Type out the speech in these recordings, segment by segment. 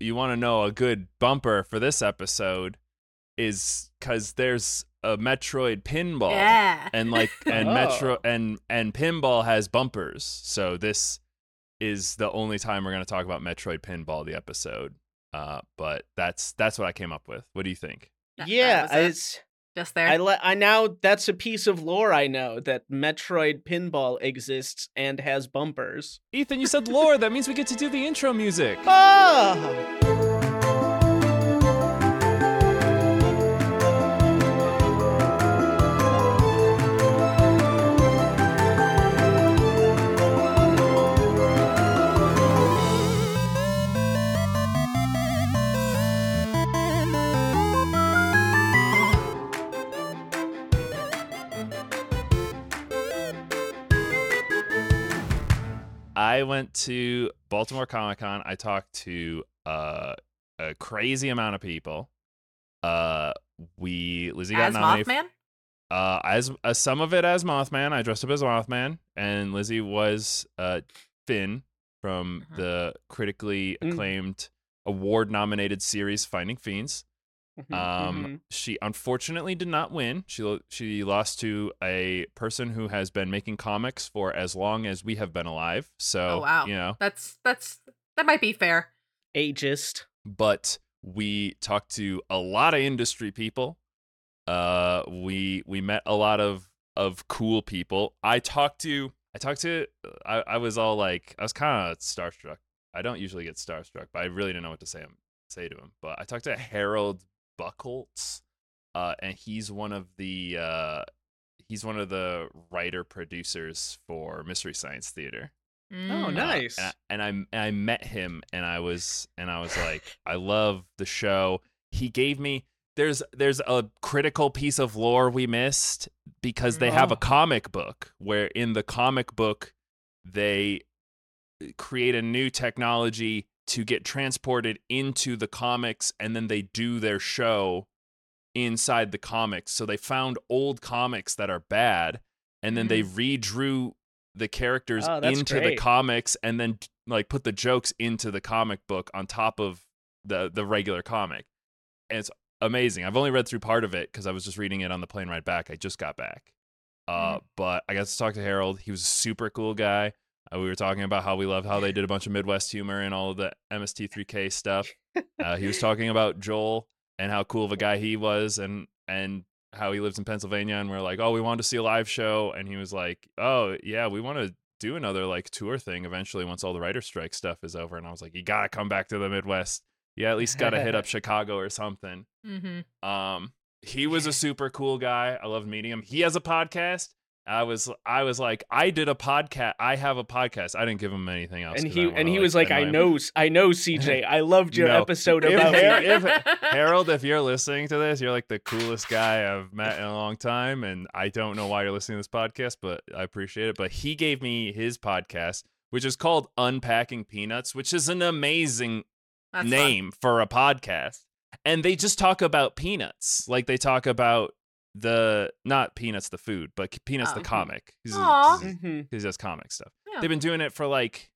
you want to know a good bumper for this episode is because there's a Metroid pinball, Yeah. and like and Oh. Metro and and pinball has bumpers. So this is the only time we're gonna talk about Metroid pinball the episode. Uh, but that's that's what I came up with. What do you think? That- that yeah, was it. it's just there. I le- I now that's a piece of lore I know that Metroid Pinball exists and has bumpers. Ethan, you said lore. that means we get to do the intro music. Oh! I went to Baltimore Comic Con. I talked to uh, a crazy amount of people. Uh, we Lizzie got As nominated. Mothman? Uh, as uh, some of it as Mothman. I dressed up as Mothman, and Lizzie was uh Finn from Mhm. the critically Mm. acclaimed, award-nominated series Finding Fiends. Mhm, Um, mhm. she unfortunately did not win. She she lost to a person who has been making comics for as long as we have been alive. So Oh, wow. you know, That's that's that might be fair. ageist. but we talked to a lot of industry people. Uh, we we met a lot of of cool people. I talked to I talked to I, I was all like I was kind of starstruck. I don't usually get starstruck, but I really didn't know what to say him say to him. But I talked to Harold Buchholz, uh, and he's one of the uh, he's one of the writer producers for Mystery Science Theater. Oh, Mm. nice. Uh, and I, and I I met him and I was and I was like I love the show. He gave me there's there's a critical piece of lore we missed because they have a Oh. comic book where in the comic book they create a new technology to get transported into the comics and then they do their show inside the comics. So they found old comics that are bad and then they redrew the characters Oh, into the comics and then like put the jokes into the comic book on top of the the regular comic. And it's amazing. I've only read through part of it because I was just reading it on the plane ride back. I just got back. Uh, but I got to talk to Harold. He was a super cool guy. Uh, we were talking about how we love how they did a bunch of Midwest humor and all of the MST3K stuff. Uh, he was talking about Joel and how cool of a guy he was, and and how he lives in Pennsylvania. And we're like, oh, we wanted to see a live show, and he was like, oh yeah, we want to do another like tour thing eventually once all the writer strike stuff is over. And I was like, you gotta come back to the Midwest. You at least gotta hit up Chicago or something. Mm-hmm. Um, he was a super cool guy. I loved meeting him. He has a podcast. I was I was like, I did a podcast. I have a podcast. I didn't give him anything else. and 'cause I he and wanna, he was like, I him. know, I know, CJ. I loved your No. episode If about Har- me. if Harold, if you're listening to this, you're like the coolest guy I've met in a long time, and I don't know why you're listening to this podcast, but I appreciate it. But he gave me his podcast, which is called Unpacking Peanuts, which is an amazing That's fun. name for a podcast. And they just talk about peanuts, like they talk about the not peanuts the food, but peanuts the Oh. comic. He's, Aw. he's- he does comic stuff. Yeah. They've been doing it for like,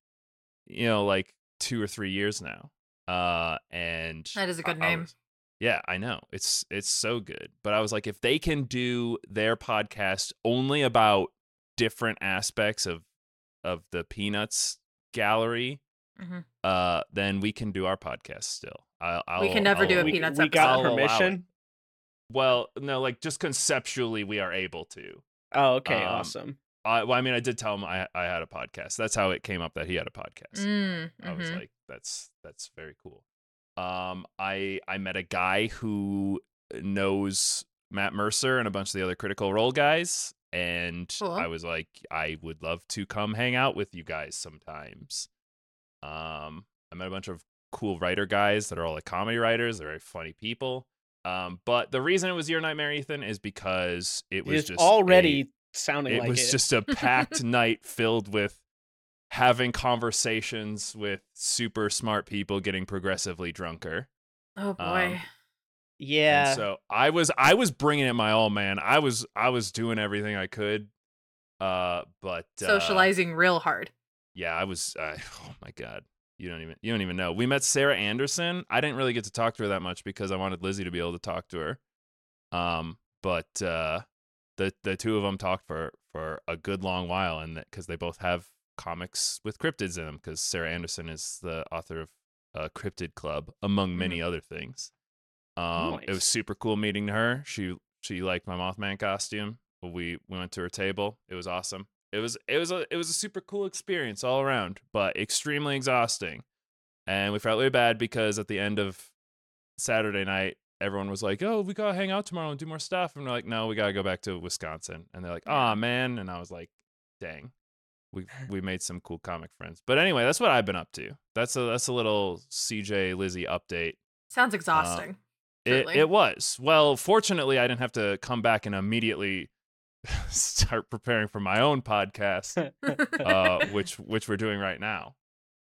you know, like two or three years now. Uh, and That is a good I- I name. was- yeah, I know it's it's so good. But I was like, if they can do their podcast only about different aspects of of the Peanuts gallery, Mhm. uh, then we can do our podcast still. I'll, I'll, We can never do I'll- a we, Peanuts we got I'll allow it. permission. Well, no, like just conceptually, we are able to. Oh, okay, Um, awesome. I, well, I mean, I did tell him I I had a podcast. That's how it came up that he had a podcast. Mm, I was mhm. like, that's that's very cool. Um, I I met a guy who knows Matt Mercer and a bunch of the other Critical Role guys, and Cool. I was like, I would love to come hang out with you guys sometimes. Um, I met a bunch of cool writer guys that are all like comedy writers. They're very funny people. Um, but the reason it was your nightmare, Ethan, is because it was It's just a- already sounding it like was it. just a packed night filled with having conversations with super smart people getting progressively drunker. Oh boy. um, And yeah. so I was I was bringing it my all, man. I was I was doing everything I could. Uh, but uh, Socializing real hard. yeah, I was. Uh, oh my god, you don't even you don't even know. We met Sarah Andersen. I didn't really get to talk to her that much because I wanted Lizzie to be able to talk to her. Um, but uh, the the two of them talked for for a good long while, and because they both have comics with cryptids in them, because Sarah Andersen is the author of uh, Cryptid Club, among many other things. Um, it was super cool meeting her. She she liked my Mothman costume. We we went to her table. It was awesome. It was it was a it was a super cool experience all around, but extremely exhausting. And we felt really bad because at the end of Saturday night, everyone was like, "Oh, we gotta hang out tomorrow and do more stuff," and we're like, "No, we gotta go back to Wisconsin." And they're like, "Ah, man," and I was like, "Dang." We we made some cool comic friends, but anyway, that's what I've been up to. That's a that's a little CJ Lizzie update. Sounds exhausting. It it was. Well, fortunately, I didn't have to come back and immediately start preparing for my own podcast, uh, which which we're doing right now.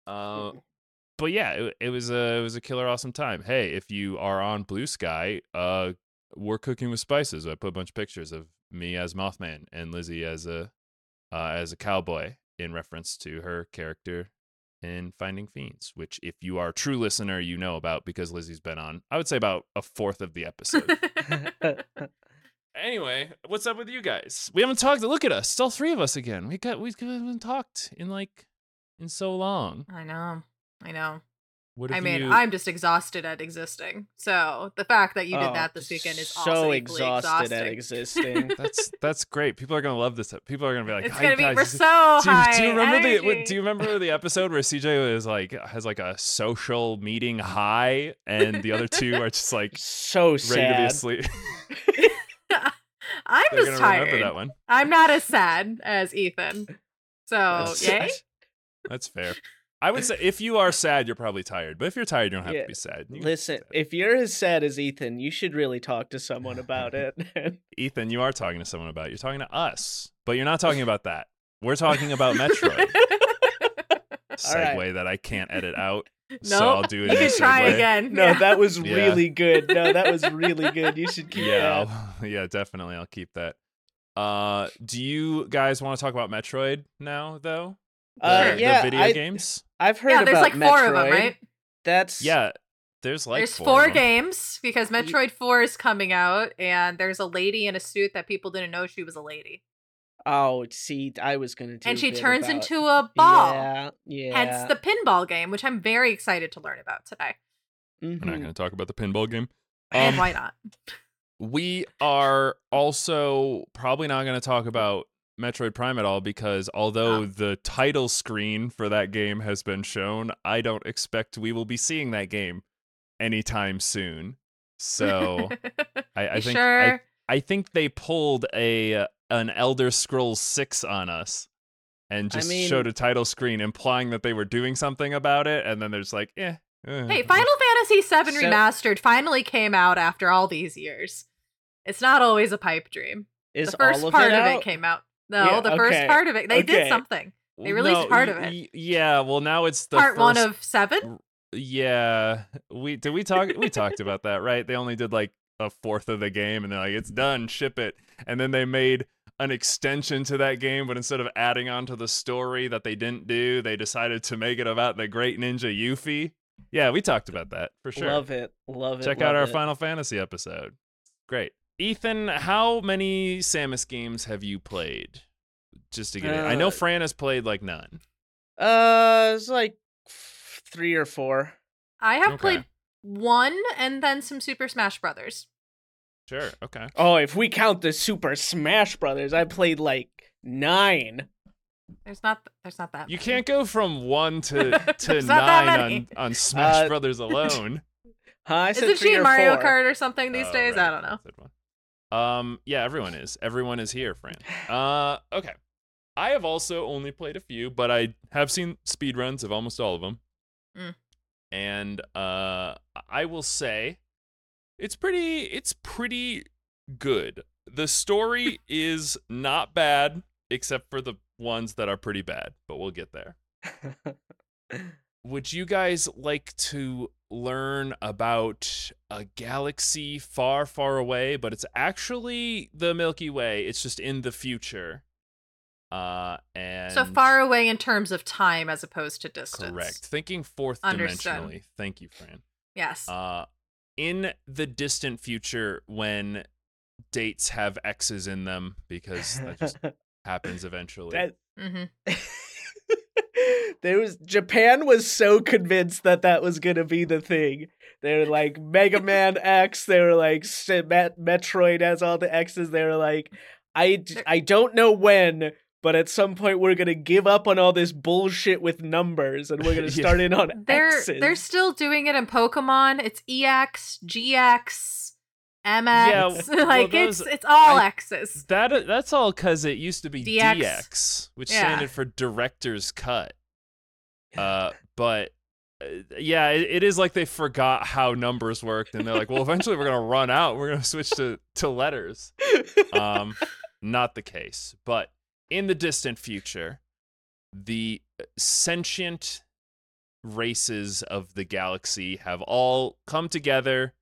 Uh, but yeah, it, it was a it was a killer awesome time. Hey, if you are on Bluesky, uh, we're cooking with spices. I put a bunch of pictures of me as Mothman and Lizzie as a uh, as a cowboy in reference to her character in Finding Fiends, which if you are a true listener, you know about because Lizzie's been on. I would say about a fourth of the episode. Anyway, what's up with you guys? We haven't talked. Look at us, still three of us again. We got we haven't talked in like in so long. I know. I know. What I mean, you- I'm just exhausted at existing. So the fact that you did Oh, that this weekend is so also equally exhausted at existing. That's that's great. People are gonna love this. People are gonna be like, it's "Hi, gonna be guys, we're so do, high. do you remember the energy. what- do you remember the episode where CJ was like has like a social meeting high and the other two are just like so ready to be asleep? I'm They're just tired. that one. I'm not as sad as Ethan. So That's- yay. That's fair. I would say if you are sad, you're probably tired. But if you're tired, you don't have Yeah. to be sad. You can be Listen, sad. if you're as sad as Ethan, you should really talk to someone about it. Ethan, you are talking to someone about. it. You're talking to us, but you're not talking about that. We're talking about Metroid. segue right. that I can't edit out. No, so I'll do it you can try segue. again. no, Yeah. that was Yeah. really good. No, that was really good. You should keep yeah, that. Yeah, definitely. I'll keep that. Uh, do you guys want to talk about Metroid now, though? Uh, The- Sure. yeah, the video I, games. I've heard yeah, there's about like four Metroid. of them, right? That's Yeah, there's like there's four, four, of them. games because Metroid 4 is coming out, and there's a lady in a suit that people didn't know she was a lady. Oh, see, I was gonna do. and a she bit turns about- into a ball. Yeah, yeah. Hence the pinball game, which I'm very excited to learn about today. We're not Mhm. going to talk about the pinball game. and Um, why not? We are also probably not going to talk about Metroid Prime at all because although Oh. the title screen for that game has been shown, I don't expect we will be seeing that game anytime soon. So I, I think sure? I, I think they pulled a uh, an Elder Scrolls Six on us and I just mean- showed a title screen implying that they were doing something about it, and then they're like, eh. eh. Hey, Final Fantasy 7 So- Remastered finally came out after all these years. It's not always a pipe dream. Is the first all of part it of out? it came out. No, Yeah, the first part of it. They did something. They released no, part of it. y- Yeah, well now it's the part one of seven. Yeah, we did we talk we talked about that, right? They only did like a fourth of the game, and they're like, "It's done, ship it." And then they made an extension to that game, but instead of adding on to the story that they didn't do, they decided to make it about the Great Ninja Yuffie. Yeah, we talked about that for sure. Love it. Love it. Check love out our it. Final Fantasy episode. Great, Ethan. How many Samus games have you played? Just to get it, I know Uh, Fran has played like none. Uh, it's like f- three or four. I have Okay. played one and then some Super Smash Brothers. Sure, okay. Oh, if we count the Super Smash Brothers, I played like nine. There's not. There's not that. You many. can't go from one to to There's not that nine on, on Smash Uh, Brothers alone. Huh? I said Isn't she in or Mario four. Kart or something these Oh, days? right. I don't know. Um, yeah, everyone is. Everyone is here, Fran. Uh, okay. I have also only played a few, but I have seen speedruns of almost all of them. Mm. And uh, I will say, it's pretty. It's pretty good. The story is not bad, except for the ones that are pretty bad. But we'll get there. would you guys like to learn about a galaxy far, far away, but it's actually the Milky Way? It's just in the future. Uh, and So far away in terms of time as opposed to distance. Correct. Thinking fourth Understood. dimensionally. Thank you, Fran. Yes. Uh, in the distant future, when dates have X's in them, because that just happens eventually. That- hmm there was Japan was so convinced that that was gonna be the thing. They were like Mega Man X. They were like Met- Metroid has all the X's. They were like, I d- They're- I don't know when, but at some point we're gonna give up on all this bullshit with numbers and we're gonna Yeah. start in on They're X's. they're still doing it in Pokemon. It's EX, GX, MX. Yeah, well, like those- it's it's all I- X's. That that's all because it used to be DX. DX, which Yeah. standard for director's cut. Uh, but uh, yeah, it, it is like they forgot how numbers worked, and they're like, well, eventually we're gonna run out. We're gonna switch to to letters. Um, not the case, but in the distant future, the sentient races of the galaxy have all come together,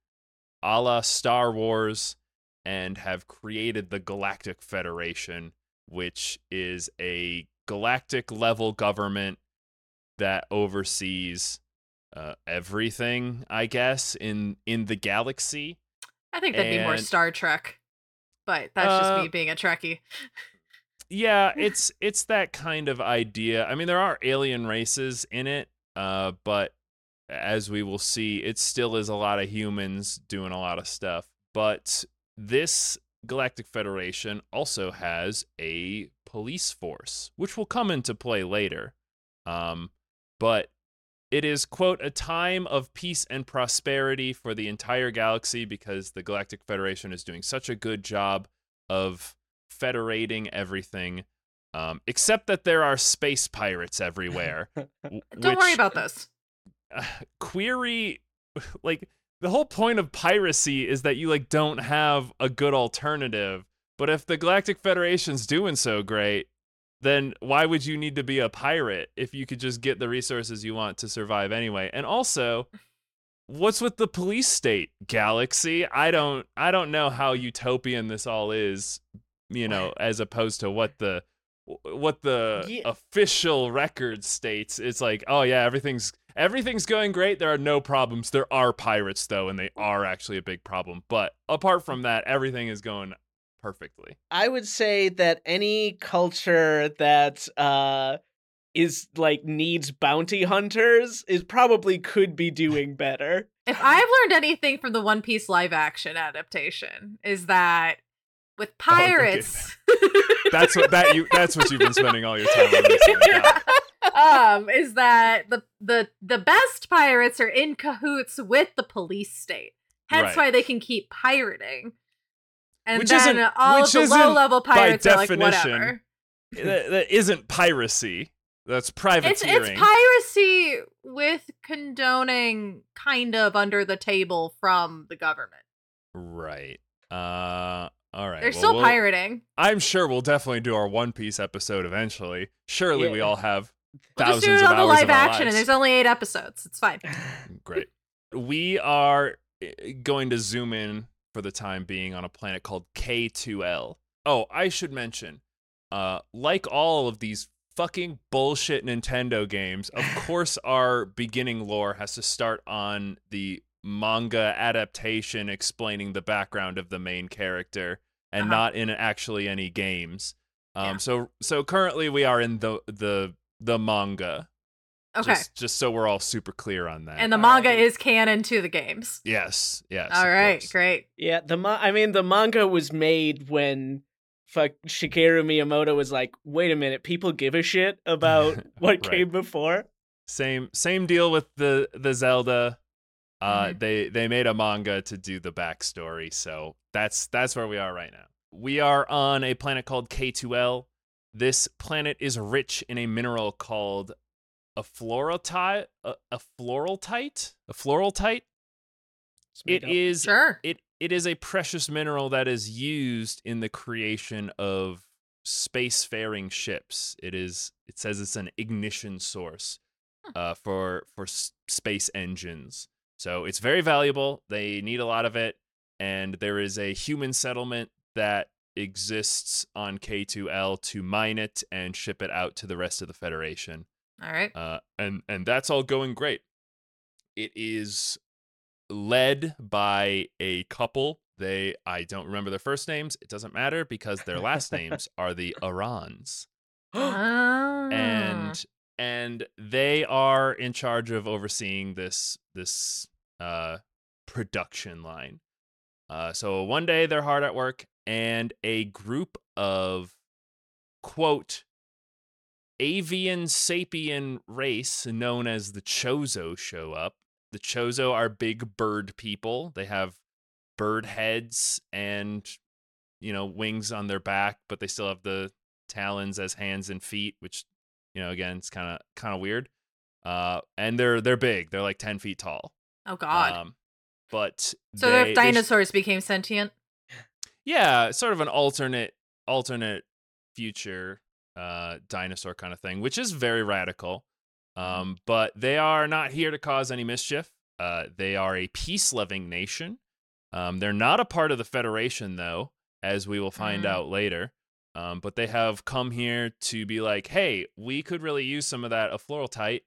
a la Star Wars, and have created the Galactic Federation, which is a galactic level government that oversees uh, everything, I guess, in in the galaxy. I think that'd be more Star Trek. But that's just Uh, me being a Trekkie. Yeah, it's it's that kind of idea. I mean, there are alien races in it, uh, but as we will see, it still is a lot of humans doing a lot of stuff. But this Galactic Federation also has a police force, which will come into play later. Um, but it is quote a time of peace and prosperity for the entire galaxy because the Galactic Federation is doing such a good job of federating everything. Um, except that there are space pirates everywhere. w- Don't worry about this. uh, query like the whole point of piracy is that you like don't have a good alternative but if the galactic federation's doing so great then why would you need to be a pirate if you could just get the resources you want to survive anyway and also what's with the police state galaxy i don't i don't know how utopian this all is you know as opposed to what the what the Yeah. official record states it's like oh yeah everything's everything's going great there are no problems there are pirates though and they are actually a big problem but apart from that everything is going perfectly I would say that any culture that uh is like needs bounty hunters is probably could be doing better. If I've learned anything from the One Piece live action adaptation, is that with Oh, pirates, that's what that you that's what you've been spending all your time on recently. Got um, is that the the the best pirates are in cahoots with the police state. Hence Right. why they can keep pirating. And Which then isn't- all the low level by pirates are like definition, whatever. that, that isn't piracy that's It's privateering it's piracy with condoning kind of under the table from the government. right uh all right They're well, still we'll- pirating. i'm sure we'll definitely do our one piece episode eventually surely we all have We'll just thousands do it of on the hours live of our action, and there's only eight episodes. It's fine. Great. We are uh, going to zoom in for the time being on a planet called K2L. Oh, I should mention, uh, like all of these fucking bullshit Nintendo games, of course, our beginning lore has to start on the manga adaptation explaining the background of the main character and Uh-huh. not in actually any games. Um, Yeah. so so currently we are in the the the manga. Okay. Just, just so we're all super clear on that. and the All manga right. is canon to the games. Yes, yes. All right. course. great. Yeah, the ma- I mean the manga was made when fuck Shigeru Miyamoto was like, "Wait a minute, people give a shit about what Right. came before." Same same deal with the the Zelda. Uh, Mhm. they they made a manga to do the backstory, so that's that's where we are right now. We are on a planet called K2L. This planet is rich in a mineral called a fluorotite, a, a floraltite, a floraltite. It's It up. is Sure. it it is a precious mineral that is used in the creation of spacefaring ships. It is it says it's an ignition source uh, for for s- space engines. So it's very valuable. They need a lot of it, and there is a human settlement that exists on K2L to mine it and ship it out to the rest of the Federation. All right. Uh, and and that's all going great. It is led by a couple. They I don't remember their first names. It doesn't matter because their last names are the Arans. Ah. and and they are in charge of overseeing this this uh production line. Uh so one day they're hard at work and a group of quote avian sapien race known as the Chozo show up. The Chozo are big bird people. They have bird heads and you know wings on their back, but they still have the talons as hands and feet, which you know again it's kind of kind of weird. Uh, and they're they're big. They're like ten feet tall. Oh God. Um, but so they, if they sh- dinosaurs became sentient. yeah, sort of an alternate alternate future uh dinosaur kind of thing, which is very radical. Um, but they are not here to cause any mischief. Uh, they are a peace loving nation. Um, they're not a part of the Federation, though, as we will find Mm. out later. Um, but they have come here to be like, hey, we could really use some of that afluorotite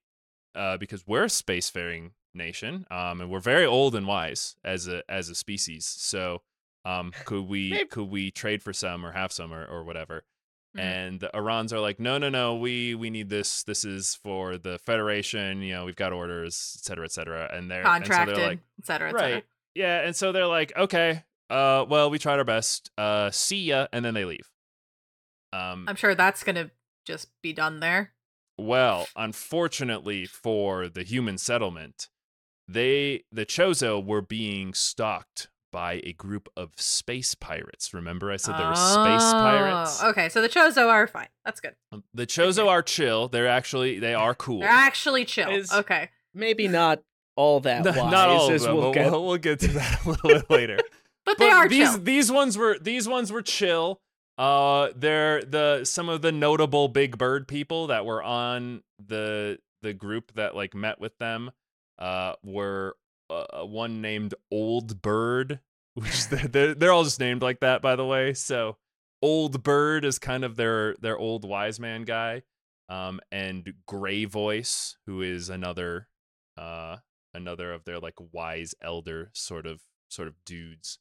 uh, because we're a spacefaring nation, um, and we're very old and wise as a as a species. So, um, could we could we trade for some or have some or, or whatever? Mm. And the Arans are like, no, no, no, we we need this. This is for the Federation. You know, we've got orders, et cetera, et cetera. And they're and so Contracted, they're like, et cetera, et right, yeah. And so they're like, okay, uh, well, we tried our best. Uh, see ya, and then they leave. Um, I'm sure that's gonna just be done there. well, unfortunately for the human settlement, they the Chozo were being stalked by a group of space pirates. Remember, I said there were space pirates. Oh, Okay, so the Chozo are fine. That's good. Um, The Chozo are chill. They're actually they are cool. They're actually chill. Is- okay. Maybe not all that Not, wise. not all of as them, we'll but get. we'll, we'll get to that a little bit later. But they are these chill. these ones were these ones were chill. Uh, they're the some of the notable big bird people that were on the the group that like met with them. Uh, were uh, one named Old Bird, which they're, they're they're all just named like that, by the way. So Old Bird is kind of their their old wise man guy. Um, and Gray Voice, who is another uh another of their like wise elder sort of sort of dudes.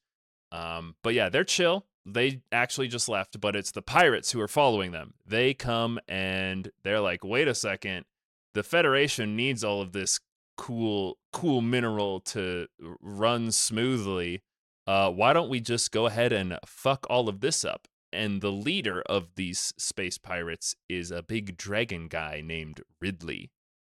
Um, but yeah, they're chill. They actually just left, but it's the pirates who are following them. They come and they're like, wait a second, the Federation needs all of this cool, cool mineral to run smoothly. Uh, why don't we just go ahead and fuck all of this up? And the leader of these space pirates is a big dragon guy named Ridley,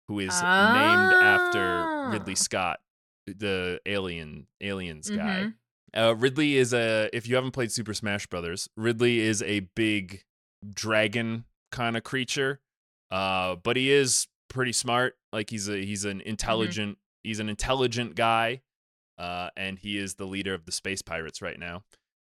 who is named after Ridley Ah. Scott, the alien aliens guy. Mhm. Uh, Ridley is a if you haven't played Super Smash Brothers, Ridley is a big dragon kind of creature. Uh, but he is pretty smart. Like he's a he's an intelligent he's an intelligent guy. Uh, and he is the leader of the space pirates right now.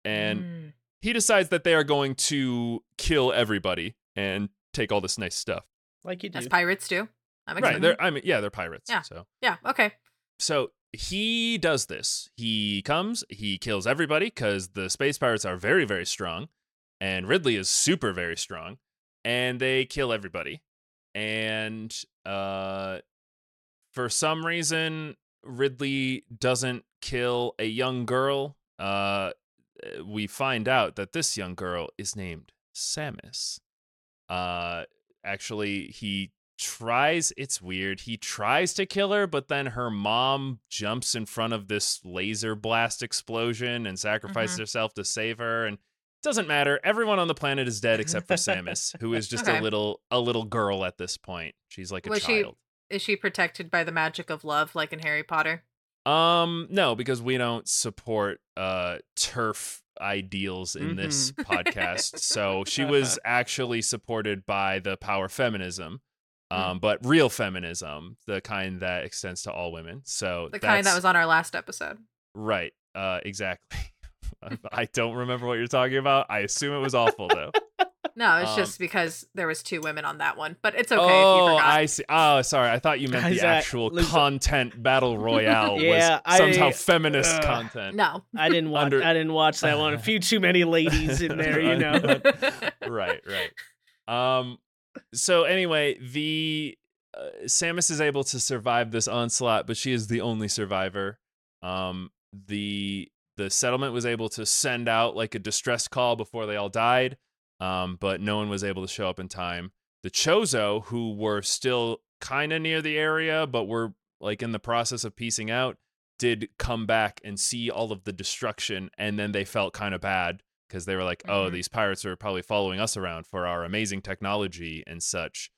And Mm. he decides that they are going to kill everybody and take all this nice stuff. like you do. as pirates do. That makes Right. They're I mean, yeah, they're pirates. Yeah. So Yeah. Okay. so he does this. He comes, he kills everybody because the space pirates are very, very strong, and Ridley is super, very strong, and they kill everybody. And uh, for some reason, Ridley doesn't kill a young girl. Uh, we find out that this young girl is named Samus. Uh, actually, he tries it's weird he tries to kill her but then her mom jumps in front of this laser blast explosion and sacrifices Mhm. herself to save her and doesn't matter everyone on the planet is dead except for samus who is just Okay. a little a little girl at this point she's like a Was she- child Is she protected by the magic of love, like in Harry Potter? um no because we don't support uh TERF ideals in this Mm-hmm. podcast so she was actually supported by the power feminism Mm. um but real feminism the kind that extends to all women so The kind that was on our last episode. right uh exactly i don't remember what you're talking about i assume it was awful though No, it's Um, just because there was two women on that one. But it's okay if you oh, forgot. I see. Oh, sorry. I thought you meant the actual listen- content battle royale Yeah, was somehow I- feminist ugh. content. no. I didn't watch. Under- I didn't watch that one. A few too many ladies in there, you know. right, right. Um. So anyway, the uh, Samus is able to survive this onslaught, but she is the only survivor. Um. The the settlement was able to send out like a distress call before they all died. Um. But no one was able to show up in time. The Chozo, who were still kind of near the area, but were like in the process of piecing out, did come back and see all of the destruction, and then they felt kind of bad because they were like, "Oh, Mhm. these pirates are probably following us around for our amazing technology and such."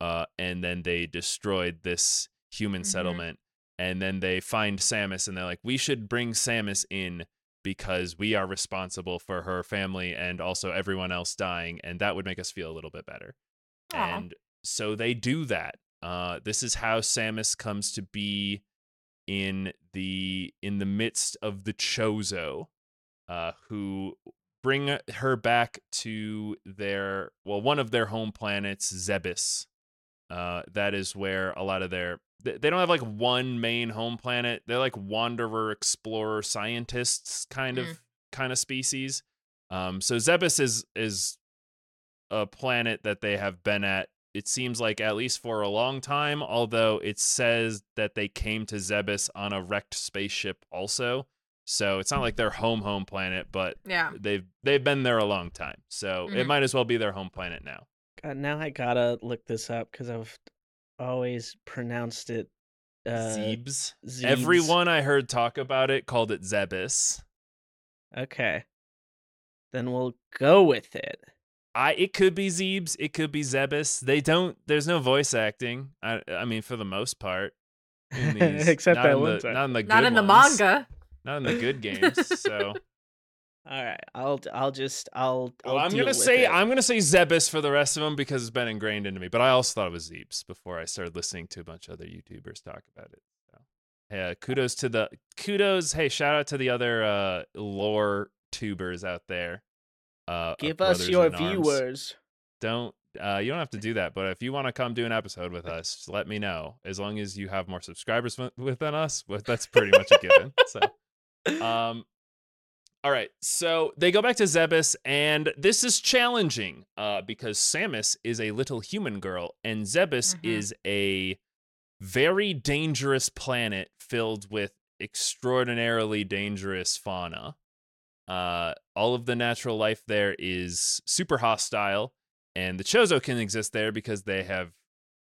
Uh, and then they destroyed this human Mhm. settlement, and then they find Samus, and they're like, "We should bring Samus in." Because we are responsible for her family and also everyone else dying, and that would make us feel a little bit better. Aw. And so they do that. Uh, this is how Samus comes to be in the in the midst of the Chozo, uh, who bring her back to their well, one of their home planets, Zebes. Uh, that is where a lot of their they don't have like one main home planet. They're like wanderer, explorer, scientists kind of Mm. kind of species. Um, so Zebes is is a planet that they have been at. It seems like at least for a long time. Although it says that they came to Zebes on a wrecked spaceship, also. So it's not like their home home planet, but yeah. they've they've been there a long time. So it Mhm. might as well be their home planet now. God, now I gotta look this up because I've always pronounced it. Uh, Zebes. Zebes. Everyone I heard talk about it called it Zebes. Okay. Then we'll go with it. I it could be Zebes, it could be Zebes. They don't. There's no voice acting. I I mean, for the most part, in these, Except not that in one the, time. not in the Not good in the manga. not in the good games. So All right, I'll I'll just I'll. I'll well, I'm deal gonna with say it. I'm gonna say Zebes for the rest of them because it's been ingrained into me. But I also thought it was Zebes before I started listening to a bunch of other YouTubers talk about it. So yeah, kudos to the kudos. Hey, shout out to the other uh, lore tubers out there. Uh, Give us your viewers. Don't uh, you don't have to do that, but if you want to come do an episode with us, just let me know. As long as you have more subscribers wi- within us, well, that's pretty much a given. So. Um, all right, so they go back to Zebes, and this is challenging uh, because Samus is a little human girl, and Zebes Mhm. is a very dangerous planet filled with extraordinarily dangerous fauna. Uh, all of the natural life there is super hostile, and the Chozo can exist there because they have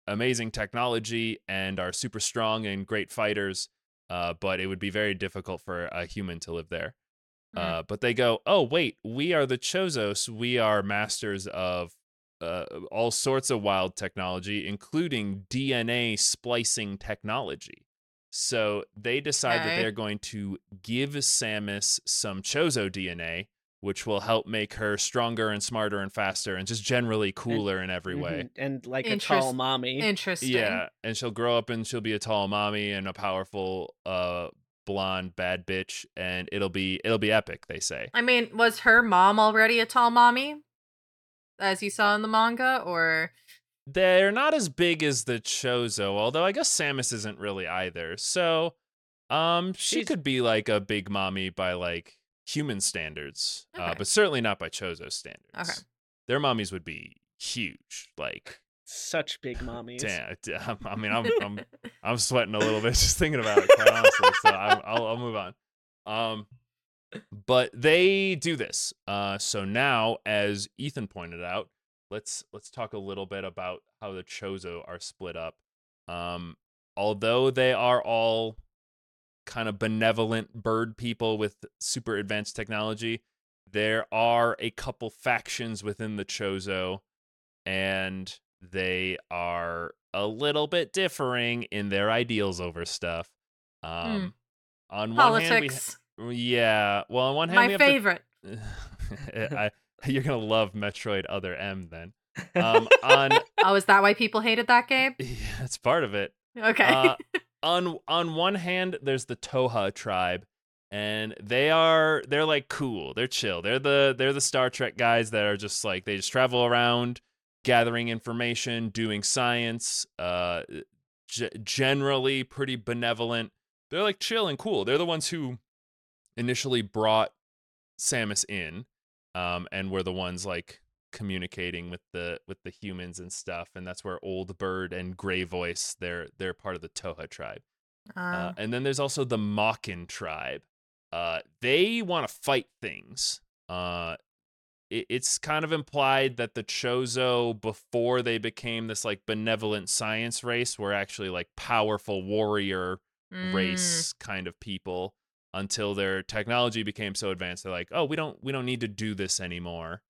amazing technology and are super strong and great fighters. Uh, but it would be very difficult for a human to live there. Mhm. Uh, but they go, oh wait, we are the Chozos. We are masters of uh, all sorts of wild technology, including DNA splicing technology. So they decide that they're going to give Samus some Chozo DNA, which will help make her stronger and smarter and faster and just generally cooler in every way. Mhm, And like a tall mommy. Interesting. Yeah, and she'll grow up and she'll be a tall mommy and a powerful uh blonde bad bitch and it'll be it'll be epic, they say. I mean, was her mom already a tall mommy? As you saw in the manga, or They're not as big as the Chozo, although I guess Samus isn't really either. So, um she She's- could be like a big mommy by like human standards, uh, but certainly not by Chozo standards. Okay. Their mommies would be huge, like Such big mommies. damn. damn, I mean, I'm I'm I'm sweating a little bit just thinking about it, quite honestly. So I'm, I'll I'll move on. Um, but they do this. Uh, so now, as Ethan pointed out, let's let's talk a little bit about how the Chozo are split up. Um, although they are all kind of benevolent bird people with super advanced technology, there are a couple factions within the Chozo, and they are a little bit differing in their ideals over stuff. Um, On one hand, we, politics? yeah. Well, on one hand, My favorite. The, I, you're gonna love Metroid Other M then. Um, on oh, is that why people hated that game? yeah, that's part of it. Okay. Uh, on on one hand, there's the Toha tribe, and they are they're like cool. They're chill. They're the they're the Star Trek guys that are just like they just travel around gathering information, doing science, uh g- generally pretty benevolent. They're like chill and cool. They're the ones who initially brought Samus in um and were the ones like communicating with the with the humans and stuff and that's where old bird and gray voice they're they're part of the toha tribe uh, Uh, and then there's also the Mawkin tribe. Uh, they want to fight things. Uh, it's kind of implied that the Chozo, before they became this like benevolent science race, were actually like powerful warrior mm, race kind of people. Until their technology became so advanced, they're like, "Oh, we don't, we don't need to do this anymore."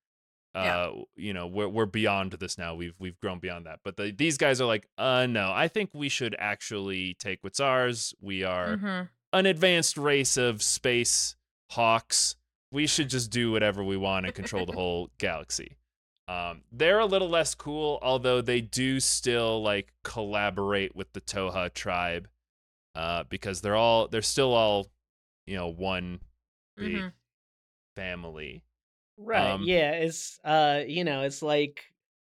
Yeah. Uh, you know, we're we're beyond this now. We've we've grown beyond that. But the, these guys are like, "Uh, no, I think we should actually take what's ours. We are." mhm. an advanced race of space hawks. We should just do whatever we want and control the whole galaxy. Um, they're a little less cool, although they do still like collaborate with the Toha tribe, uh, because they're all they're still all, you know, one big Mhm. family. Right. Um, yeah, it's uh you know, it's like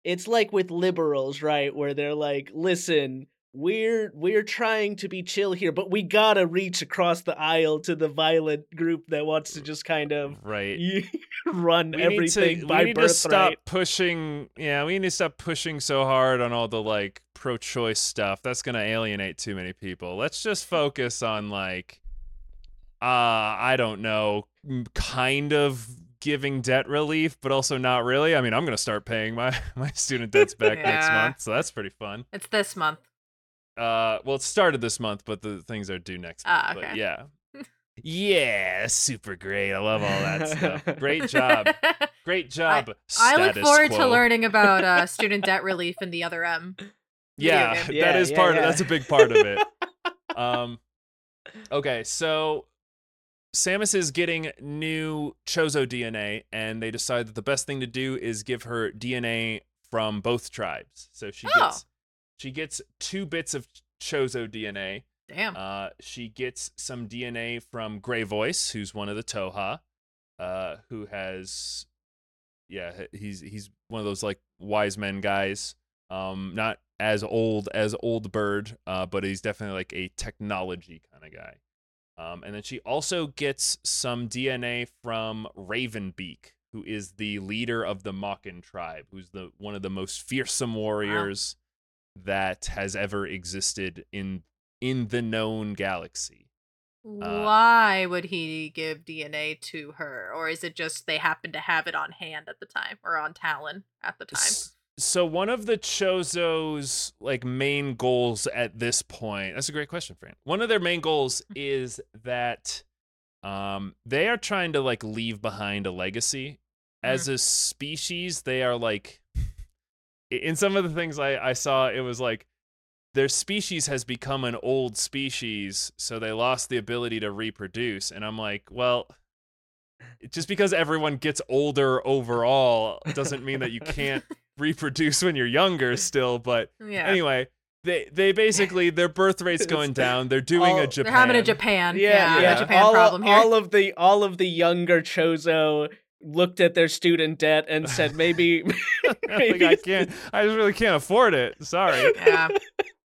it's like with liberals, right, where they're like, "Listen, we're we're trying to be chill here, but we got to reach across the aisle to the violent group that wants to just kind of Right. run we everything need to, by we need to stop pushing yeah we need to stop pushing so hard on all the like pro-choice stuff. That's gonna alienate too many people. Let's just focus on like uh i don't know kind of giving debt relief but also not really. I mean i'm gonna start paying my my student debts back next month so that's pretty fun. It's this month. Uh well it started this month but the things are due next month Ah, but yeah yeah super great i love all that stuff great job Great job. I look status forward to learning about uh, student debt relief in the other M. Yeah, game. that Yeah, is yeah, part. yeah. Of, that's a big part of it. um, okay, so Samus is getting new Chozo DNA, and they decide that the best thing to do is give her DNA from both tribes. So she Oh. gets she gets two bits of Chozo DNA. Damn. Uh, she gets some DNA from Gray Voice, who's one of the Toha, uh, who has, yeah, he's he's one of those like wise men guys. Um, not as old as Old Bird, uh, but he's definitely like a technology kind of guy. Um, and then she also gets some DNA from Ravenbeak, who is the leader of the Mawkin tribe, who's the one of the most fearsome warriors that has ever existed in in the known galaxy. uh, Why would he give DNA to her? Or is it just they happen to have it on hand at the time or on Talon at the time? So one of the Chozo's like main goals at this point, that's a great question, Fran. One of their main goals is that um they are trying to like leave behind a legacy. As a species, they are like in some of the things I, I saw, it was like their species has become an old species, so they lost the ability to reproduce. And I'm like, well, just because everyone gets older overall doesn't mean that you can't reproduce when you're younger still. But Yeah. anyway, they they basically their birth rate's going down. They're doing all- a They're Japan. They're having a Japan. Yeah, Yeah, yeah. a Japan all, problem here. all of the all of the younger Chozo looked at their student debt and said maybe like, I can't. I just really can't afford it. Sorry. yeah.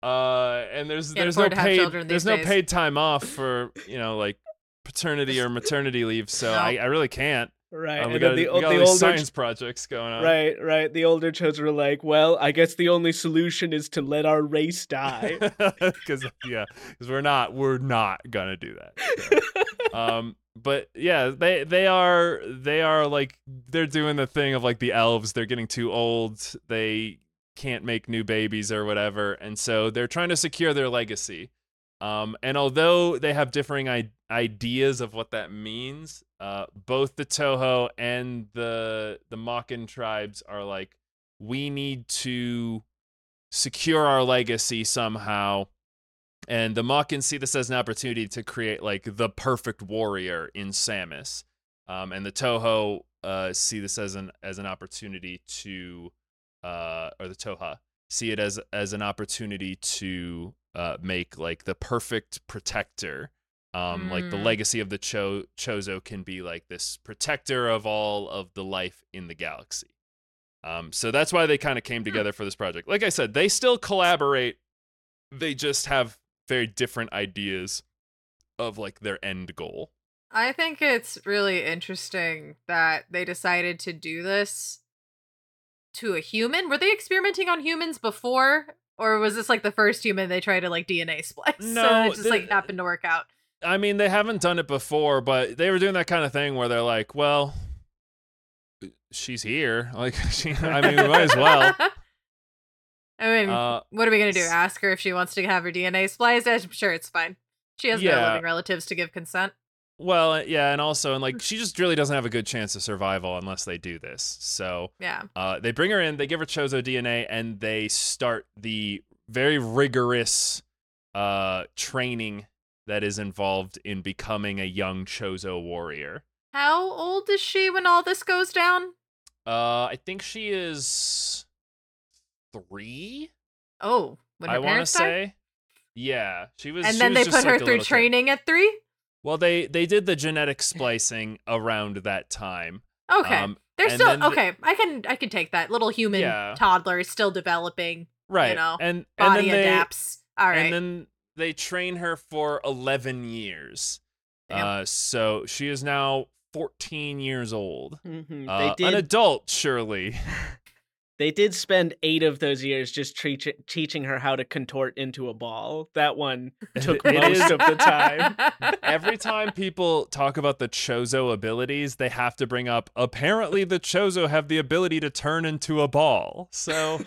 Uh, and there's Can't there's no afford to have paid there's these no paid time off for you know like paternity or maternity leave. So No. I, I really can't. Right. Uh, we and got, then the, we got all the these older science projects going on. right, right. The older Chozo were like, well, I guess the only solution is to let our race die. Because yeah, because we're not we're not gonna do that. So. um, but yeah, they they are they are like they're doing the thing of like the elves. They're getting too old. They can't make new babies or whatever, and so they're trying to secure their legacy. Um, and although they have differing I- ideas of what that means, uh, both the Toho and the the Mawkin tribes are like, we need to secure our legacy somehow. And the Mawkin see this as an opportunity to create like the perfect warrior in Samus, um, and the Toho uh, see this as an as an opportunity to, uh, or the Toha see it as as an opportunity to uh, make like the perfect protector Um, like the Mm. legacy of the Cho- Chozo can be like this protector of all of the life in the galaxy. Um, so that's why they kind of came together for this project. Like I said, they still collaborate. They just have very different ideas of like their end goal. I think it's really interesting that they decided to do this to a human. Were they experimenting on humans before? Or was this like the first human they tried to like DNA splice? No, and it just like happened to work out. I mean, they haven't done it before, but they were doing that kind of thing where they're like, well, she's here. Like, she, I mean, we might as well. I mean, Uh, what are we gonna do? Ask her if she wants to have her DNA spliced? I'm sure it's fine. She has no Yeah. living relatives to give consent. Well, uh, yeah, and also, and like, she just really doesn't have a good chance of survival unless they do this. So, Yeah. uh, they bring her in, they give her Chozo DNA, and they start the very rigorous uh, training that is involved in becoming a young Chozo warrior. How old is she when all this goes down? Uh, I think she is three. Oh, when her I want to say, yeah, she was. And then they put her like through little kid. training at three? Well, they they did the genetic splicing around that time. Okay. Um, They're still then the- okay. I can I can take that. Little human Yeah. toddler is still developing. right, You know, and and Body then they adapts. All right. and then they train her for eleven years. Damn. Uh, so she is now fourteen years old. Mhm. Uh, they an adult, surely. They did spend eight of those years just teaching her how to contort into a ball. That one took most of the time. Every time people talk about the Chozo abilities, they have to bring up apparently the Chozo have the ability to turn into a ball. So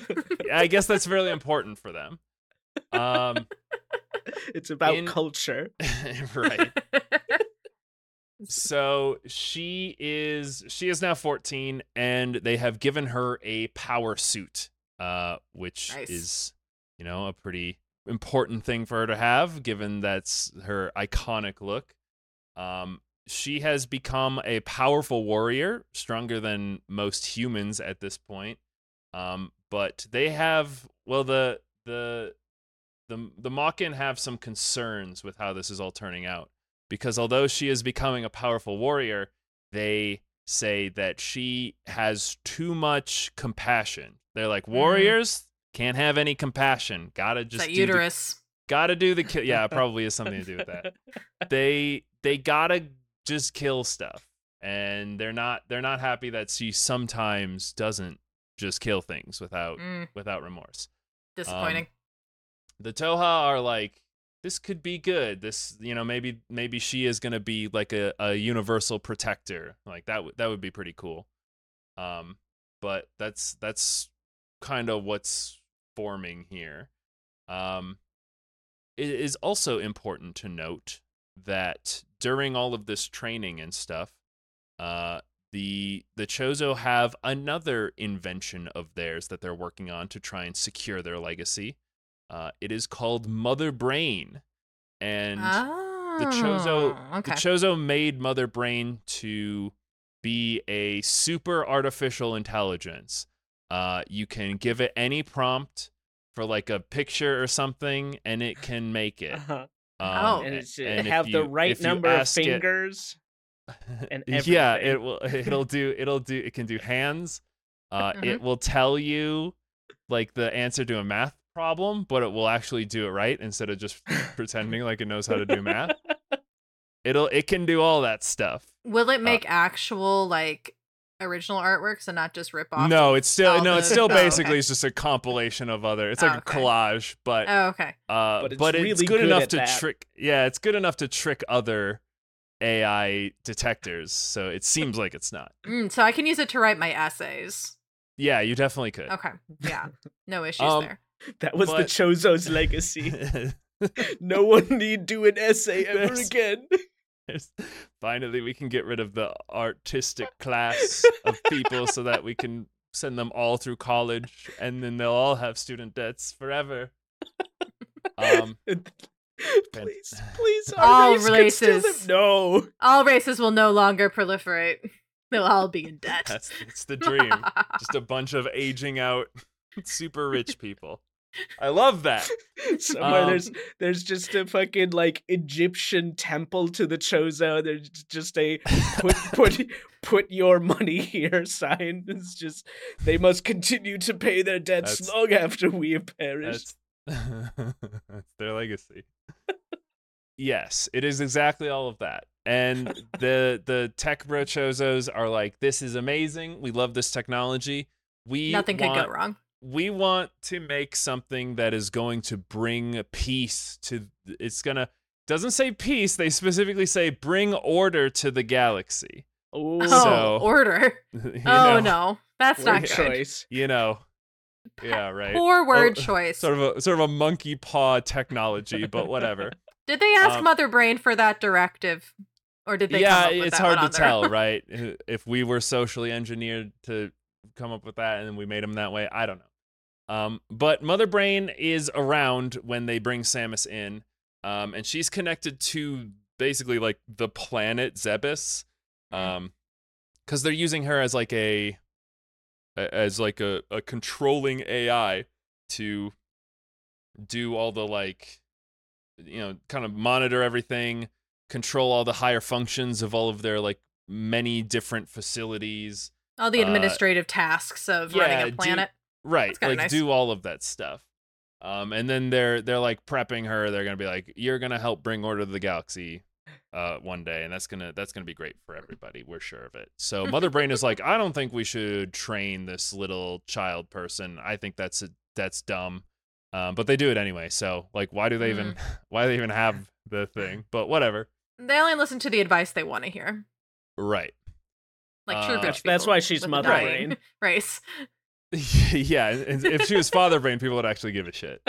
I guess that's really important for them. Um, It's about In- culture. right. So she is she is now 14 and they have given her a power suit uh which Nice. is you know a pretty important thing for her to have given that's her iconic look. Um she has become a powerful warrior, stronger than most humans at this point. Um but they have well the the the the Mawkin have some concerns with how this is all turning out because although she is becoming a powerful warrior, they say that she has too much compassion. They're like Mhm. warriors can't have any compassion. Gotta just that the- uterus. gotta do the kill. Yeah, probably has something to do with that. They they gotta just kill stuff, and they're not they're not happy that she sometimes doesn't just kill things without Mm, without remorse disappointing. the Thoha are like, this could be good. This, you know, maybe maybe she is gonna be like a, a universal protector. Like that would that would be pretty cool. Um, but that's that's kind of what's forming here. Um, it is also important to note that during all of this training and stuff, uh, the the Chozo have another invention of theirs that they're working on to try and secure their legacy. Uh, it is called Mother Brain, and the Chozo Oh, okay. the Chozo made Mother Brain to be a super artificial intelligence. Uh, you can give it any prompt for like a picture or something, and it can make it. Uh-huh. Um, Oh. And uh, and have the right number of ask it- fingers. and yeah, it will. It'll do. It'll do. It can do hands. Uh, Mhm. It will tell you like the answer to a math problem, but it will actually do it right instead of just pretending like it knows how to do math. It'll. It can do all that stuff. Will uh, it make actual like original artworks and not just rip off? No, it's still no. It's still oh, okay. basically it's just a compilation of other. It's like Oh, a collage, but Oh, okay. uh, But it's but it's good good enough to that. trick. Yeah, it's good enough to trick other AI detectors. So it seems like it's not. Mm, so I can use it to write my essays. Yeah, you definitely could. Okay. Yeah. No issues Um, there. That was the Chozo's legacy. no one need do an essay ever There's- again. There's- Finally, we can get rid of the artistic class of people so that we can send them all through college and then they'll all have student debts forever. Um, please, please, our All race races. live- No. All races will no longer proliferate. They'll all be in debt. that's, that's the dream. Just a bunch of aging out, super rich people. I love that. Somewhere Um, there's there's just a fucking like Egyptian temple to the Chozo. There's just a put put put your money here sign. It's just they must continue to pay their debts That's- long after we have perished. That's, that's their legacy. yes, it is exactly all of that. And the the tech bro chozos are like, this is amazing. We love this technology. We Nothing could go wrong. We want to make something that is going to bring peace to. It's gonna doesn't say peace. They specifically say bring order to the galaxy. Ooh, Oh, So- order. You oh know, no, that's not good. choice. You know. Yeah. Right. Poor word Oh, choice. Sort of a sort of a monkey paw technology, but whatever. Did they ask um, Mother Brain for that directive, or did they? yeah, come up with it's that hard to tell, right? If we were socially engineered to come up with that and we made them that way, I don't know. Um, but Mother Brain is around when they bring Samus in, um, and she's connected to basically like the planet Zebes, um, because they're using her as like a as like a, a controlling AI to do all the like you know kind of monitor everything control all the higher functions of all of their like many different facilities All the Uh, administrative tasks of yeah, running a planet. Right like nice. do all of that stuff. Um and then they're they're like prepping her. They're gonna be like you're gonna help bring order to the galaxy uh one day and that's gonna that's gonna be great for everybody. We're sure of it. So mother brain is like i don't think we should train this little child person. I think that's a, that's dumb. Um but they do it anyway so like why do they even why do they even have the thing? But whatever. They only listen to the advice they want to hear, right. Like true Uh, rich That's- that's why she's Mother dying Brain. race. yeah, and if she was father brain, people would actually give a shit.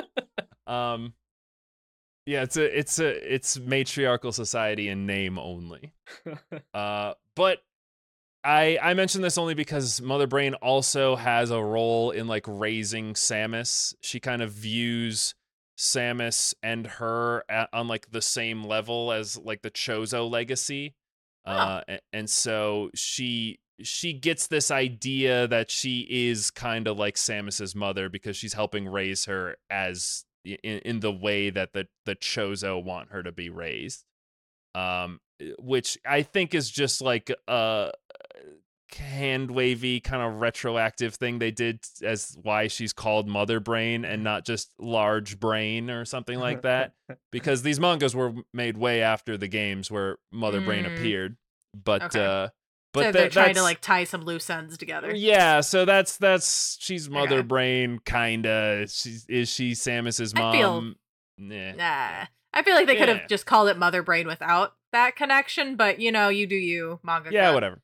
Um, yeah, it's a it's a it's matriarchal society in name only. Uh, but I I mention this only because Mother Brain also has a role in like raising Samus. She kind of views Samus and her at, on like the same level as like the Chozo legacy. Uh, and so she she gets this idea that she is kind of like Samus's mother because she's helping raise her as in, in the way that the the Chozo want her to be raised. Um, which I think is just like a hand wavy kind of retroactive thing they did as why she's called Mother Brain and not just Large Brain or something like that. because these mangas were made way after the games where Mother Brain Mm. appeared. But Okay. uh, but so they're trying to like tie some loose ends together. yeah, so that's that's she's Mother Okay. Brain kinda. She's is she Samus's I mom? feel- Nah. Nah. I feel like they could have just called it Mother Brain without that connection, but you know, you do you, manga. Yeah, whatever.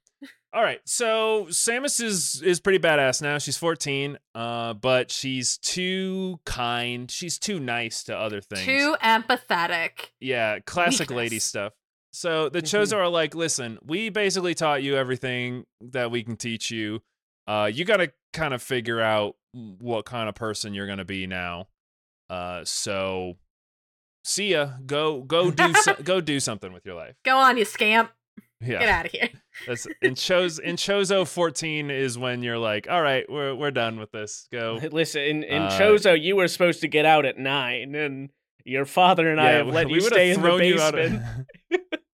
All right, so Samus is is pretty badass now. She's 14, uh, but she's too kind. She's too nice to other things. Too empathetic. yeah, classic lady stuff. So the Chozo are like, listen, we basically taught you everything that we can teach you. Uh, you got to kind of figure out what kind of person you're gonna be now. Uh, so see ya. Go go do so- go do something with your life. Go on, you scamp. Yeah. Get out of here. That's in shows in Chozo 14 is when you're like, all right, we're we're done with this. Go. Listen, in, in Uh, Chozo, you were supposed to get out at nine, and your father and I have let you would've stay in the thrown you out of- basement.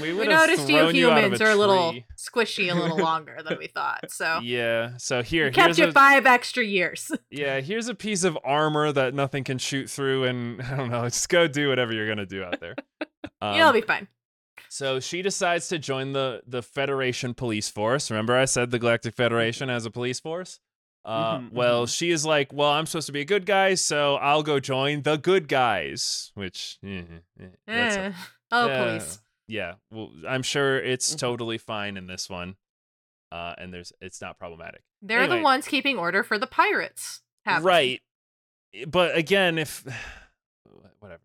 we We would've noticed you thrown you out of humans a are a little squishy a little longer than we thought. So Yeah. So here, we kept here's you a, five extra years. yeah, here's a piece of armor that nothing can shoot through, and I don't know, just go do whatever you're gonna do out there. Um, You'll be fine. So she decides to join the the Federation police force. Remember, I said the Galactic Federation has a police force. Uh, Mhm, well, mhm. she is like, well, I'm supposed to be a good guy, so I'll go join the good guys. Which, eh, eh, that's a- Eh. oh, yeah, police. Yeah, well, I'm sure it's Mhm. totally fine in this one, uh, and there's it's not problematic. They're anyway. the ones keeping order for the pirates. happening. Right. But again, if whatever.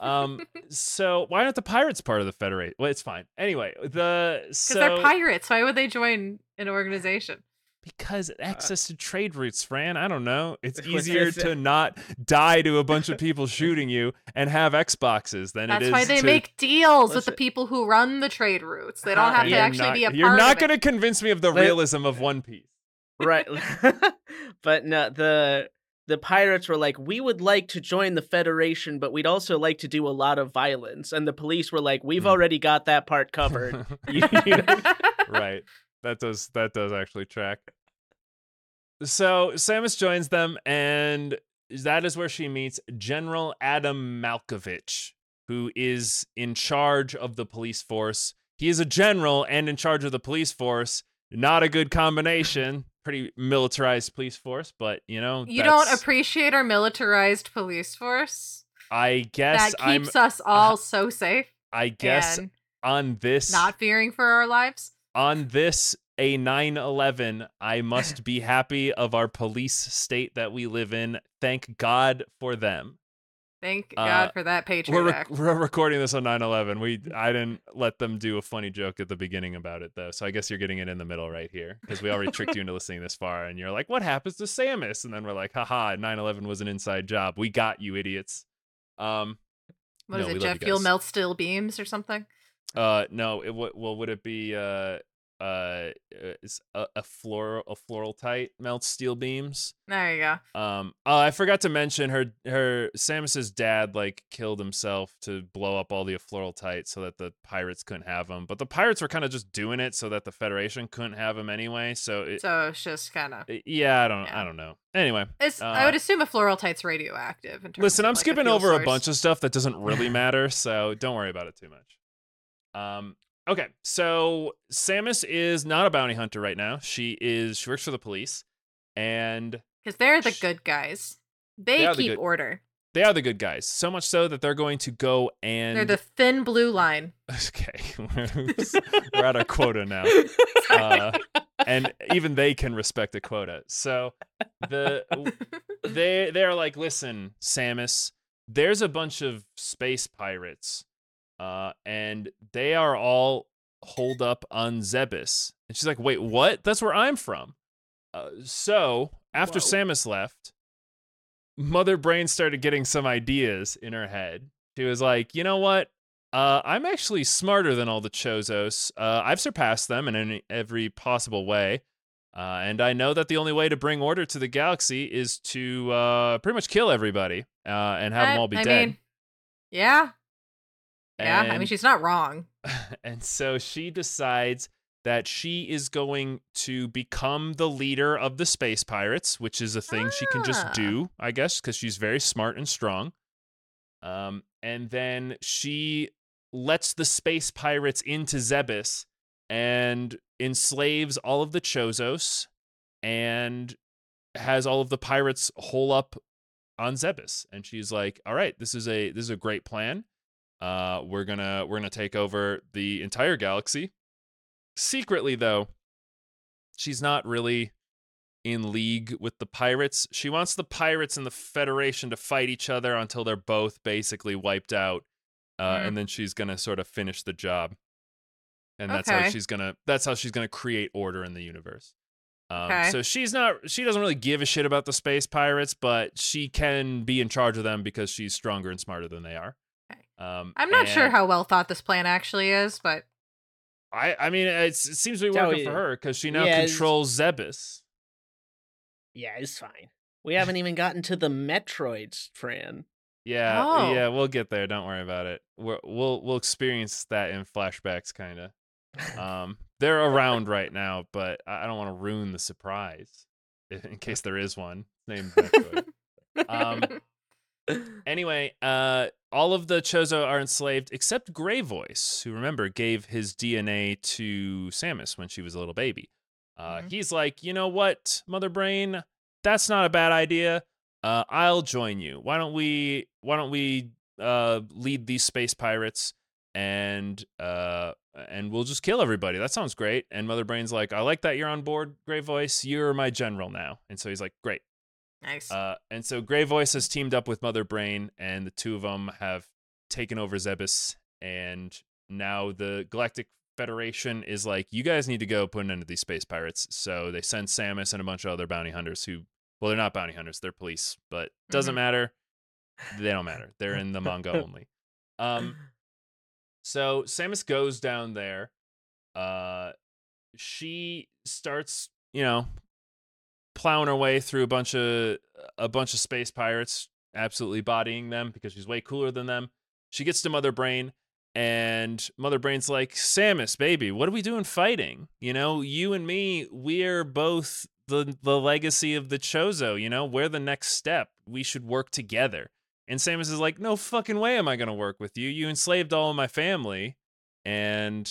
Um so why aren't the pirates part of the Federation? Well, it's fine. Anyway, the Because so they're pirates. Why would they join an organization? Because access to trade routes, Fran. I don't know. It's easier to not die to a bunch of people shooting you and have Xboxes than it is. That's why they to make deals with the people who run the trade routes. They don't Uh, have to You're actually not- be a You're not going to convince me of the Let- realism of One Piece. right, but no, the the pirates were like, "We would like to join the Federation, but we'd also like to do a lot of violence." And the police were like, "We've Hmm. already got that part covered." You- you know? right. That does that does actually track. So Samus joins them, and that is where she meets General Adam Malkovich, who is in charge of the police force. He is a general and in charge of the police force. Not a good combination. Pretty militarized police force, but you know, you don't appreciate our militarized police force I guess that I'm. keeps us all so safe I guess on this not fearing for our lives. On this a 9-11 i must be happy of our police state that we live in. Thank god for them. Thank Uh, God for that we're, Patriot rec- we're recording this on 9-11 we i didn't let them do a funny joke at the beginning about it though so i guess you're getting it in the middle right here because we already tricked you into listening this far and you're like what happens to samus? And then we're like haha 9-11 was an inside job. We got you idiots. Um What no, is it? you fuel melts steel beams or something? Uh, no. It w- well, would it be uh uh is a, a floral a floral tight melts steel beams? There you go. Um, oh, I forgot to mention her her Samus's dad like killed himself to blow up all the floral tight so that the pirates couldn't have them. But the pirates were kind of just doing it so that the Federation couldn't have them anyway. So it, So it's just kind of. yeah, I don't Yeah. I don't know. Anyway, It's, uh, I would assume a floral tight's radioactive. In terms Listen, I'm like, skipping over a bunch of stuff that doesn't really matter, so don't worry about it too much. Um, okay, so Samus is not a bounty hunter right now. She is she works for the police, and Because they're the Sh- good guys. They, They are the keep good- order. they are the good guys. So much so that they're going to go and They're the thin blue line. okay, we're, we're at our quota now, uh, and even they can respect a quota. So the they they're like, listen, Samus, there's a bunch of space pirates, uh, and they are all holed up on Zebes. And she's like, wait, what? That's where I'm from. Uh, so after Whoa. Samus left, Mother Brain started getting some ideas in her head. She was like, you know what? Uh, I'm actually smarter than all the Chozos. Uh, I've surpassed them in any, every possible way. Uh, and I know that the only way to bring order to the galaxy is to uh, pretty much kill everybody uh, and have I- them all be I dead. Mean, yeah. Yeah. I mean, she's not wrong. and so she decides that she is going to become the leader of the space pirates, which is a thing she can just Ah. do, I guess, because she's very smart and strong. Um, and then she lets the space pirates into Zebes and enslaves all of the Chozos and has all of the pirates hole up on Zebes. And she's like, "All right, this is a this is a great plan. Uh, we're gonna we're gonna take over the entire galaxy. Secretly, though, she's not really in league with the pirates. She wants the pirates and the Federation to fight each other until they're both basically wiped out, uh, Mm. and then she's gonna sort of finish the job. And that's how she's gonna that's how she's gonna create order in the universe. Um, Okay. So she's not she doesn't really give a shit about the space pirates, but she can be in charge of them because she's stronger and smarter than they are. Okay. Um, I'm not sure how well thought this plan actually is, but I I mean it's, it seems to be No, working for her because she now yeah, controls Zebes. yeah, it's fine. We haven't even gotten to the Metroids, Fran. Yeah, Oh. yeah, we'll get there. Don't worry about it. We're, we'll we'll experience that in flashbacks, kind of. Um, they're around right now, but I I don't want to ruin the surprise in case there is one named Metroid. Um, Anyway, uh, all of the Chozo are enslaved except Grey Voice, who remember gave his DNA to Samus when she was a little baby. Uh, Mhm. He's like, you know what, Mother Brain, that's not a bad idea. Uh, I'll join you. Why don't we? Why don't we uh, lead these space pirates and uh, and we'll just kill everybody? That sounds great. And Mother Brain's like, I like that you're on board, Grey Voice. You're my general now. And so he's like, great. Nice. Uh, and so Grey Voice has teamed up with Mother Brain, and the two of them have taken over Zebes. And now the Galactic Federation is like, you guys need to go put an end to these space pirates. So they send Samus and a bunch of other bounty hunters who, well, they're not bounty hunters, they're police, but doesn't Mhm. matter. They don't matter. They're in the manga only. Um, so Samus goes down there. Uh, she starts, you know, plowing her way through a bunch of a bunch of space pirates, absolutely bodying them because she's way cooler than them. She gets to Mother Brain, and Mother Brain's like, Samus, baby, what are we doing fighting? You know, you and me, we're both the the legacy of the Chozo. You know, we're the next step. We should work together. And Samus is like, no fucking way am I gonna work with you. You enslaved all of my family, and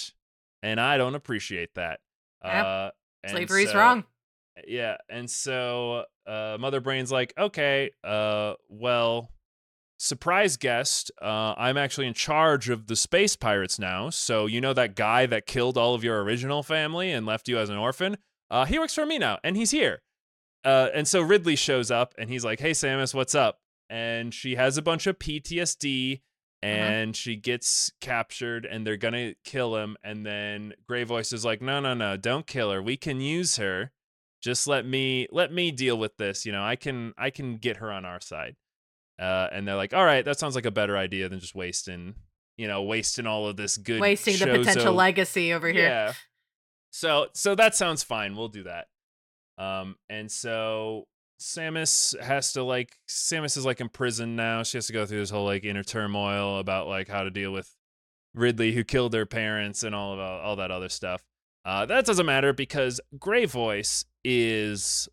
and I don't appreciate that. Uh, and Slavery's so- wrong. Yeah, and so uh, Mother Brain's like, okay, uh, well, surprise guest, uh, I'm actually in charge of the space pirates now. So you know that guy that killed all of your original family and left you as an orphan? Uh, he works for me now, and he's here. Uh, and so Ridley shows up, and he's like, hey Samus, what's up? And she has a bunch of PTSD. And she gets captured, and they're gonna kill him. And then Grey Voice is like, "No, no, no! Don't kill her. We can use her just let me let me deal with this you know i can i can get her on our side. Uh, and they're like all right that sounds like a better idea than just wasting you know wasting all of this good Wasting the potential legacy over here. yeah. So so that sounds fine we'll do that. Um and so samus has to like samus is like in prison now she has to go through this whole like inner turmoil about like how to deal with ridley who killed their parents and all of all that other stuff uh, that doesn't matter because Grey Voice is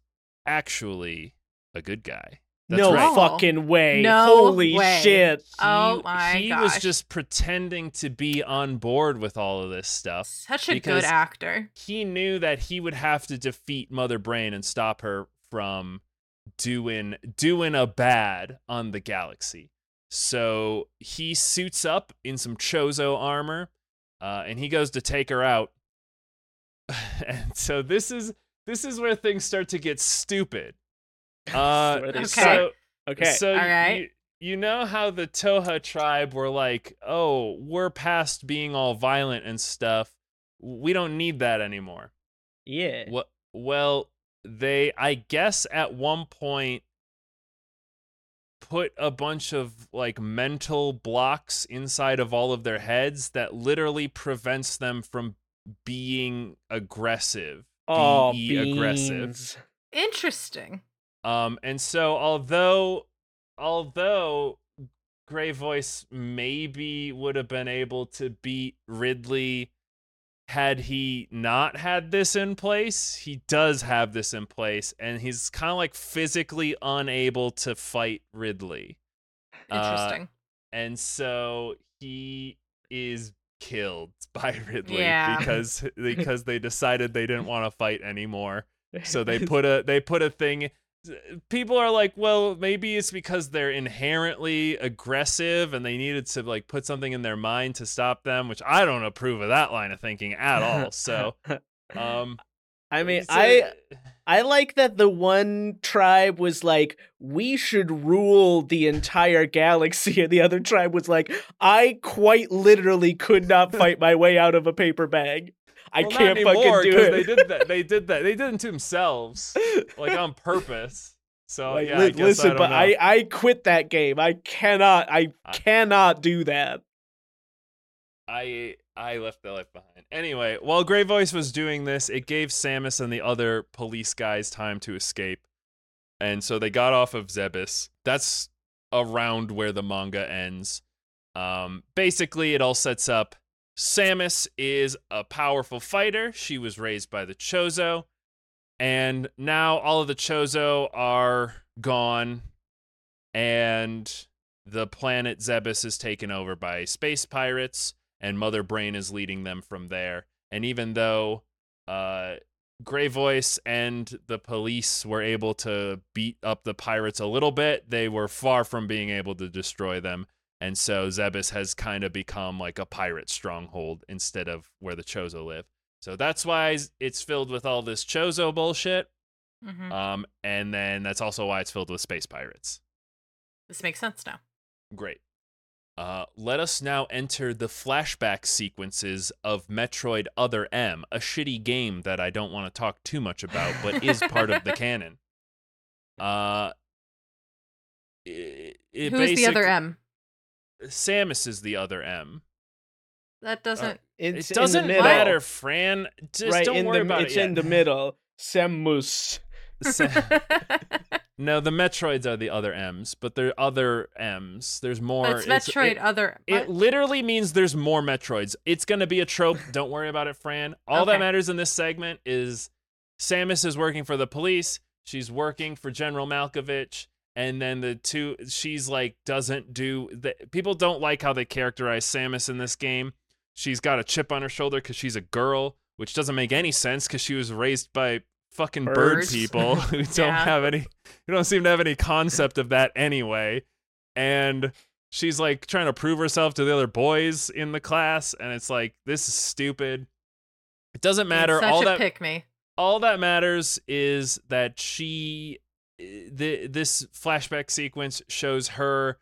actually a good guy. That's no right. fucking way. No Holy way. shit. Oh He- my He was just pretending to be on board with all of this stuff. Such a good actor. He knew that he would have to defeat Mother Brain and stop her from doing doing a bad on the galaxy. So he suits up in some Chozo armor, uh, and he goes to take her out. and so this is this is where things start to get stupid. Uh, Okay. so Okay. so All right. you, you know how the Thoha tribe were like, "Oh, we're past being all violent and stuff. We don't need that anymore." yeah. What? Well, they, I guess, at one point put a bunch of like mental blocks inside of all of their heads that literally prevents them from being aggressive. Oh, be aggressive. Interesting. Um, and so although although Grey Voice maybe would have been able to beat Ridley had he not had this in place, he does have this in place, and he's kind of like physically unable to fight Ridley. Uh, Interesting. and so he is killed by Ridley Yeah. because because they decided they didn't want to fight anymore so they put a they put a thing people are like well maybe it's because they're inherently aggressive and they needed to like put something in their mind to stop them which i don't approve of that line of thinking at all so um I mean, so- I I like that the one tribe was like, we should rule the entire galaxy, and the other tribe was like, I quite literally could not fight my way out of a paper bag. I well, can't anymore, fucking do it. they did that they did that they did it to themselves like on purpose so Like, yeah li- I guess listen, I don't but know. I I quit that game. I cannot. I I- cannot do that. I I left that life behind. Anyway, while Grey Voice was doing this, it gave Samus and the other police guys time to escape. And so they got off of Zebes. That's around where the manga ends. Um, basically, it all sets up Samus is a powerful fighter. She was raised by the Chozo. And now all of the Chozo are gone. And the planet Zebes is taken over by space pirates and Mother Brain is leading them from there. And even though uh, Grey Voice and the police were able to beat up the pirates a little bit, they were far from being able to destroy them. And so Zebes has kind of become like a pirate stronghold instead of where the Chozo live. So that's why it's filled with all this Chozo bullshit. hmm Um, and then that's also why it's filled with space pirates. This makes sense now. Great. Uh, let us now enter the flashback sequences of Metroid Other M, a shitty game that I don't want to talk too much about, but is part of the canon. Uh, it, it Who's the other M? Samus is the other M. That doesn't. It's it doesn't in the middle. matter, Fran. Just right don't worry the about it's it. yet. in the middle. Samus. Sa- no, the Metroids are the other M's, but there are other M's. There's more. but it's Metroid it- other. It literally means there's more Metroids. It's gonna be a trope. Don't worry about it, Fran. All that matters in this segment is Samus is working for the police. She's working for General Malkovich, and then the two. She's like doesn't do. The, people don't like how they characterize Samus in this game. She's got a chip on her shoulder because she's a girl, which doesn't make any sense because she was raised by fucking bird people who don't Yeah. have any. Who don't seem to have any concept of that anyway. And she's like trying to prove herself to the other boys in the class and it's like this is stupid it doesn't matter all that pick me. all that matters is that she eh, the this flashback sequence shows her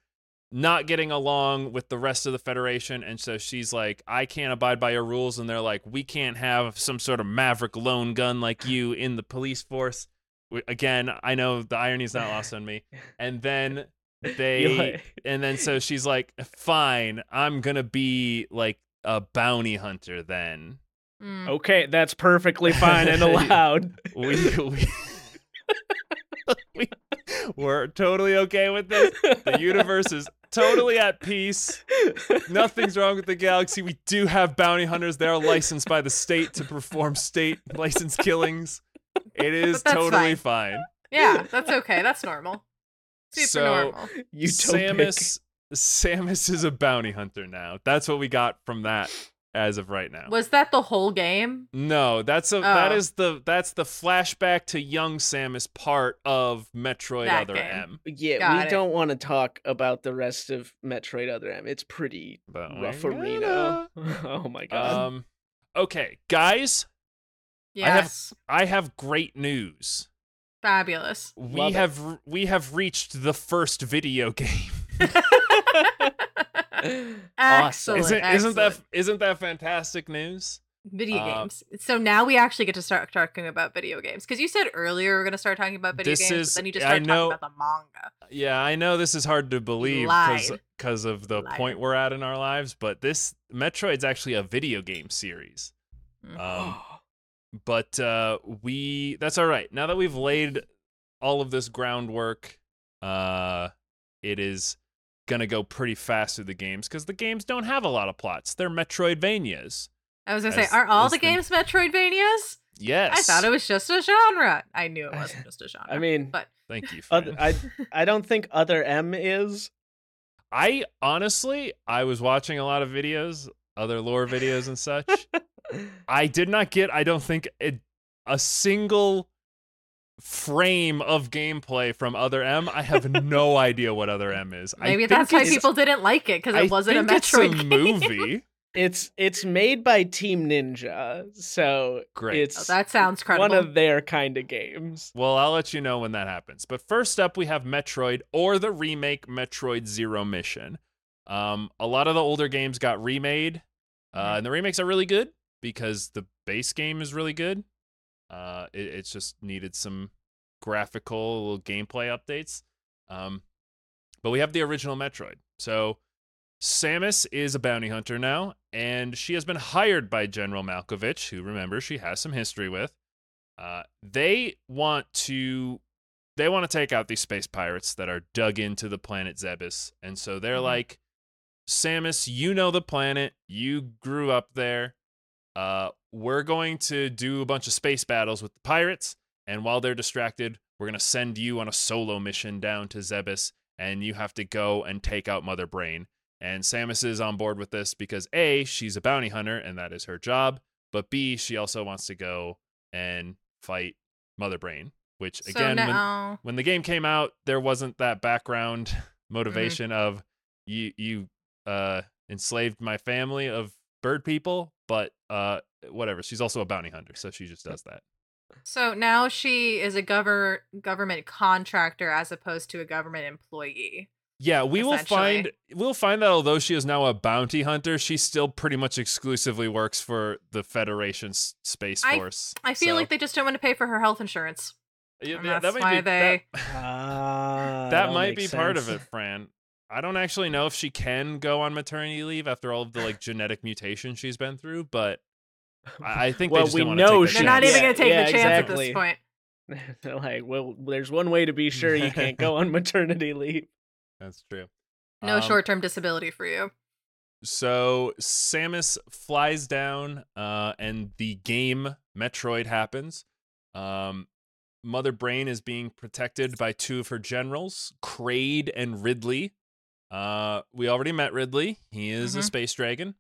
not getting along with the rest of the federation. And so she's like i can't abide by your rules. And they're like we can't have some sort of maverick lone gun like you in the police force. Wh- again i know the irony's not lost on me. And then they and then so she's like fine i'm gonna be like a bounty hunter then. Mm. okay, that's perfectly fine and allowed. we, we, we we're totally okay with this. The universe is totally at peace. Nothing's wrong with the galaxy. We do have bounty hunters. They're licensed by the state to perform state licensed killings. It is But that's totally fine, Yeah, that's okay. That's normal. Super So- normal. Utopic. samus samus is a bounty hunter now. That's what we got from that as of right now Was that the whole game? No, that's a that Oh. is the that's the flashback to young Samus part of Metroid That Other game. M. Yeah, Got we it. don't want to talk about the rest of Metroid Other M. It's pretty But we're rough-a-rino. oh my god. Um okay, guys, I have- Yes. I have great news. Fabulous. We Love it. have we have reached the first video game. Excellent. Isn't isn't that excellent. isn't that fantastic news? video uh, games? So now we actually get to start talking about video games because you said earlier we're going to start talking about video This games, is- but then you just I started know- talking about the manga. Yeah, I know this is hard to believe lied. because of the Liar. point we're at in our lives, but this Metroid's actually a video game series. Um, but uh, we that's all right. Now that we've laid all of this groundwork, uh, it is gonna go pretty fast through the games because the games don't have a lot of plots. They're Metroidvanias. I was going to as- say, are all as the the- games Metroidvanias? Yes, I thought it was just a genre. I knew it wasn't just a genre. I mean, but Thank you. Other, I I don't think Other M is. I honestly, I was watching a lot of videos, other lore videos and such. I did not get, I don't think, a, a single frame of gameplay from Other M. I have no idea what Other M is. Maybe think that's why people didn't like it because I it wasn't a think it's Metroid a game. movie. It's it's made by Team Ninja, so Great. it's Oh, that sounds credible. one of their kind of games. Well, I'll let you know when that happens. But first up, we have Metroid or the remake Metroid Zero Mission. Um, a lot of the older games got remade, uh, Mhm. and the remakes are really good because the base game is really good. Uh, it, it's just needed some graphical little gameplay updates. Um, but we have the original Metroid. So Samus is a bounty hunter now, and she has been hired by General Malkovich, who remember she has some history with. Uh, they want to they want to take out these space pirates that are dug into the planet Zebes, and so they're Mhm. like, Samus, you know the planet, you grew up there. Uh, we're going to do a bunch of space battles with the pirates, and while they're distracted, we're gonna send you on a solo mission down to Zebes, and you have to go and take out Mother Brain. And Samus is on board with this because A, she's a bounty hunter and that is her job, but B, she also wants to go and fight Mother Brain, which so again, when, now, when the game came out, there wasn't that background Mm-hmm. motivation of you you uh enslaved my family of bird people, but uh whatever. She's also a bounty hunter, so she just does that. so now she is a gover- government contractor as opposed to a government employee. Yeah, we will find we'll find that although she is now a bounty hunter, she still pretty much exclusively works for the Federation's space force. I feel So, like they just don't want to pay for her health insurance. yeah, yeah, that's that might why be, they- that, Ah, that all might be makes part of it, Fran. I don't actually know if she can go on maternity leave after all of the like genetic mutation she's been through, but I, I think Well, they just we didn't know take she- They're that not even Yeah, going to take yeah, the chance at this point. They're like, well, there's one way to be sure you can't go on maternity leave. That's true. No Um, short term disability for you. So Samus flies down, uh, and the game Metroid happens. Um, Mother Brain is being protected by two of her generals, Kraid and Ridley. Uh, we already met Ridley. He is a Mhm. space dragon.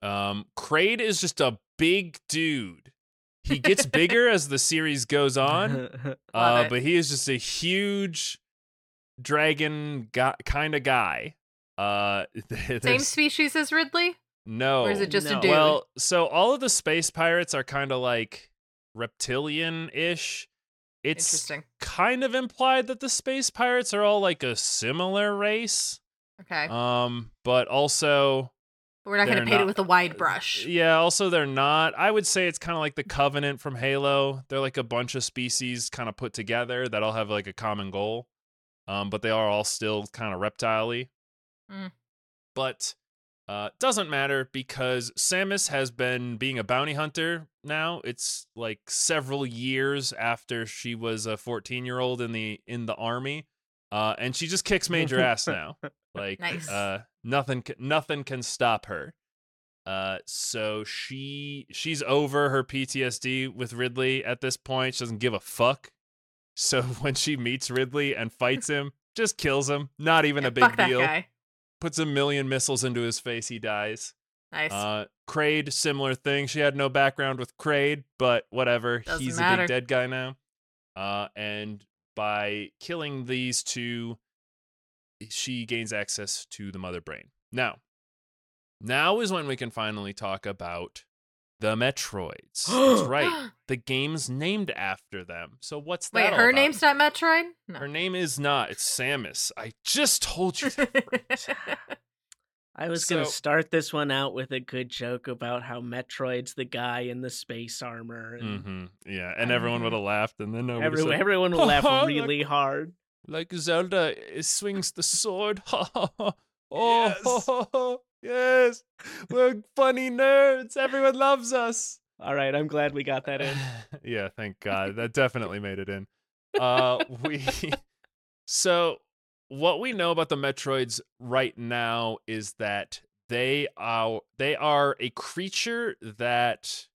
Um, Kraid is just a big dude. He gets bigger as the series goes on, uh, but he is just a huge dragon guy, kind of guy. Uh, Same species as Ridley? no. Or is it just no. a dude? Well, so all of the space pirates are kind of like reptilian-ish. It's Interesting. Kind of implied that the space pirates are all like a similar race. Okay. Um, but also But we're not going to paint it with a wide brush. yeah, also they're not. I would say it's kind of like the Covenant from Halo. They're like a bunch of species kind of put together that all have like a common goal. Um, but they are all still kind of reptile-y. Mm. But uh, doesn't matter because Samus has been being a bounty hunter now. It's like several years after she was a 14 year old in the in the army, uh, and she just kicks major ass now. Like, Nice. uh, nothing nothing can stop her. Uh, so she she's over her PTSD with Ridley at this point. She doesn't give a fuck. So when she meets Ridley and fights him, just kills him. Not even Yeah, a big fuck that deal guy. Puts a million missiles into his face, he dies. Nice. Uh, Kraid, similar thing. She had no background with Kraid, but whatever. Doesn't He's a big dead guy now. Uh, and by killing these two, she gains access to the mother brain. Now, now is when we can finally talk about the Metroids. That's right. The game's named after them. So what's that? Wait, all her about? name's not Metroid? No. Her name is not. It's Samus. I just told you. that. I was gonna start this one out with a good joke about how Metroid's the guy in the space armor, and hmm Yeah, and everyone would have laughed, and then nobody every- said, everyone will laugh Like- really hard. like Zelda swings the sword. oh, yes. We're funny nerds. Everyone loves us. All right, I'm glad we got that in. yeah, thank God. That definitely made it in. Uh, we so what we know about the Metroids right now is that they are they are a creature that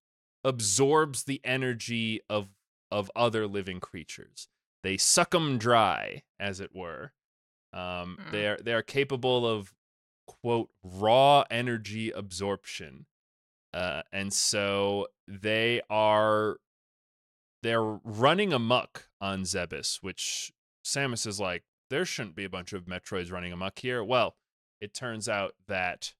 absorbs the energy of of other living creatures. They suck them dry, as it were. Um, Hmm. They are they are capable of quote raw energy absorption, uh, and so they are they're running amok on Zebes, which Samus is like, there shouldn't be a bunch of Metroids running amok here. Well, it turns out that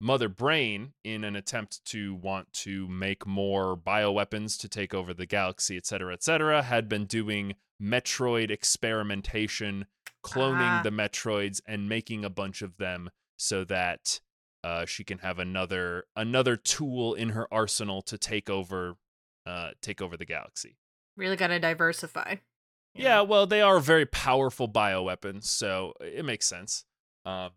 Mother Brain, in an attempt to want to make more bioweapons to take over the galaxy, etc., etc., had been doing Metroid experimentation, cloning Ah. the Metroids and making a bunch of them so that uh, she can have another another tool in her arsenal to take over uh, take over the galaxy. really got to diversify. Yeah, well, they are very powerful bioweapons, so it makes sense. Um,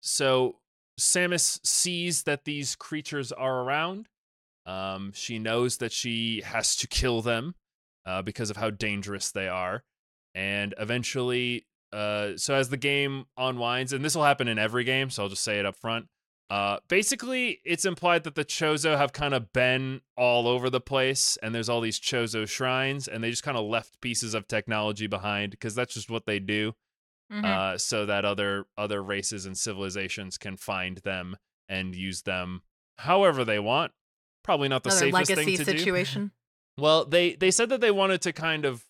so Samus sees that these creatures are around. Um, she knows that she has to kill them uh, because of how dangerous they are, and eventually, uh, so as the game unwinds, and this will happen in every game, so I'll just say it up front. Uh, basically, it's implied that the Chozo have kind of been all over the place, and there's all these Chozo shrines, and they just kind of left pieces of technology behind because that's just what they do, Mhm. uh, so that other other races and civilizations can find them and use them however they want. Probably not the Another safest thing to do. situation. Well, they they said that they wanted to kind of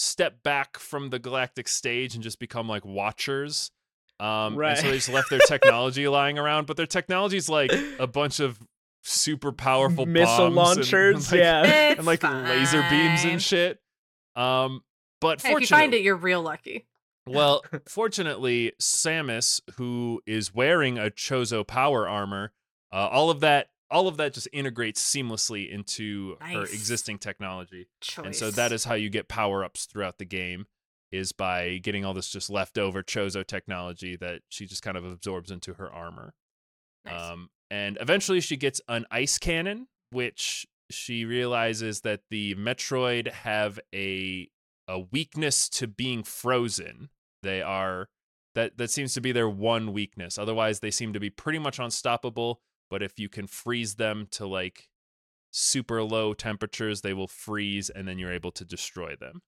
step back from the galactic stage and just become like watchers. Um, and so they Right. just left their technology lying around, but their technology is like a bunch of super powerful Missile bombs and, launchers, like, yeah. And like laser beams and shit. Um, but Hey, if you fortunately, find it, you're real lucky. well, fortunately, Samus, who is wearing a Chozo power armor, uh, all of that, all of that just integrates seamlessly into her existing technology, Choice. and so that is how you get power ups throughout the game, is by getting all this just leftover Chozo technology that she just kind of absorbs into her armor. Nice. Um, and eventually, she gets an ice cannon, which she realizes that the Metroid have a a weakness to being frozen. They are that that seems to be their one weakness. Otherwise, they seem to be pretty much unstoppable. But if you can freeze them to like super low temperatures, they will freeze, and then you're able to destroy them.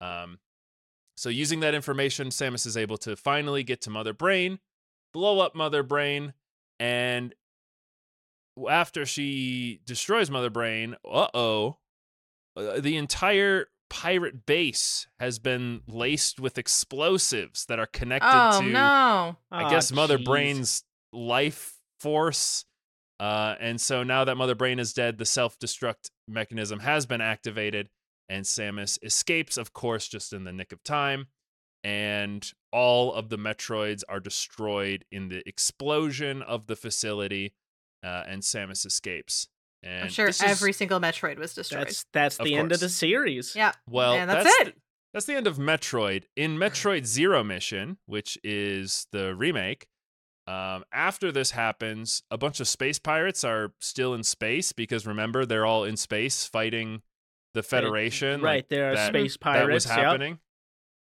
Um, so using that information, Samus is able to finally get to Mother Brain, blow up Mother Brain, and after she destroys Mother Brain, uh-oh, uh, the entire pirate base has been laced with explosives that are connected Oh to no. I Aw, guess Mother jeez. Brain's life force. Uh, and so now that Mother Brain is dead, the self destruct mechanism has been activated, and Samus escapes, of course, just in the nick of time. And all of the Metroids are destroyed in the explosion of the facility, uh, and Samus escapes. And I'm sure this is- every single Metroid was destroyed. That's that's Of the end of the series. yeah. Well, And that's that's it. The, that's the end of Metroid. In Metroid Zero Mission, which is the remake, um, after this happens, a bunch of space pirates are still in space because remember they're all in space fighting the Federation. Right, like, there are that- space that pirates. was yep. happening.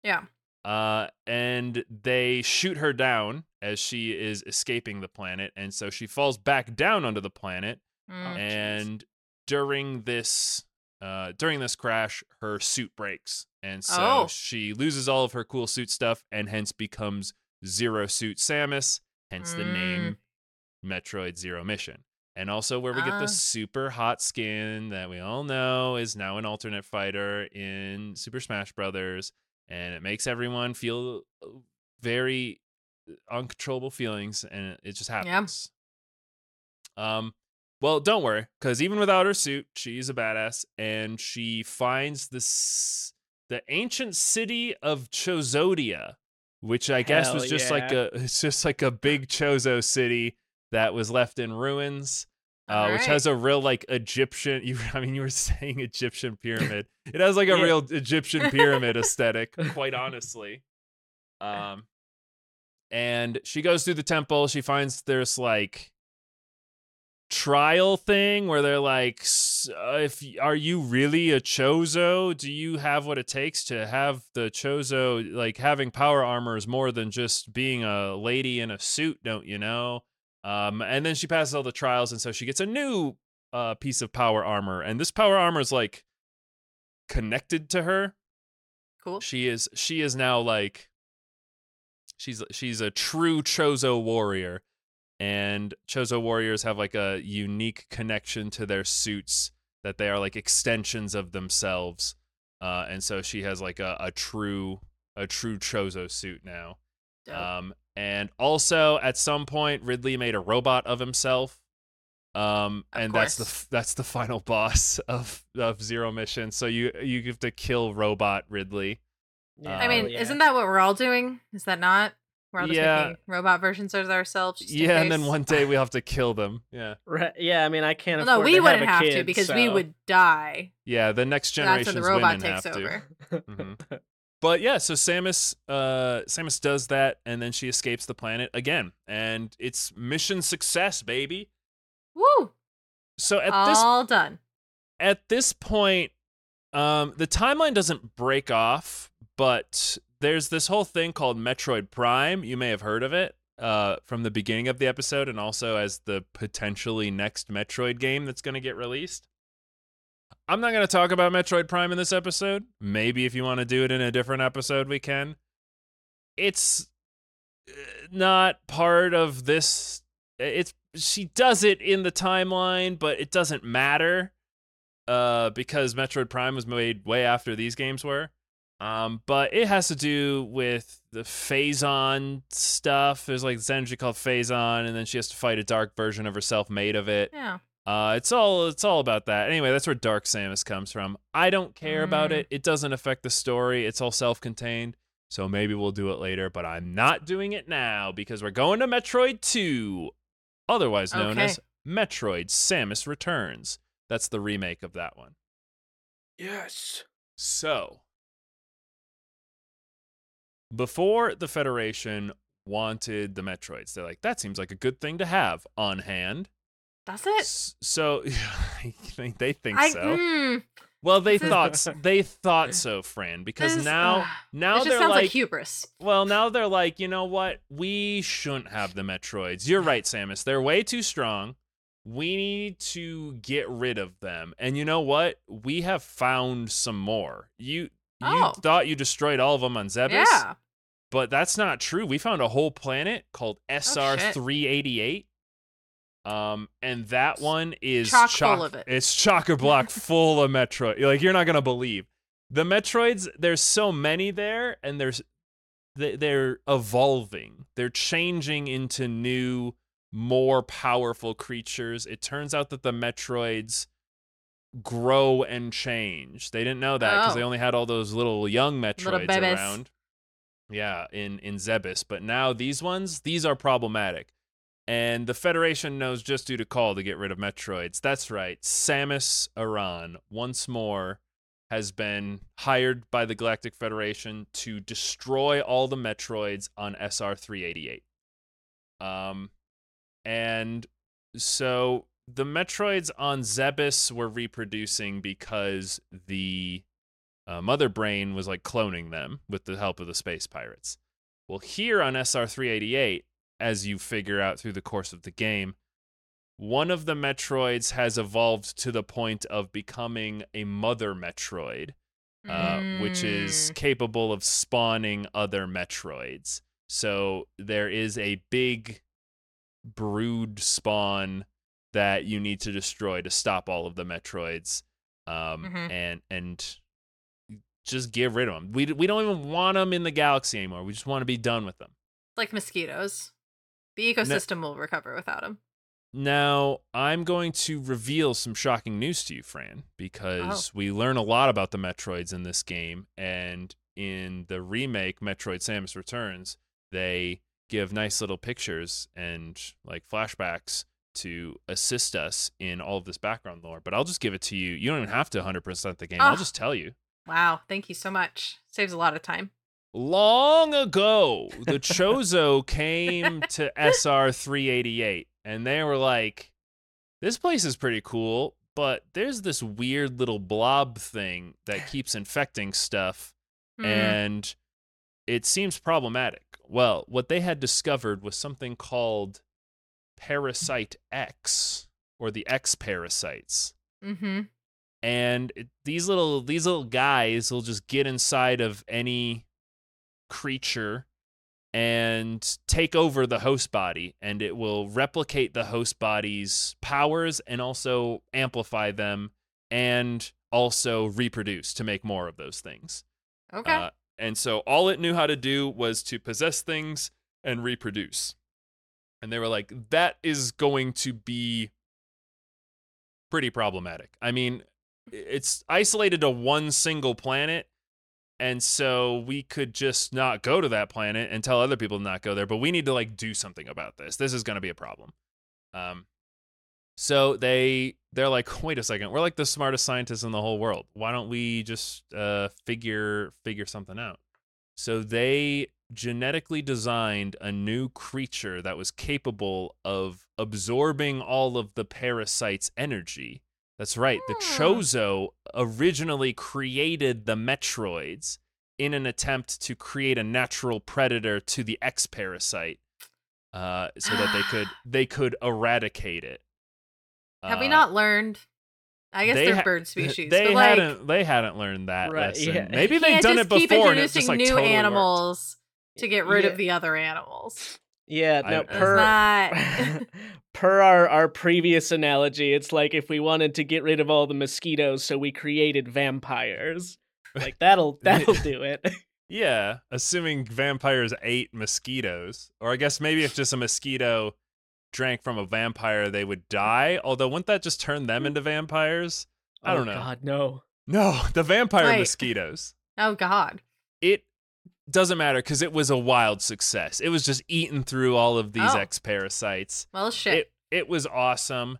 Yeah. Uh, and they shoot her down as she is escaping the planet, and so she falls back down onto the planet Oh, Mm. jeez. and during this uh, during this crash, her suit breaks, and so Oh. she loses all of her cool suit stuff, and hence becomes Zero Suit Samus. Hence the name Metroid Zero Mission. And also where we get Ah. the super hot skin that we all know is now an alternate fighter in Super Smash Brothers, and it makes everyone feel uh, very uh, uncontrollable feelings, and it just happens. Um, well, don't worry, because even without her suit, she's a badass, and she finds this the ancient city of Chozodia, which I guess Hell was just like a it's just like a big Chozo city that was left in ruins. Uh, which has a real like Egyptian. You, I mean, you were saying Egyptian pyramid. It has like a Yeah. real Egyptian pyramid aesthetic, quite honestly. Um, and she goes through the temple. She finds there's like trial thing where they're like, uh, if are you really a Chozo? Do you have what it takes to have the Chozo? Like having power armor is more than just being a lady in a suit, don't you know? Um, and then she passes all the trials, and so she gets a new uh, piece of power armor, and this power armor is like connected to her. Cool. She is she is now like she's she's a true Chozo warrior, and Chozo warriors have like a unique connection to their suits that they are like extensions of themselves, uh, and so she has like a, a true a true Chozo suit now. Dope. Um, and also at some point, Ridley made a robot of himself. Um, Of and that's the f- that's the final boss of of Zero Mission. So you you have to kill robot Ridley. Yeah, I mean, Um, yeah. isn't that what we're all doing? Is that not? We're all just Yeah. making robot versions of ourselves. Just Yeah, and then one day we have to kill them. Yeah, Right, yeah, I mean, I can't Well, no, afford we to wouldn't have, a have, kid, to because we would die. yeah. The next generation. that's when the robot women takes have over. to. Mhm. But yeah, so Samus, uh, Samus does that, and then she escapes the planet again, and it's mission success, baby. Woo! So at this all done. at this point, um, the timeline doesn't break off, but there's this whole thing called Metroid Prime. You may have heard of it uh, from the beginning of the episode, and also as the potentially next Metroid game that's going to get released. I'm not going to talk about Metroid Prime in this episode. Maybe if you want to do it in a different episode, we can. It's uh, not part of this. It's she does it in the timeline, but it doesn't matter uh, because Metroid Prime was made way after these games were. Um, but it has to do with the Phazon stuff. There's like this energy called Phazon, and then she has to fight a dark version of herself made of it. Yeah. Uh, it's all it's all about that. Anyway, that's where Dark Samus comes from. I don't care about Mm. it. It doesn't affect the story. It's all self-contained. So maybe we'll do it later, but I'm not doing it now because we're going to Metroid 2, otherwise known Okay. as Metroid Samus Returns. That's the remake of that one. Yes. So, before the Federation wanted the Metroids, they're like, that seems like a good thing to have on hand. Does it? So they think I, so. mm, Well, they is- thought s- they thought so, Fran, because this- now ugh, now just they're sounds like, like hubris. well, now they're like, you know what? We shouldn't have the Metroids. You're right, Samus. They're way too strong. We need to get rid of them. And you know what? We have found some more. You you Oh. thought you destroyed all of them on Zebes, Yeah. but that's not true. We found a whole planet called Oh, SR three eighty eight. Um, and that one is Chock full of it. It's chocker block full of Metroid. Like you're not gonna believe the Metroids. There's so many there, and there's they- they're evolving. They're changing into new, more powerful creatures. It turns out that the Metroids grow and change. They didn't know that because they Oh. only had all those little young Metroids babies. around. Yeah, in in Zebes, but now these ones, these are problematic. And the Federation knows just who to call to get rid of Metroids. That's right. Samus Aran once more has been hired by the Galactic Federation to destroy all the Metroids on SR 388. Um and so the Metroids on Zebes were reproducing because the uh, Mother Brain was like cloning them with the help of the space pirates. Well, here on SR 388, as you figure out through the course of the game, one of the Metroids has evolved to the point of becoming a Mother Metroid, uh, which is Mm. capable of spawning other Metroids. So there is a big brood spawn that you need to destroy to stop all of the Metroids, um, Mhm. and and just get rid of them. We we don't even want them in the galaxy anymore. We just want to be done with them. like mosquitoes. The ecosystem will recover without them. Now, I'm going to reveal some shocking news to you, Fran, because we learn a lot about the Metroids in this game. And in the remake, Metroid Samus Returns, they give nice little pictures and like flashbacks to assist us in all of this background lore. But I'll just give it to you. You don't even have to 100% the game. I'll Ah. just tell you. Wow, thank you so much. Saves a lot of time. long ago, the Chozo came to SR 388 and they were like, this place is pretty cool, but there's this weird little blob thing that keeps infecting stuff Hmm. and it seems problematic. Well, what they had discovered was something called Parasite X or the X parasites mm-hmm. and it, these little these little guys will just get inside of any creature and take over the host body and it will replicate the host body's powers and also amplify them and also reproduce to make more of those things Okay. uh, and so all it knew how to do was to possess things and reproduce. And they were like, that is going to be pretty problematic. I mean, it's isolated to one single planet. And so we could just not go to that planet and tell other people to not go there. But we need to like do something about this. This is going to be a problem. Um, so they they're like, wait a second, we're like the smartest scientists in the whole world. Why don't we just uh, figure figure something out? So they genetically designed a new creature that was capable of absorbing all of the parasite's energy. That's right. The Hmm. Chozo originally created the Metroids in an attempt to create a natural predator to the X parasite, uh, so that they could they could eradicate it. Have we Uh, not learned? I guess they they're ha- bird species. They but like, hadn't. They hadn't learned that Right, lesson. yeah. Maybe they've done just it keep before, and it's just like new totally worked. Animals to get rid Yeah. of the other animals. Yeah, no, It's per not- per our, our previous analogy, it's like if we wanted to get rid of all the mosquitoes, so we created vampires. Like that'll that'll do it. Yeah, assuming vampires ate mosquitoes, or I guess maybe if just a mosquito drank from a vampire, they would die. Although, wouldn't that just turn them into vampires? I Oh, don't know. God, no. No, the vampire Wait. mosquitoes. Oh God. It doesn't matter because it was a wild success. It was just eating through all of these Oh. X parasites. Well, shit. It it was awesome.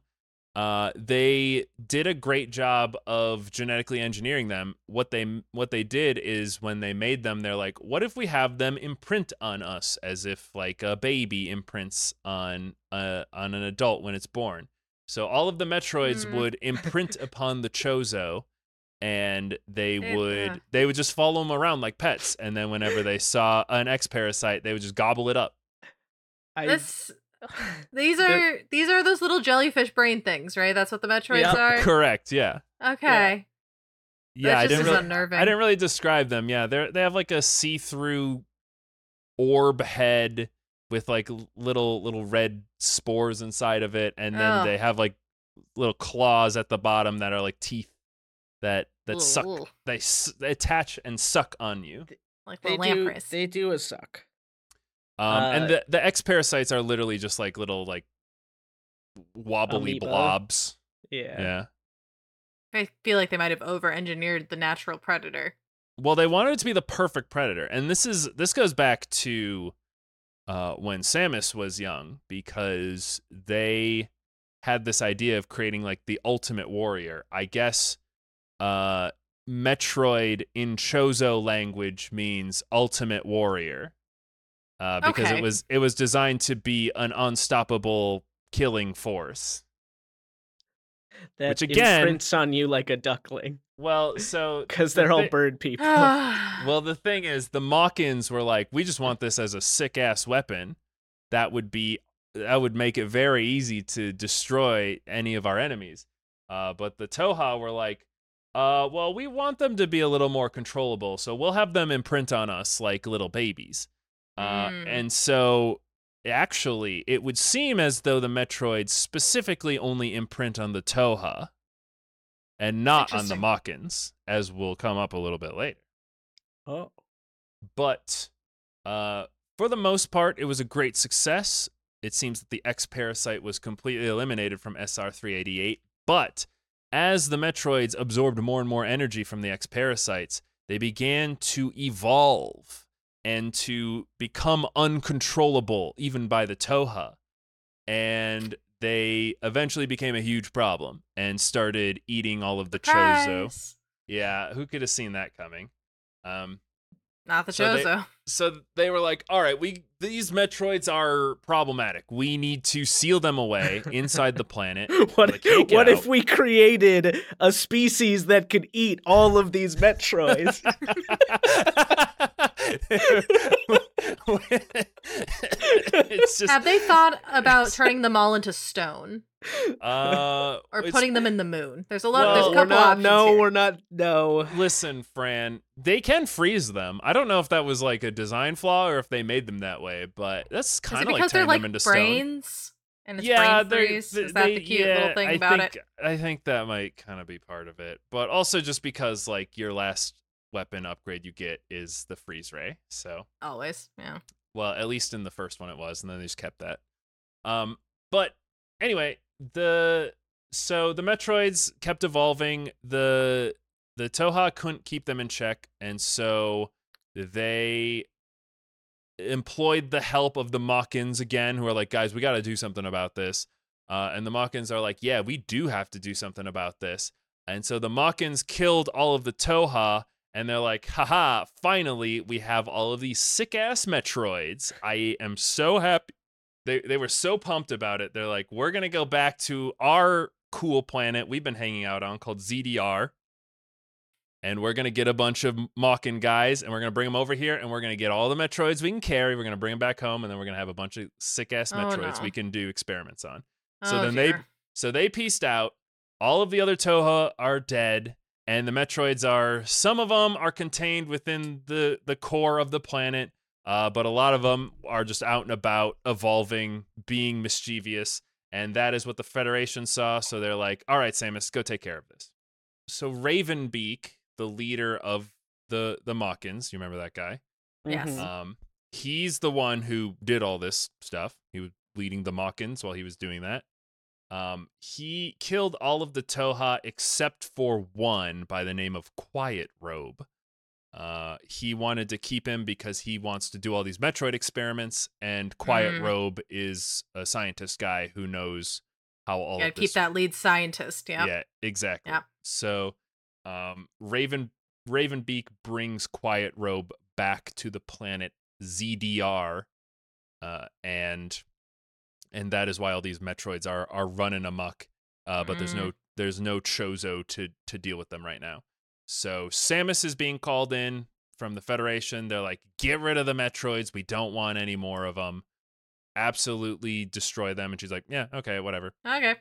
Uh, they did a great job of genetically engineering them. What they what they did is when they made them, they're like, what if we have them imprint on us as if like a baby imprints on uh, on an adult when it's born? So all of the Metroids Mm. would imprint upon the Chozo, and they Eh, would uh. they would just follow them around like pets. And then whenever they saw an X parasite they would just gobble it up. I, This these are these are those little jellyfish brain things, right? That's what the Metroids Yeah. are. Correct. Yeah. Okay. Yeah. I didn't really. unnerving. I didn't really describe them. Yeah, they are they have like a see-through orb head with like little little red spores inside of it, and then Ugh. they have like little claws at the bottom that are like teeth that that suck. Ugh. They, s- they attach and suck on you. like they little do, lampreys. they do a suck. Um, and Uh, the the X parasites are literally just like little like wobbly Amoeba. blobs. Yeah. yeah. I feel like they might have over-engineered the natural predator. Well, they wanted it to be the perfect predator, and this is this goes back to uh, when Samus was young because they had this idea of creating like the ultimate warrior. I guess uh, Metroid in Chozo language means ultimate warrior uh, because Okay. it was it was designed to be an unstoppable killing force. That Which again- imprints on you like a duckling Well, so because they're all thi- bird people. Well, the thing is, the Mawkins were like, we just want this as a sick ass weapon that would be that would make it very easy to destroy any of our enemies. Uh, but the Thoha were like, uh, well, we want them to be a little more controllable, so we'll have them imprint on us like little babies. Uh, Mm. And so, actually, it would seem as though the Metroids specifically only imprint on the Thoha and not on the. Mawkins, as will come up a little bit later oh. but uh, for the most part, it was a great success. It seems that the X parasite was completely eliminated from SR 388. But as the Metroids absorbed more and more energy from the X parasites, they began to evolve and to become uncontrollable, even by the Thoha. And they eventually became a huge problem and started eating all of the Chozo. Yeah, who could have seen that coming? Um, Not the So they- Chozo. So they were like, "All right, we these Metroids are problematic. We need to seal them away inside the planet." What, They what if we created a species that could eat all of these Metroids? it's just Have they thought about turning them all into stone uh, or putting them in the moon? There's a lot. Well, there's a couple not. options No, here. we're not. No. Listen, Fran, they can freeze them. I don't know if that was like a design flaw or if they made them that way, but that's kind of like because they're turning like them into stone. brains and it's yeah, brain they're- freeze? they- Is that they- the cute yeah, little thing I about think, it? I think that might kind of be part of it, but also just because like your last weapon upgrade you get is the freeze ray. So, Always, yeah. well, at least in the first one it was, and then they just kept that. Um, but anyway, the so the Metroids kept evolving. The the Thoha couldn't keep them in check, and so they employed the help of the Mawkins again, who are like, guys, we got to do something about this. Uh, and the Mawkins are like, yeah, we do have to do something about this. And so the Mawkins killed all of the Thoha, and they're like, haha, finally, we have all of these sick ass Metroids. I am so happy. They, they were so pumped about it. They're like, we're going to go back to our cool planet we've been hanging out on called ZDR. And we're going to get a bunch of Mawkin guys and we're going to bring them over here and we're going to get all the Metroids we can carry. We're going to bring them back home and then we're going to have a bunch of sick ass Oh, Metroids no. we can do experiments on. So oh, then they so they pieced out. All of the other Thoha are dead, and the Metroids are some of them are contained within the the core of the planet, uh, but a lot of them are just out and about, evolving, being mischievous, and that is what the Federation saw. So they're like, "All right, Samus, go take care of this." So Ravenbeak, the leader of the the Mawkins, you remember that guy? Yes. Mhm. Um, he's the one who did all this stuff. He was leading the Mawkins while he was doing that. Um, he killed all of the Thoha except for one by the name of Quiet Robe. Uh, he wanted to keep him because he wants to do all these Metroid experiments, and Quiet Mm. Robe is a scientist guy who knows how all keep that lead scientist. Yeah. yeah, exactly. Yep. So, um, Raven Ravenbeak brings Quiet Robe back to the planet ZDR, uh, and and that is why all these Metroids are are running amok uh, but there's no there's no Chozo to to deal with them right now. So Samus is being called in from the Federation. They're like, get rid of the Metroids. We don't want any more of them. Absolutely destroy them. And she's like, yeah, okay, whatever. Okay.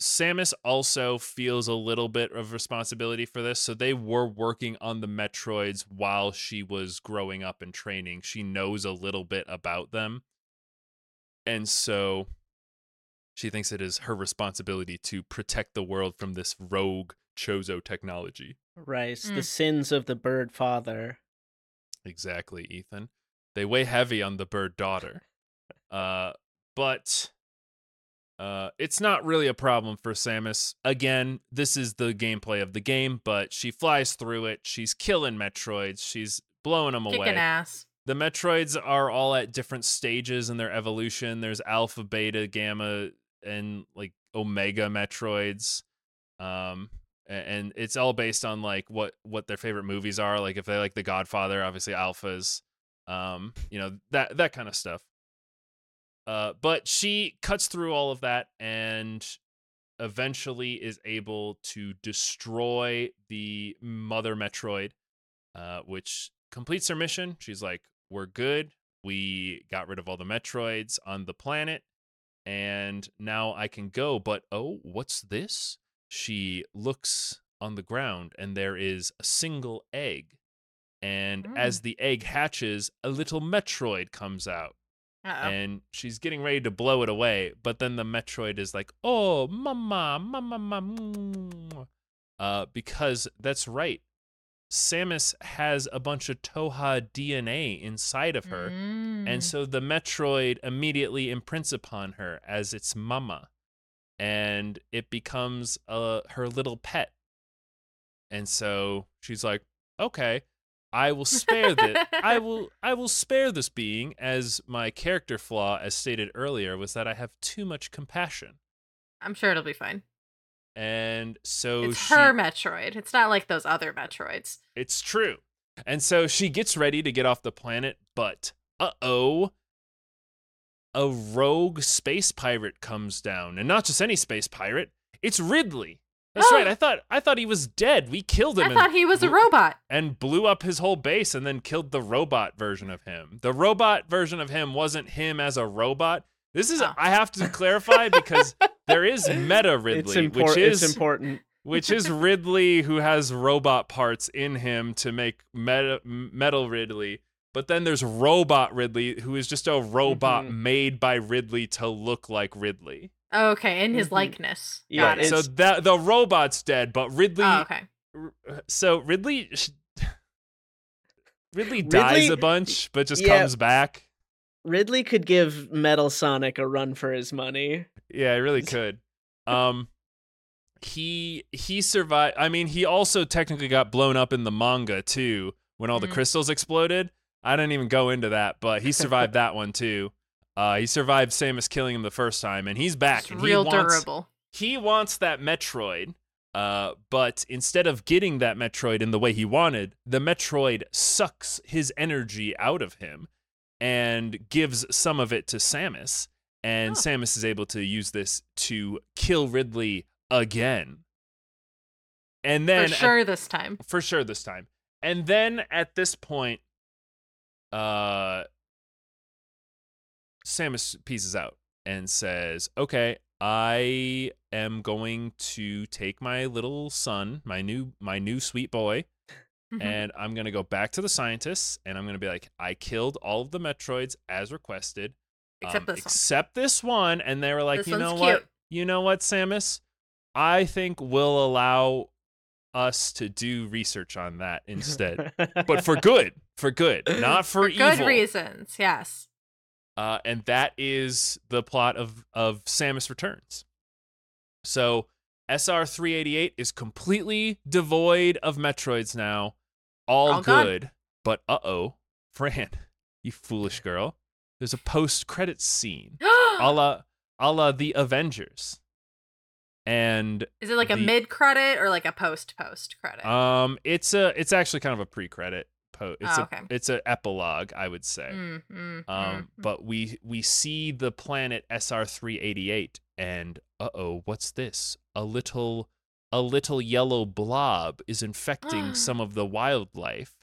Samus also feels a little bit of responsibility for this. So they were working on the Metroids while she was growing up and training. She knows a little bit about them. And so she thinks it is her responsibility to protect the world from this rogue Chozo technology. Right. Mm. The sins of the bird father. Exactly, Ethan. They weigh heavy on the bird daughter. Uh, but uh, it's not really a problem for Samus. Again, this is the gameplay of the game, but she flies through it. She's killing Metroids. She's blowing them Kicking away. ass. The Metroids are all at different stages in their evolution. There's Alpha, Beta, Gamma, and like Omega Metroids. Um, a- and it's all based on like what what their favorite movies are. Like if they like The Godfather, obviously Alphas. Um, you know that that kind of stuff. Uh, but she cuts through all of that and eventually is able to destroy the mother Metroid, uh, which completes her mission. She's like, "We're good. We got rid of all the Metroids on the planet, and now I can go." But oh, what's this? She looks on the ground, and there is a single egg. And Mm. as the egg hatches, a little Metroid comes out Uh-oh. and she's getting ready to blow it away but then the metroid is like oh mama mama mama uh because that's right samus has a bunch of Thoha dna inside of her Mm. and so the metroid immediately imprints upon her as its mama and it becomes uh her little pet and so she's like okay i will spare that i will i will spare this being as my character flaw as stated earlier was that i have too much compassion I'm sure it'll be fine. and so it's she, her Metroid. It's not like those other Metroids. It's true. And so she gets ready to get off the planet, but uh oh, a rogue space pirate comes down, and not just any space pirate. It's Ridley. That's right. I oh. thought I thought he was dead. We killed him. I thought he was a robot. and blew up his whole base, and then killed the robot version of him. The robot version of him wasn't him as a robot. This is Oh. I have to oh. clarify because there is meta Ridley, it's which is It's important. which is Ridley who has robot parts in him to make meta, metal Ridley. But then there's robot Ridley who is just a robot Mhm. made by Ridley to look like Ridley. Okay, in his Mhm. likeness. Yeah, it. So it's- that the robot's dead, but Ridley Oh, okay. so Ridley Ridley dies Ridley- a bunch but just yeah. comes back. Ridley could give Metal Sonic a run for his money. Yeah, he really could. Um he he survived I mean he also technically got blown up in the manga too when all the Mhm. crystals exploded. I didn't even go into that, but he survived that one too. Uh he survived Samus killing him the first time and he's back It's and real he wants durable. he wants that Metroid. Uh, but instead of getting that Metroid in the way he wanted, the Metroid sucks his energy out of him and gives some of it to Samus. And Oh. Samus is able to use this to kill Ridley again. And then For at- sure this time. for sure this time. And then at this point, uh, Samus pieces out and says, "Okay, I am going to take my little son, my new my new sweet boy, Mhm. and I'm gonna go back to the scientists, and I'm gonna be like, I killed all of the Metroids as requested, Except um, this one. except this one." And they were like, This "You know one's what? You know what, Samus? I think we'll allow us to do research on that instead." but for good, for good, not for, For good reasons, yes. Uh, and that is the plot of of Samus Returns. So SR three eighty eight is completely devoid of Metroids now, all, All gone. good. But uh oh, Fran, you foolish girl. There's a post credits scene, a la a la the Avengers, and Is it like a mid credit or like a post post credit? um, it's a it's actually kind of a pre credit post. It's Oh, a okay. it's a epilogue, I would say. Mm, mm, Um, mm, but we we see the planet SR three eighty eight, and uh oh, what's this? A little a little yellow blob is infecting some of the wildlife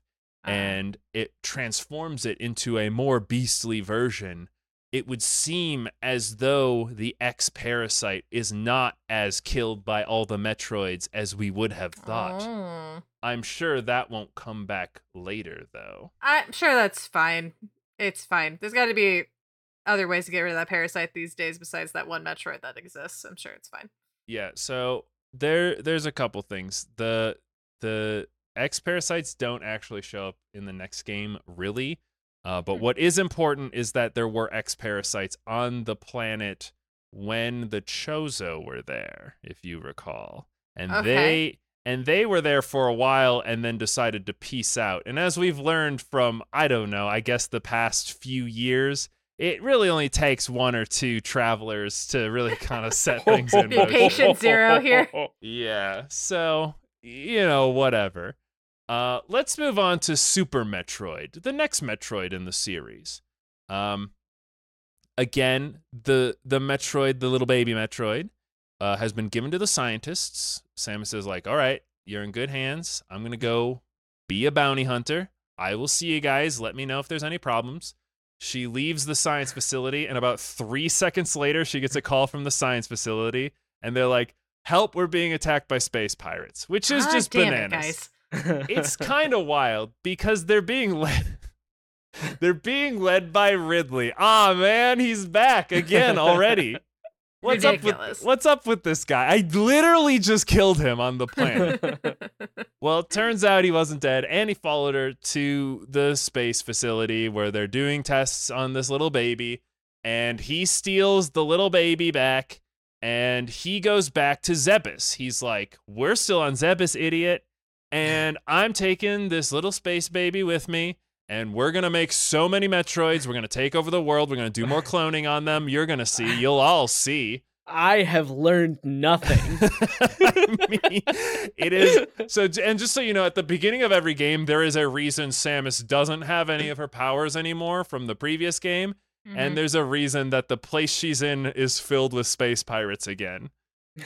Uh, and it transforms it into a more beastly version. It would seem as though the X parasite is not as killed by all the Metroids as we would have thought. oh. I'm sure that won't come back later, though. I'm sure that's fine. It's fine. There's got to be other ways to get rid of that parasite these days besides that one Metroid that exists. I'm sure it's fine. Yeah, so there there's a couple things. The the X parasites don't actually show up in the next game really. Uh, but Hmm. what is important is that there were X parasites on the planet when the Chozo were there, if you recall. And Okay. they and they were there for a while and then decided to peace out. And as we've learned from I don't know, I guess the past few years, it really only takes one or two travelers to really kind of set things in Be motion. patient zero here. Yeah. So, you know, whatever. Uh let's move on to Super Metroid, the next Metroid in the series. Um again, the the Metroid, the little baby Metroid, uh, has been given to the scientists. Samus is like, "All right, you're in good hands. I'm going to go be a bounty hunter. I will see you guys. Let me know if there's any problems." She leaves the science facility, and about three seconds later, she gets a call from the science facility, and they're like, "Help! We're being attacked by space pirates," which is God just bananas it, guys. It's kind of wild because they're being led they're being led by Ridley. Ah man, he's back again already. What's up Ridiculous. with What's up with this guy? I literally just killed him on the planet. well, it turns out he wasn't dead and he followed her to the space facility where they're doing tests on this little baby and he steals the little baby back and he goes back to Zebes. He's like, "We're still on Zebes, idiot." And I'm taking this little space baby with me, and we're gonna make so many Metroids. We're gonna take over the world. We're gonna do more cloning on them. You're gonna see. You'll all see. I have learned nothing. I mean, it is so. And just so you know, at the beginning of every game, there is a reason Samus doesn't have any of her powers anymore from the previous game, Mhm. and there's a reason that the place she's in is filled with space pirates again.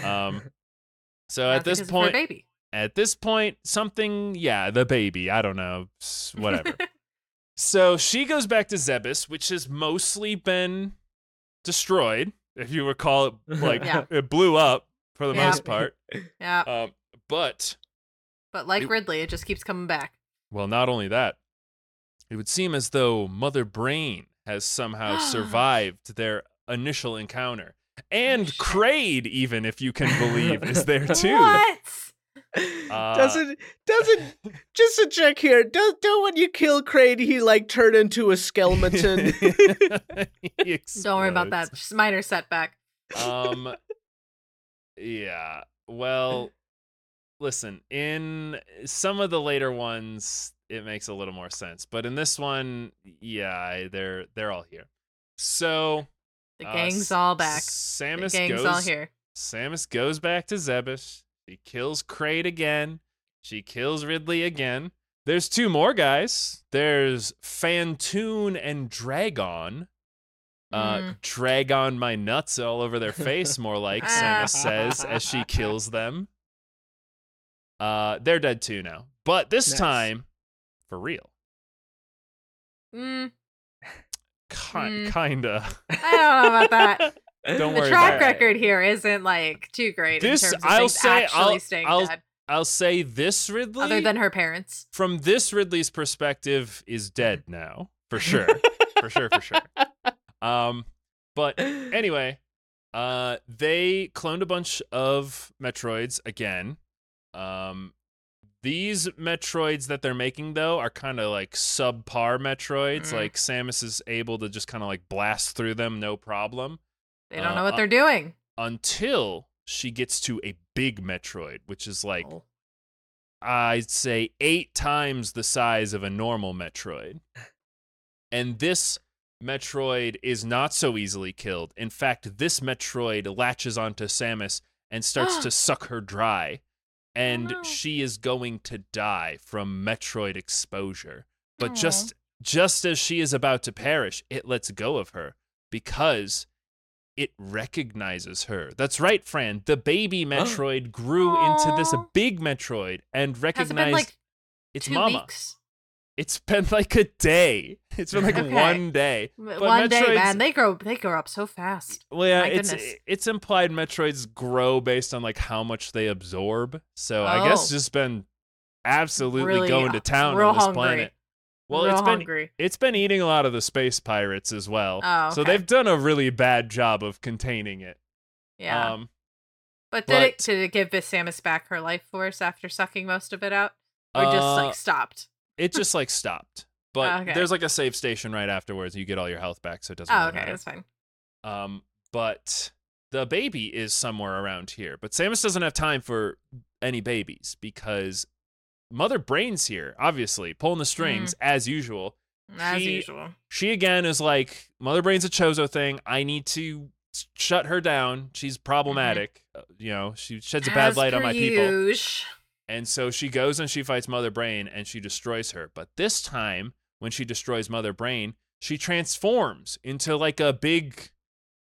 Um, so at this because of her point, baby. At this point, something, yeah, the baby, I don't know, whatever. so she goes back to Zebes, which has mostly been destroyed. If you recall, it like Yeah. it blew up for the Yeah. most part. yeah, Um, but but like it- Ridley, it just keeps coming back. well, not only that, it would seem as though Mother Brain has somehow survived their initial encounter, and shit. Kraid, even if you can believe, is there too. What? Uh, doesn't doesn't just a check here. Don't don't when you kill Kraid, he like turn into a skeleton. Don't worry about that. Just minor setback. um yeah well listen in some of the later ones it makes a little more sense but in this one yeah they're they're all here so The uh, gang's S- all back. samus the gang's goes all here. samus goes back to Zebes she kills Kraid again she kills ridley again there's two more guys there's Phantoon and Draygon uh, Mm. drag on my nuts all over their face, more like Ah. Says as she kills them. Uh, they're dead too now, but this Nice. time for real. Mm, Ki- Mm. Kinda. I don't know about that. Don't the worry track about it. record here isn't like too great This- in terms of I'll say- actually I'll- staying I'll- dead, I'll say this Ridley, other than her parents. from this Ridley's perspective, is dead now for sure, for sure, for sure. Um, but anyway, uh, they cloned a bunch of Metroids again. Um, these Metroids that they're making though are kind of like subpar Metroids. Mm. Like Samus is able to just kind of like blast through them, no problem, They don't Uh, know what uh, they're doing. until she gets to a big Metroid, which is like Oh. I'd say eight times the size of a normal Metroid. And this Metroid is not so easily killed. In fact, this Metroid latches onto Samus and starts to suck her dry. And no. she is going to die from Metroid exposure. But just just as she is about to perish, it lets go of her because it recognizes her. That's right, Fran. The baby Metroid grew into this Aw. big Metroid and Has it recognized been like its two mama. weeks? It's been like a day. It's been like Okay. one day. But One day, man, they grow they grow up so fast. Well, yeah, My it's goodness. it's implied Metroids grow based on like how much they absorb. So I guess Oh. just been absolutely Really, going to town real on this hungry. planet. Well, Real it's been hungry. it's been eating a lot of the space pirates as well. Oh, So they've done a really bad job of containing it. Yeah. Um, but did it but- did it give Samus back her life force after sucking most of it out? Or just uh, like stopped? it just like stopped. But Oh, okay. there's like a save station right afterwards. You get all your health back, so it doesn't Oh, really okay, matter. that's fine. Um, but the baby is somewhere around here. But Samus doesn't have time for any babies because Mother Brain's here, obviously, pulling the strings as usual. As She- usual. She again is like, Mother Brain's a Chozo thing. I need to shut her down. She's problematic. Uh, you know, she sheds a bad As light on per my people. usual. And so she goes and she fights Mother Brain and she destroys her. But this time, when she destroys Mother Brain, she transforms into like a big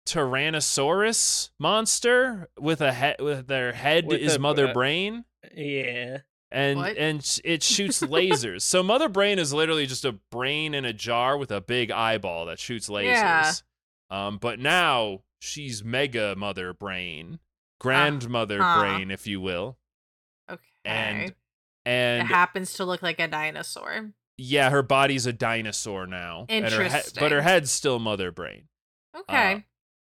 Tyrannosaurus monster with a head with their head With is a- Mother uh, Brain Yeah. And What? and it shoots lasers. so Mother Brain is literally just a brain in a jar with a big eyeball that shoots lasers. Yeah. Um but now she's Mega Mother Brain, Grandmother Uh-huh. Brain if you will. Okay. And it and happens to look like a dinosaur. Yeah, her body's a dinosaur now. and her he- but her head's still Mother Brain. Okay.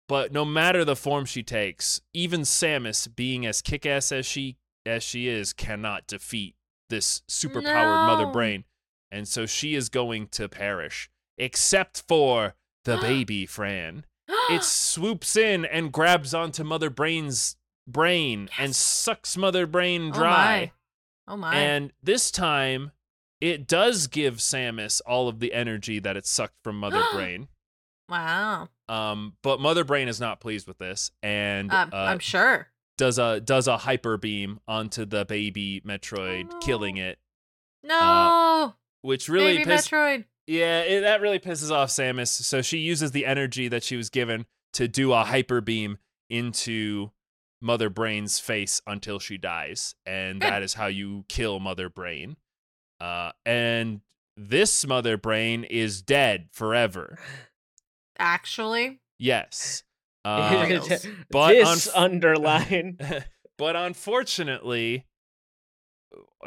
But no matter the form she takes, even Samus, being as kick-ass as she as she is, cannot defeat this superpowered Mother Brain, and so she is going to perish, except for the baby Fran. It swoops in and grabs onto Mother Brain's brain and sucks Mother Brain dry. Oh dry. my. Oh my. And this time, it does give Samus all of the energy that it sucked from Mother Brain. wow. Um, but Mother Brain is not pleased with this, and Um, uh, I'm sure. Does a does a hyper beam onto the baby Metroid, no. killing it. No. Which uh, really Baby piss- Metroid. yeah, it, that really pisses off Samus. So she uses the energy that she was given to do a hyper beam into Mother Brain's face until she dies, and Good. that is how you kill Mother Brain. Uh, and this Mother Brain is dead forever. Actually. Yes. Uh, but this unf- underline. but unfortunately,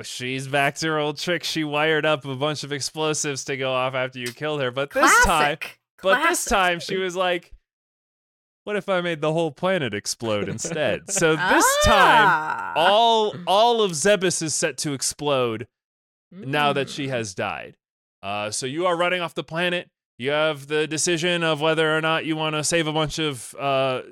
she's back to her old trick. She wired up a bunch of explosives to go off after you killed her. But this time, Classic. but this time she was like, "What if I made the whole planet explode instead?" So this time, Ah. all all of Zebes is set to explode now that she Mm. has died. Uh, so you are running off the planet. You have the decision of whether or not you want to save a bunch of uh,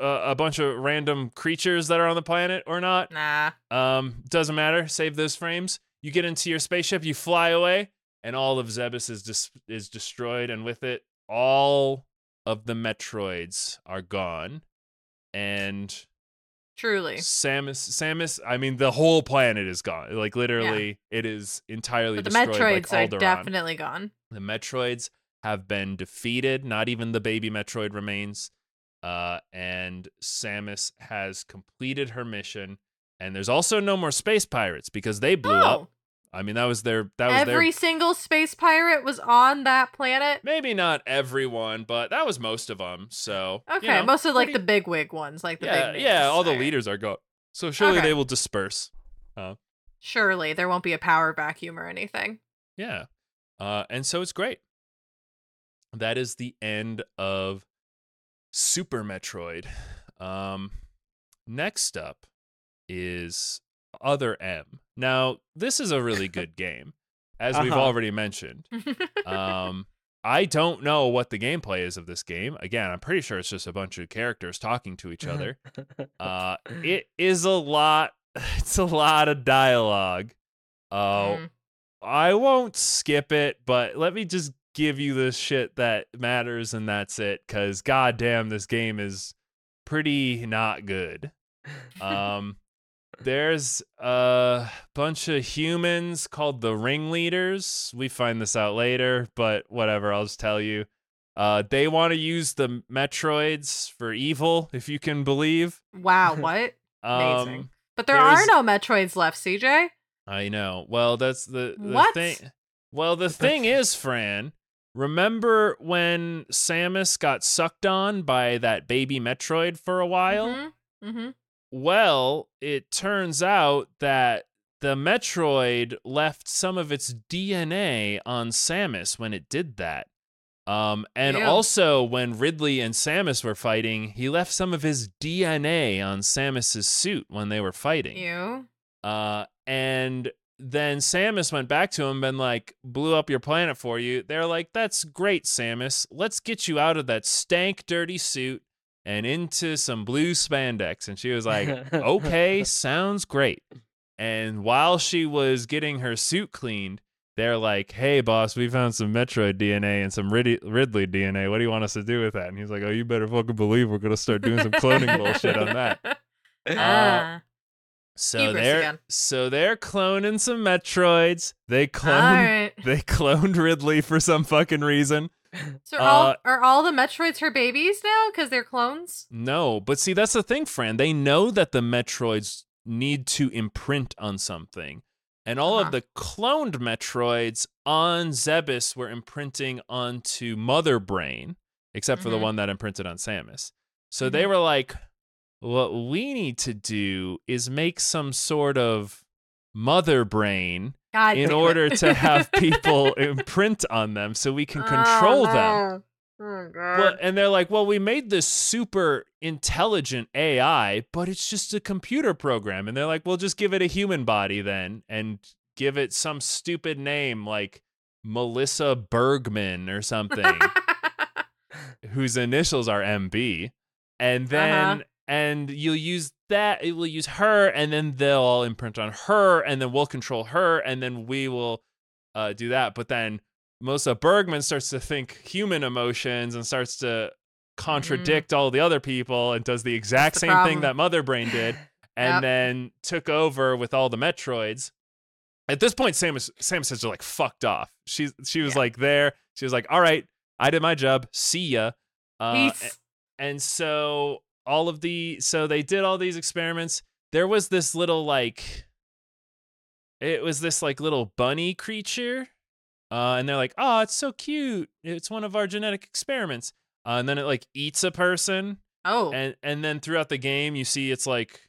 uh, a bunch of random creatures that are on the planet or not. Nah. Um, doesn't matter. Save those frames. You get into your spaceship. You fly away, and all of Zebes is dis- is destroyed, and with it, all of the Metroids are gone, and Truly. Samus, Samus. I mean, the whole planet is gone. Like literally, it is entirely But the destroyed. Metroids like are definitely gone. The Metroids have been defeated. Not even the baby Metroid remains. Uh, and Samus has completed her mission. And there's also no more space pirates because they blew up. Oh, I mean, that was their that was every their single space pirate was on that planet. maybe not everyone, but that was most of them. So you Okay, know, most of like pretty- the big wig ones, like the yeah big yeah all the leaders are gone. So surely Okay. they will disperse. Surely there won't be a power vacuum or anything. Yeah. Uh, and so it's great. That is the end of Super Metroid. Um, next up is Other M. Now, this is a really good game, as we've Uh-huh. already mentioned. Um, I don't know what the gameplay is of this game. Again, I'm pretty sure it's just a bunch of characters talking to each other. Uh, it is a lot. It's a lot of dialogue. Oh, Mm. I won't skip it, but let me just give you the shit that matters, and that's it. Cause goddamn, this game is pretty not good. Um, there's a bunch of humans called the ringleaders. We find this out later, but whatever. I'll just tell you. Uh, they want to use the Metroids for evil, if you can believe. Wow, what? Amazing. Um, But there are no Metroids left, CJ. I know. Well, that's the, the What? thing. Well, the thing is, Fran, remember when Samus got sucked on by that baby Metroid for a while? Mm-hmm. mm-hmm. Well, it turns out that the Metroid left some of its DNA on Samus when it did that. Um, and Ew. also when Ridley and Samus were fighting, he left some of his DNA on Samus's suit when they were fighting. You. Uh, and then Samus went back to him and like blew up your planet for you. They're like, "That's great, Samus. Let's get you out of that stank, dirty suit and into some blue spandex." And she was like, "Okay, sounds great." And while she was getting her suit cleaned, they're like, "Hey, boss, we found some Metroid DNA and some Rid- Ridley DNA. What do you want us to do with that?" And he's like, "Oh, you better fucking believe we're gonna start doing some cloning bullshit on that." Ah. So Hubris they're again. so they're cloning some Metroids. They All cloned right. they cloned Ridley for some fucking reason. So are all uh, are all the Metroids her babies now because they're clones? No, but see that's the thing, Fran. They know that the Metroids need to imprint on something. And all Uh-huh. of the cloned Metroids on Zebes were imprinting onto Mother Brain, except for the Mhm. one that imprinted on Samus. So they were like, what we need to do is make some sort of Mother Brain God in it. order to have people imprint on them so we can control oh, them. Oh. Well, and they're like, well, we made this super intelligent AI, but it's just a computer program. And they're like, well, just give it a human body then and give it some stupid name like Melissa Bergman or something, whose initials are MB. And then, Uh-huh. And you'll use that, it will use her, and then they'll all imprint on her, and then we'll control her, and then we will uh, do that. But then Melissa Bergman starts to think human emotions and starts to contradict all the other people and does the exact the same thing that Mother Brain did, and Yep. then took over with all the Metroids. At this point, Samus Samus is like fucked off. She's she was Yeah. like there. She was like, "All right, I did my job. See ya." Uh, Peace. and so all of the so they did all these experiments. There was this little like it was this like little bunny creature uh, and they're like oh it's so cute. It's one of our genetic experiments. Uh, and then it like eats a person. Oh. and and then throughout the game you see its like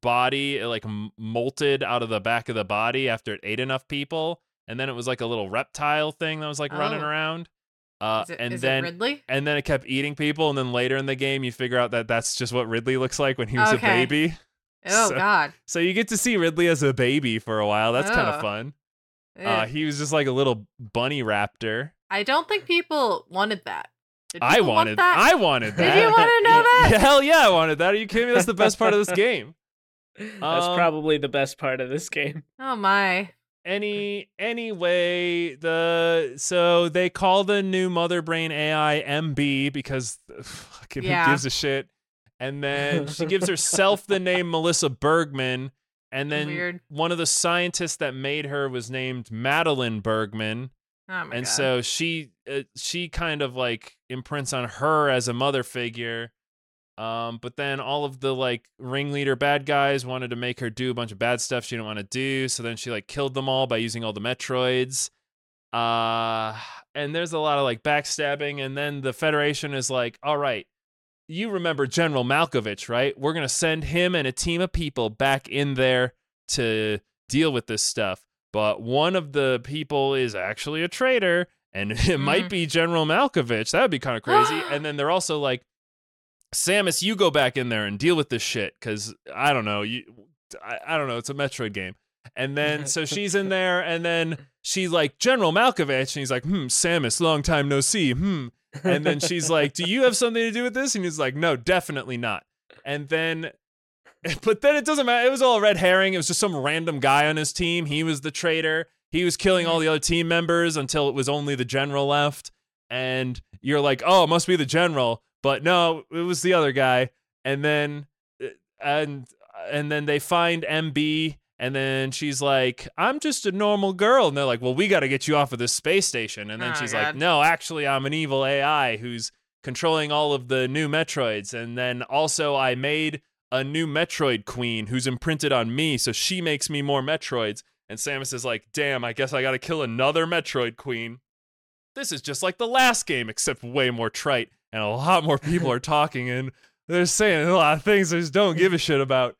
body it like m- molted out of the back of the body after it ate enough people. And then it was like a little reptile thing that was like running Oh. around uh, is it, and is then it Ridley? and then it kept eating people and then later in the game you figure out that that's just what ridley looks like when he was Okay. a baby Oh so- god. so you get to see ridley as a baby for a while that's kind of fun uh, he was just like a little bunny raptor I don't think people wanted that. Did i people want wanted that. i wanted Did that you want to know that? Yeah, hell yeah i wanted that are you kidding me that's the best part of this game That's Um, probably the best part of this game. Oh my. Any anyway the so they call the new mother brain ai mb because fucking Yeah. who gives a shit and then she gives herself the name melissa bergman and then Weird. one of the scientists that made her was named madeline bergman Oh and god. so she uh, she kind of like imprints on her as a mother figure um but then all of the like ringleader bad guys wanted to make her do a bunch of bad stuff she didn't want to do so then she like killed them all by using all the metroids. Uh and there's a lot of like backstabbing and then the federation is like all right you remember general malkovich right? We're going to send him and a team of people back in there to deal with this stuff but one of the people is actually a traitor and it might Mhm. be general malkovich. That would be kind of crazy. And then they're also like samus you go back in there and deal with this shit because i don't know you I, I don't know it's a metroid game. And then so she's in there and then she's like general malkovich and he's like hmm samus long time no see hmm. And then she's like do you have something to do with this? And he's like no definitely not. And then but then it doesn't matter it was all red herring it was just some random guy on his team he was the traitor he was killing all the other team members until it was only the general left. And you're like oh it must be the general but no it was the other guy and then uh, and and then they find mb And then she's like, I'm just a normal girl. And they're like, Well, we got to get you off of this space station. And then Oh, she's like, No, actually, I'm an evil AI who's controlling all of the new Metroids. And then also, I made a new Metroid queen who's imprinted on me. So she makes me more Metroids. And Samus is like, Damn, I guess I got to kill another Metroid queen. This is just like the last game, except way more trite. And a lot more people are talking and they're saying a lot of things I just don't give a shit about.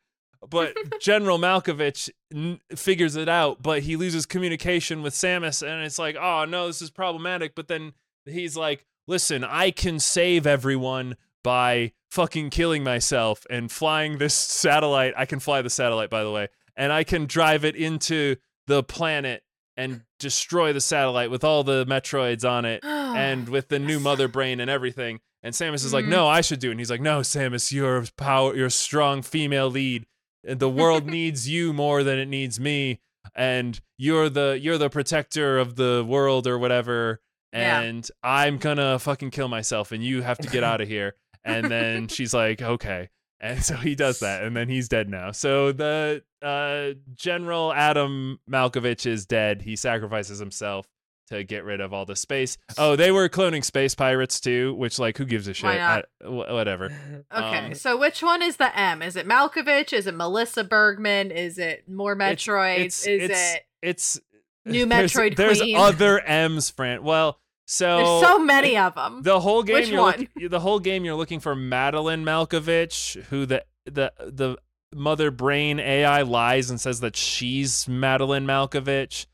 But General Malkovich n- figures it out, but he loses communication with Samus, and it's like, oh no, this is problematic. But then he's like, listen, I can save everyone by fucking killing myself and flying this satellite. I can fly the satellite, by the way, and I can drive it into the planet and destroy the satellite with all the Metroids on it and with the new mother brain and everything. And Samus is like, Mhm. "No, I should do it." And he's like, "No, Samus, you're a power, you're a strong female lead. The world needs you more than it needs me. And you're the you're the protector of the world or whatever. Yeah. And I'm gonna fucking kill myself, and you have to get out of here." And then she's like, "Okay." And so he does that, and then he's dead now. So the uh, General Adam Malkovich is dead. He sacrifices himself to get rid of all the space. Oh, they were cloning space pirates too, which like who gives a shit? I- whatever. Okay, Um, so which one is the M? Is it Malkovich? Is it Melissa Bergman? Is it more It's- Metroids? It's, is it's, it? it's New Metroid There's Queen? other M's, Fran. Well, so There's so many of them. the whole game Which you're one? look- the whole game you're looking for Madeline Malkovich, who the the the mother brain AI lies and says that she's Madeline Malkovich,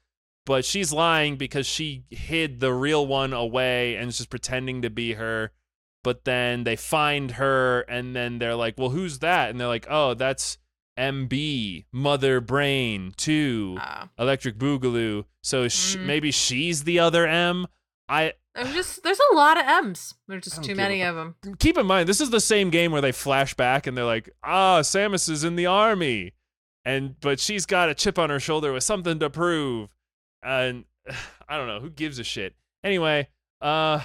but she's lying because she hid the real one away and is just pretending to be her. But then they find her and then they're like, "Well, who's that?" And they're like, "Oh, that's MB, Mother Brain 2, Uh, Electric Boogaloo." So sh- Mm. maybe she's the other M. I there's just there's a lot of M's. There's just too many of them. keep in mind this is the same game where they flash back and they're like ah samus is in the army. And but she's got a chip on her shoulder with something to prove. And i don't know who gives a shit? Anyway uh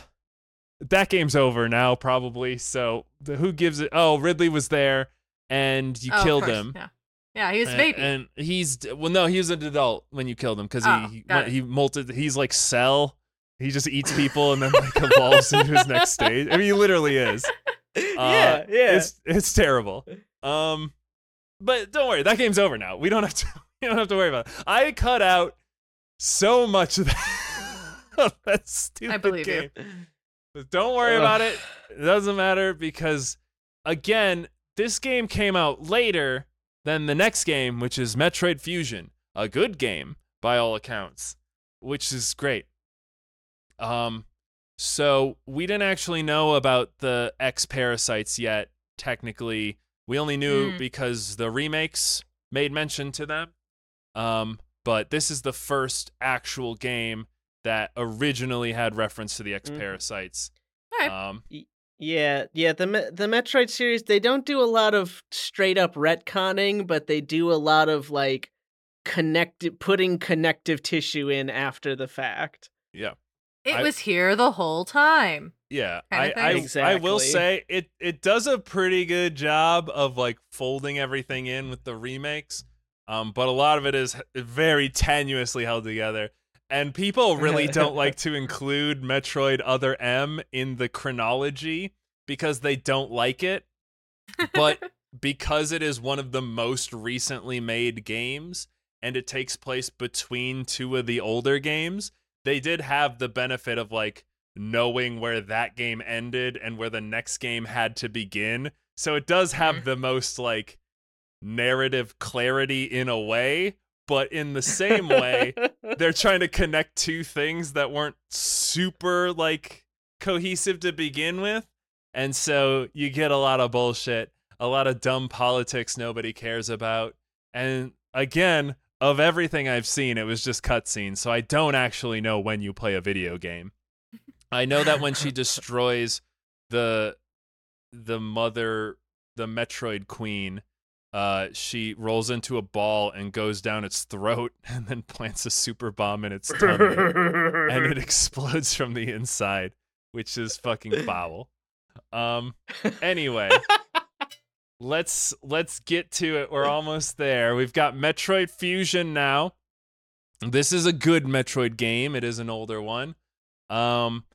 that game's over now probably. So the, who gives it oh ridley was there and you Oh, killed him. Yeah, yeah, he was a baby. and he's well no he was an adult when you killed him because Oh, he he, he molted he's like cell he just eats people and then like evolves into his next stage i mean he literally is yeah, yeah. it's it's terrible. Um, but don't worry, that game's over now. We don't have to. We don't have to worry about it. I cut out so much of that, of that stupid I believe game. you. But don't worry Ugh. about it. It doesn't matter because, again, this game came out later than the next game, which is Metroid Fusion, a good game by all accounts, which is great. Um, so we didn't actually know about the X parasites yet. Technically, we only knew Mm. because the remakes made mention to them. Um, but this is the first actual game that originally had reference to the X Mhm. parasites. All right. Um, Yeah, yeah. The the Metroid series they don't do a lot of straight up retconning, but they do a lot of like connected putting connective tissue in after the fact. yeah. It I- was here the whole time. Yeah, I, I, thing. I will say it it does a pretty good job of like folding everything in with the remakes. Um, but a lot of it is very tenuously held together. And people really don't like to include Metroid Other M in the chronology because they don't like it. But because it is one of the most recently made games and it takes place between two of the older games, they did have the benefit of like knowing where that game ended and where the next game had to begin. So it does have Mhm. the most like narrative clarity in a way, but in the same way, they're trying to connect two things that weren't super like cohesive to begin with. And so you get a lot of bullshit, a lot of dumb politics nobody cares about. And again, of everything I've seen, it was just cutscenes. So I don't actually know when you play a video game. I know that when she destroys the the mother the Metroid Queen, uh, she rolls into a ball and goes down its throat and then plants a super bomb in its tummy and it explodes from the inside, which is fucking foul. Um anyway, let's let's get to it. We're almost there. We've got Metroid Fusion now. This is a good Metroid game. It is an older one. Um,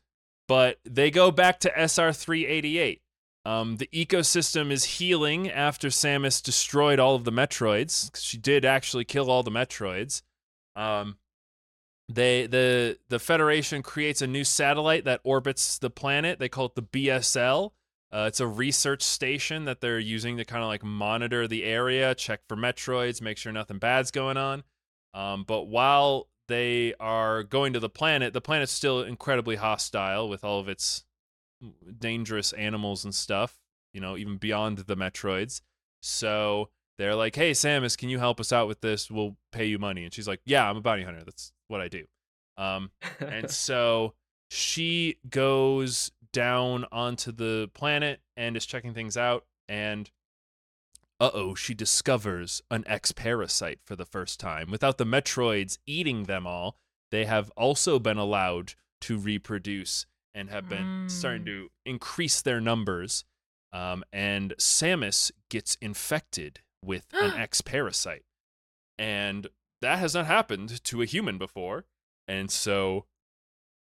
but they go back to SR388. Um, the ecosystem is healing after Samus destroyed all of the Metroids. She did actually kill all the Metroids. Um, they the the Federation creates a new satellite that orbits the planet. They call it the BSL. Uh, it's a research station that they're using to kind of like monitor the area, check for Metroids, make sure nothing bad's going on. Um, but while they are going to the planet, the planet's still incredibly hostile with all of its dangerous animals and stuff, you know, even beyond the Metroids. So they're like, hey, Samus, can you help us out with this? We'll pay you money. And she's like, yeah, I'm a bounty hunter. That's what I do. Um, and so she goes down onto the planet and is checking things out. And uh oh, she discovers an X parasite for the first time. Without the Metroids eating them all, they have also been allowed to reproduce and have been starting Mm. to increase their numbers. Um, and Samus gets infected with an X parasite. And that has not happened to a human before. And so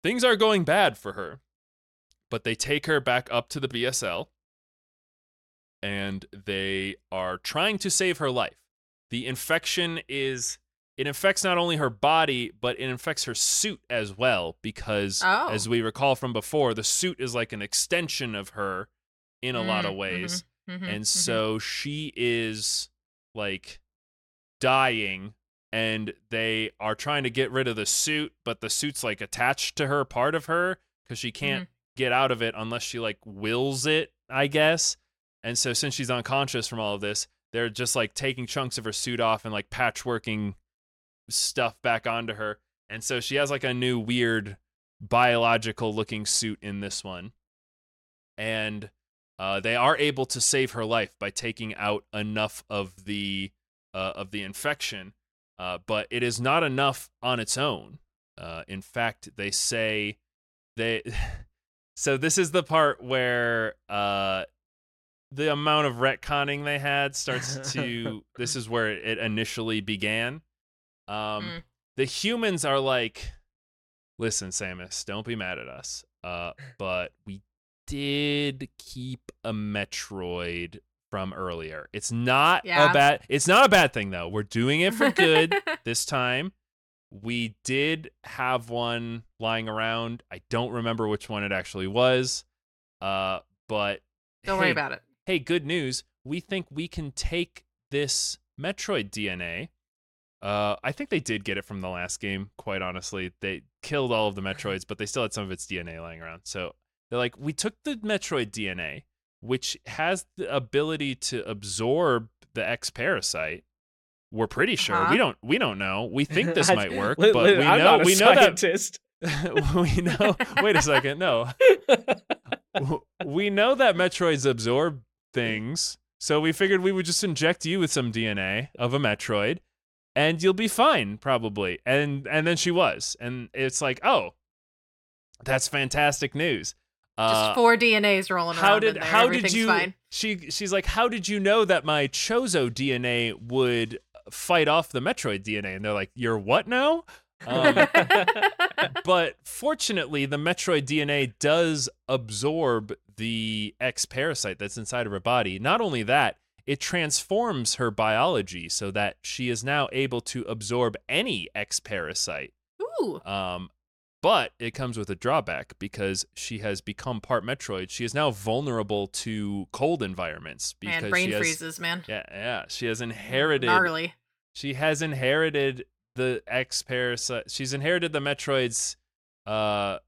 things are going bad for her. But they take her back up to the BSL and they are trying to save her life. The infection is it infects not only her body, but it infects her suit as well because Oh. as we recall from before, the suit is like an extension of her in a lot of Mm, ways mhm, mhm, and mhm. so she is like dying and they are trying to get rid of the suit but the suit's like attached to her part of her because she can't get out of it unless she like wills it i guess and so since she's unconscious from all of this they're just like taking chunks of her suit off and like patchworking stuff back onto her and so she has like a new weird biological looking suit in this one and uh, they are able to save her life by taking out enough of the uh, of the infection, uh, but it is not enough on its own. Uh, in fact, they say they. so this is the part where uh, the amount of retconning they had starts to. this is where it initially began. Um, Mm. The humans are like, listen, Samus, don't be mad at us. Uh, but we did keep a Metroid from earlier. It's not Yeah. a bad it's not a bad thing though. We're doing it for good this time. We did have one lying around. I don't remember which one it actually was. Uh but Don't worry about it. hey, good news. We think we can take this Metroid DNA. Uh, I think they did get it from the last game, quite honestly. They killed all of the Metroids, but they still had some of its DNA lying around. So they're like, we took the Metroid DNA, which has the ability to absorb the X parasite. We're pretty sure. Uh-huh. We don't we don't know. We think this might work, but we I'm know we know that scientist. we know wait a second, no. We know that Metroids absorb things, so we figured we would just inject you with some DNA of a Metroid, and you'll be fine, probably. And and then she was, and it's like, oh, that's fantastic news. Just Uh, four DNAs rolling how around did in there. how did you? Fine. She she's like, how did you know that my Chozo DNA would fight off the Metroid DNA? And they're like, you're what now? Um, but fortunately, the Metroid DNA does absorb the X parasite that's inside of her body. Not only that, it transforms her biology so that she is now able to absorb any X parasite. Ooh. Um, but it comes with a drawback because she has become part Metroid. She is now vulnerable to cold environments because Man, brain she has, freezes, man. Yeah, yeah, she has inherited Gnarly. she has inherited the X parasite. She's inherited the Metroid's uh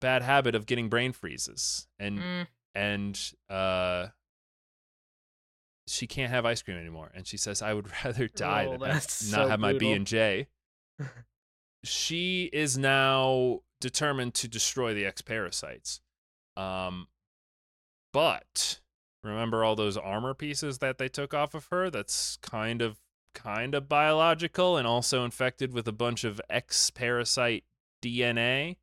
bad habit of getting brain freezes, and Mm. and uh she can't have ice cream anymore. And she says, "I would rather die Oh, than not so have my B and J." She is now determined to destroy the X parasites. Um, but remember all those armor pieces that they took off of her? That's kind of kind of biological and also infected with a bunch of X parasite DNA.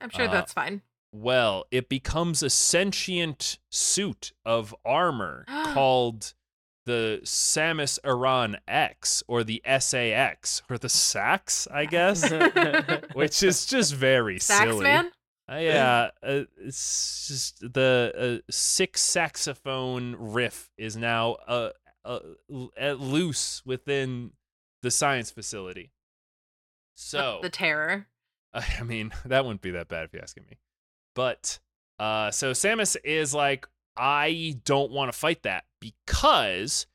I'm sure Uh, that's fine. Well, it becomes a sentient suit of armor called the Samus Aran X or the SAX or the Sax, I guess, which is just very Sax silly. man? Uh, yeah, uh, it's just the uh, six saxophone riff is now uh, uh, uh, loose within the science facility. So the terror. I mean, that wouldn't be that bad if you're asking me. But uh so Samus is like, I don't want to fight that because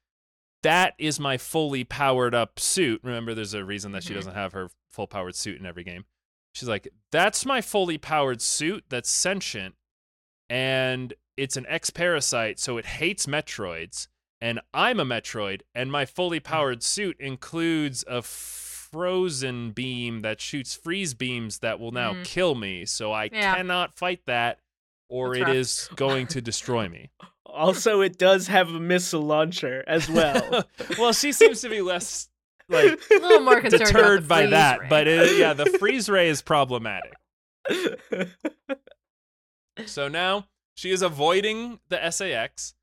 that is my fully powered up suit. Remember, there's a reason that she Mhm. doesn't have her full powered suit in every game. She's like, that's my fully powered suit that's sentient, and it's an X parasite, so it hates Metroids, and I'm a Metroid, and my fully powered suit includes a frozen beam that shoots freeze beams that will now Mhm. kill me, so I Yeah. cannot fight that, or That's it rough. is going to destroy me. also, it does have a missile launcher as well. well, she seems to be less like A little more deterred by that, ray. but it, yeah, the freeze ray is problematic. So now she is avoiding the SAX,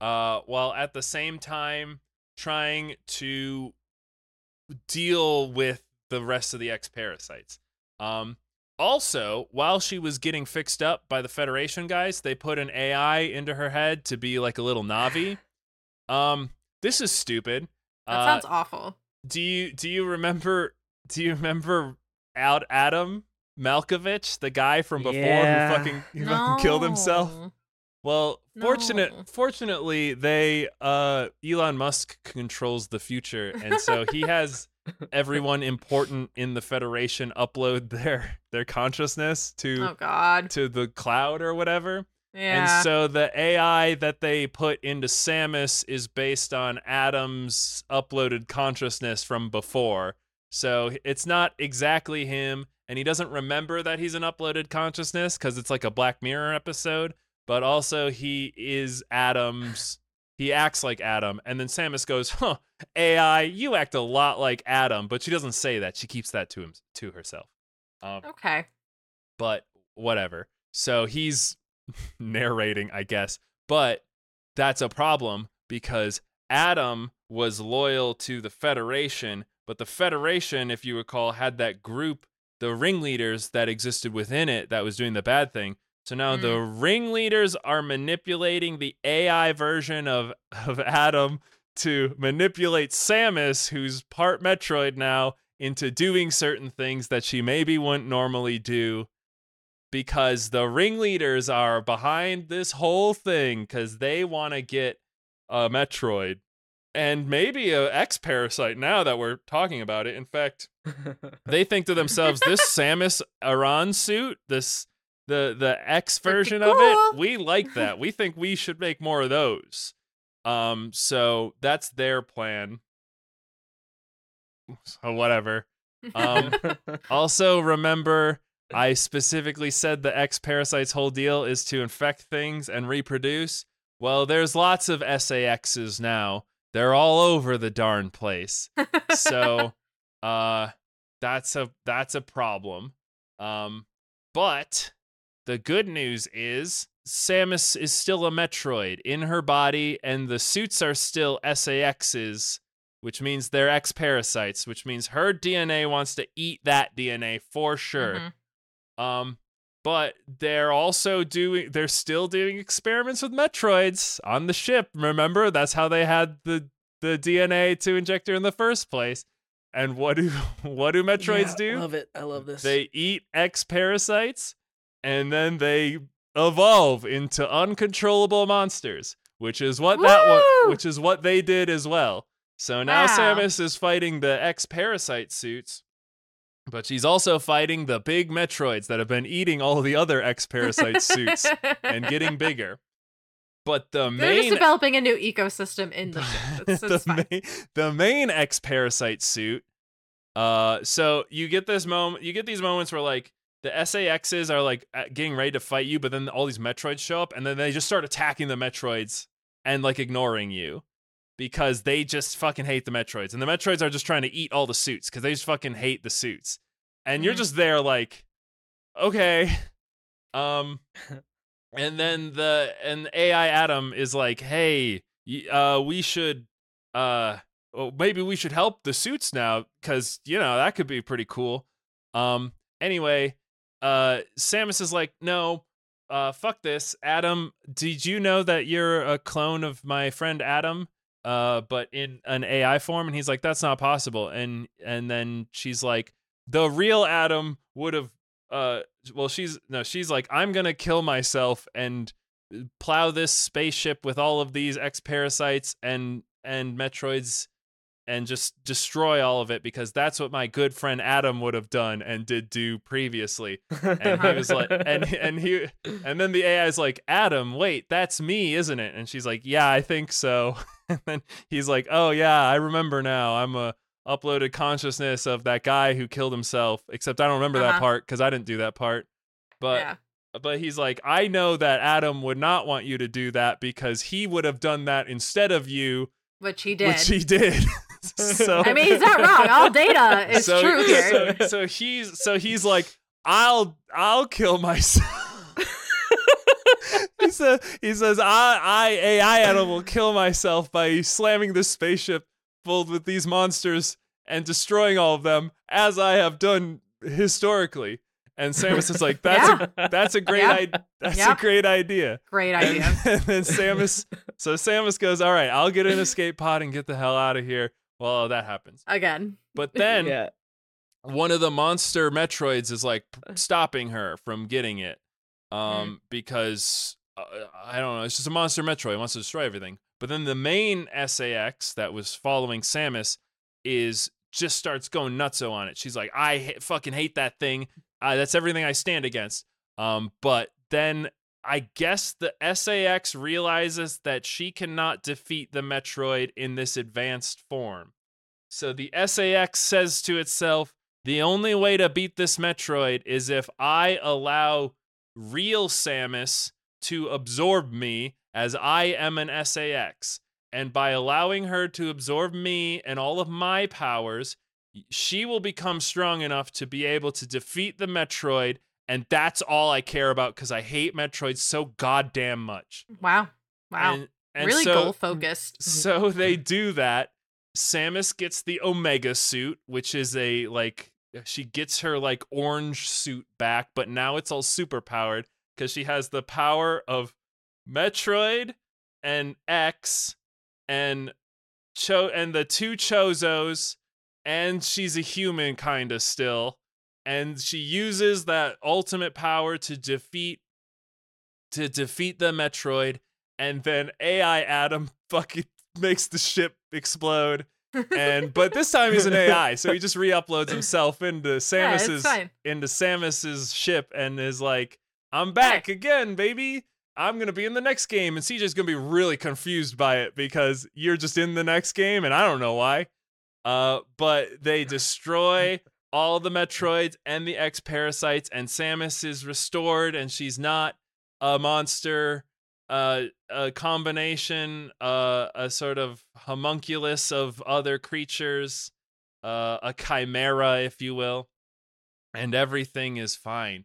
uh, while at the same time trying to deal with the rest of the X parasites. Um, also, while she was getting fixed up by the Federation guys, they put an AI into her head to be like a little Navi. Um, this is stupid. that Uh, sounds awful. do you do you remember do you remember out Adam Malkovich, the guy from before Yeah. who fucking who fucking killed himself? No. Well, fortunate fortunately they uh Elon Musk controls the future and so he has everyone important in the Federation upload their their consciousness to Oh God. to the cloud or whatever. Yeah. And so the AI that they put into Samus is based on Adam's uploaded consciousness from before. So it's not exactly him, and he doesn't remember that he's an uploaded consciousness because it's like a Black Mirror episode. But also, he is Adam's. He acts like Adam, and then Samus goes, "Huh, AI, you act a lot like Adam," but she doesn't say that. She keeps that to him to herself. Um, okay. but whatever. So he's narrating, I guess. But that's a problem because Adam was loyal to the Federation, but the Federation, if you recall, had that group, the ringleaders that existed within it that was doing the bad thing. So now the mm. ringleaders are manipulating the AI version of, of Adam to manipulate Samus, who's part Metroid now, into doing certain things that she maybe wouldn't normally do because the ringleaders are behind this whole thing because they want to get a Metroid and maybe a X Parasite now that we're talking about it. In fact, they think to themselves, this Samus Aran suit, this the the X version of it, we like that. We think we should make more of those. Um, so that's their plan. So whatever. Um, also, remember, I specifically said the X parasite's whole deal is to infect things and reproduce. Well, there's lots of SAXs now. They're all over the darn place. So, uh, that's a that's a problem. Um, but the good news is Samus is still a Metroid in her body, and the suits are still SAXs which means they're X parasites, which means her DNA wants to eat that DNA for sure. Mhm. Um, but they're also doing, they're still doing experiments with Metroids on the ship. Remember, that's how they had the the DNA to inject her in the first place. And what do what do Metroids Yeah, do? Love it. I love this. They eat X parasites, and then they evolve into uncontrollable monsters, which is what that one, which is what they did as well. So now Wow. Samus is fighting the X parasite suits, but she's also fighting the big Metroids that have been eating all the other X parasite suits and getting bigger. But the They're just main developing a new ecosystem in the ship. It's, it's the, main, the main X parasite suit. Uh, so you get this moment, you get these moments where like the SAXs are like getting ready to fight you, but then all these Metroids show up, and then they just start attacking the Metroids and like ignoring you because they just fucking hate the Metroids, and the Metroids are just trying to eat all the suits because they just fucking hate the suits, and you're Mhm. just there like, okay, um, and then the and AI Adam is like, hey, uh, we should uh, well, maybe we should help the suits now because you know that could be pretty cool. Um, anyway, uh, Samus is like, no, uh, fuck this, Adam. Did you know that you're a clone of my friend Adam? Uh, but in an AI form, and he's like, that's not possible. And and then she's like, the real Adam would have. Uh, well, she's no, she's like, I'm gonna kill myself and plow this spaceship with all of these X parasites and and Metroids and just destroy all of it because that's what my good friend Adam would have done and did do previously. And he was like and and he and then the AI is like, "Adam, wait, that's me, isn't it?" And she's like, "Yeah, I think so." And then he's like, "Oh yeah, I remember now. I'm a uploaded consciousness of that guy who killed himself, except I don't remember that Uh-huh. part cuz I didn't do that part." But yeah. but he's like, I know that Adam would not want you to do that because he would have done that instead of you, Which he did. which he did. so I mean, he's not wrong. All data is so, true here. So, so he's so he's like, I'll I'll kill myself. he says he says I I AI will kill myself by slamming this spaceship filled with these monsters and destroying all of them as I have done historically. And Samus is like, that's a that's a great Yeah. idea. That's Yeah. a great idea. Great And, idea. and then Samus, so Samus goes, all right, I'll get an escape pod and get the hell out of here. Well, that happens. Again. But then yeah. one of the monster Metroids is like stopping her from getting it, um, because uh, I don't know, it's just a monster Metroid it wants to destroy everything. But then the main SAX that was following Samus is just starts going nutso on it. She's like, I ha- fucking hate that thing. Uh, that's everything I stand against. Um, but then I guess the SAX realizes that she cannot defeat the Metroid in this advanced form. So the SAX says to itself, the only way to beat this Metroid is if I allow real Samus to absorb me as I am an SAX. And by allowing her to absorb me and all of my powers, she will become strong enough to be able to defeat the Metroid. And that's all I care about because I hate Metroid so goddamn much. Wow. Wow. And, and really so, goal focused. so they do that. Samus gets the Omega suit, which is a like she gets her like orange suit back, but now it's all super powered because she has the power of Metroid and X and Cho and the two Chozos, and she's a human kind of still. And she uses that ultimate power to defeat to defeat the Metroid, and then AI Adam fucking makes the ship explode. And but this time he's an AI, so he just re-uploads himself into Samus's fine. into Samus's ship and is like, "I'm back again, baby. I'm gonna be in the next game." And CJ's gonna be really confused by it because you're just in the next game, and I don't know why. Uh, but they destroy all the Metroids and the X parasites, and Samus is restored, and she's not a monster. Uh, a combination, uh, a sort of homunculus of other creatures, uh, a chimera, if you will, and everything is fine.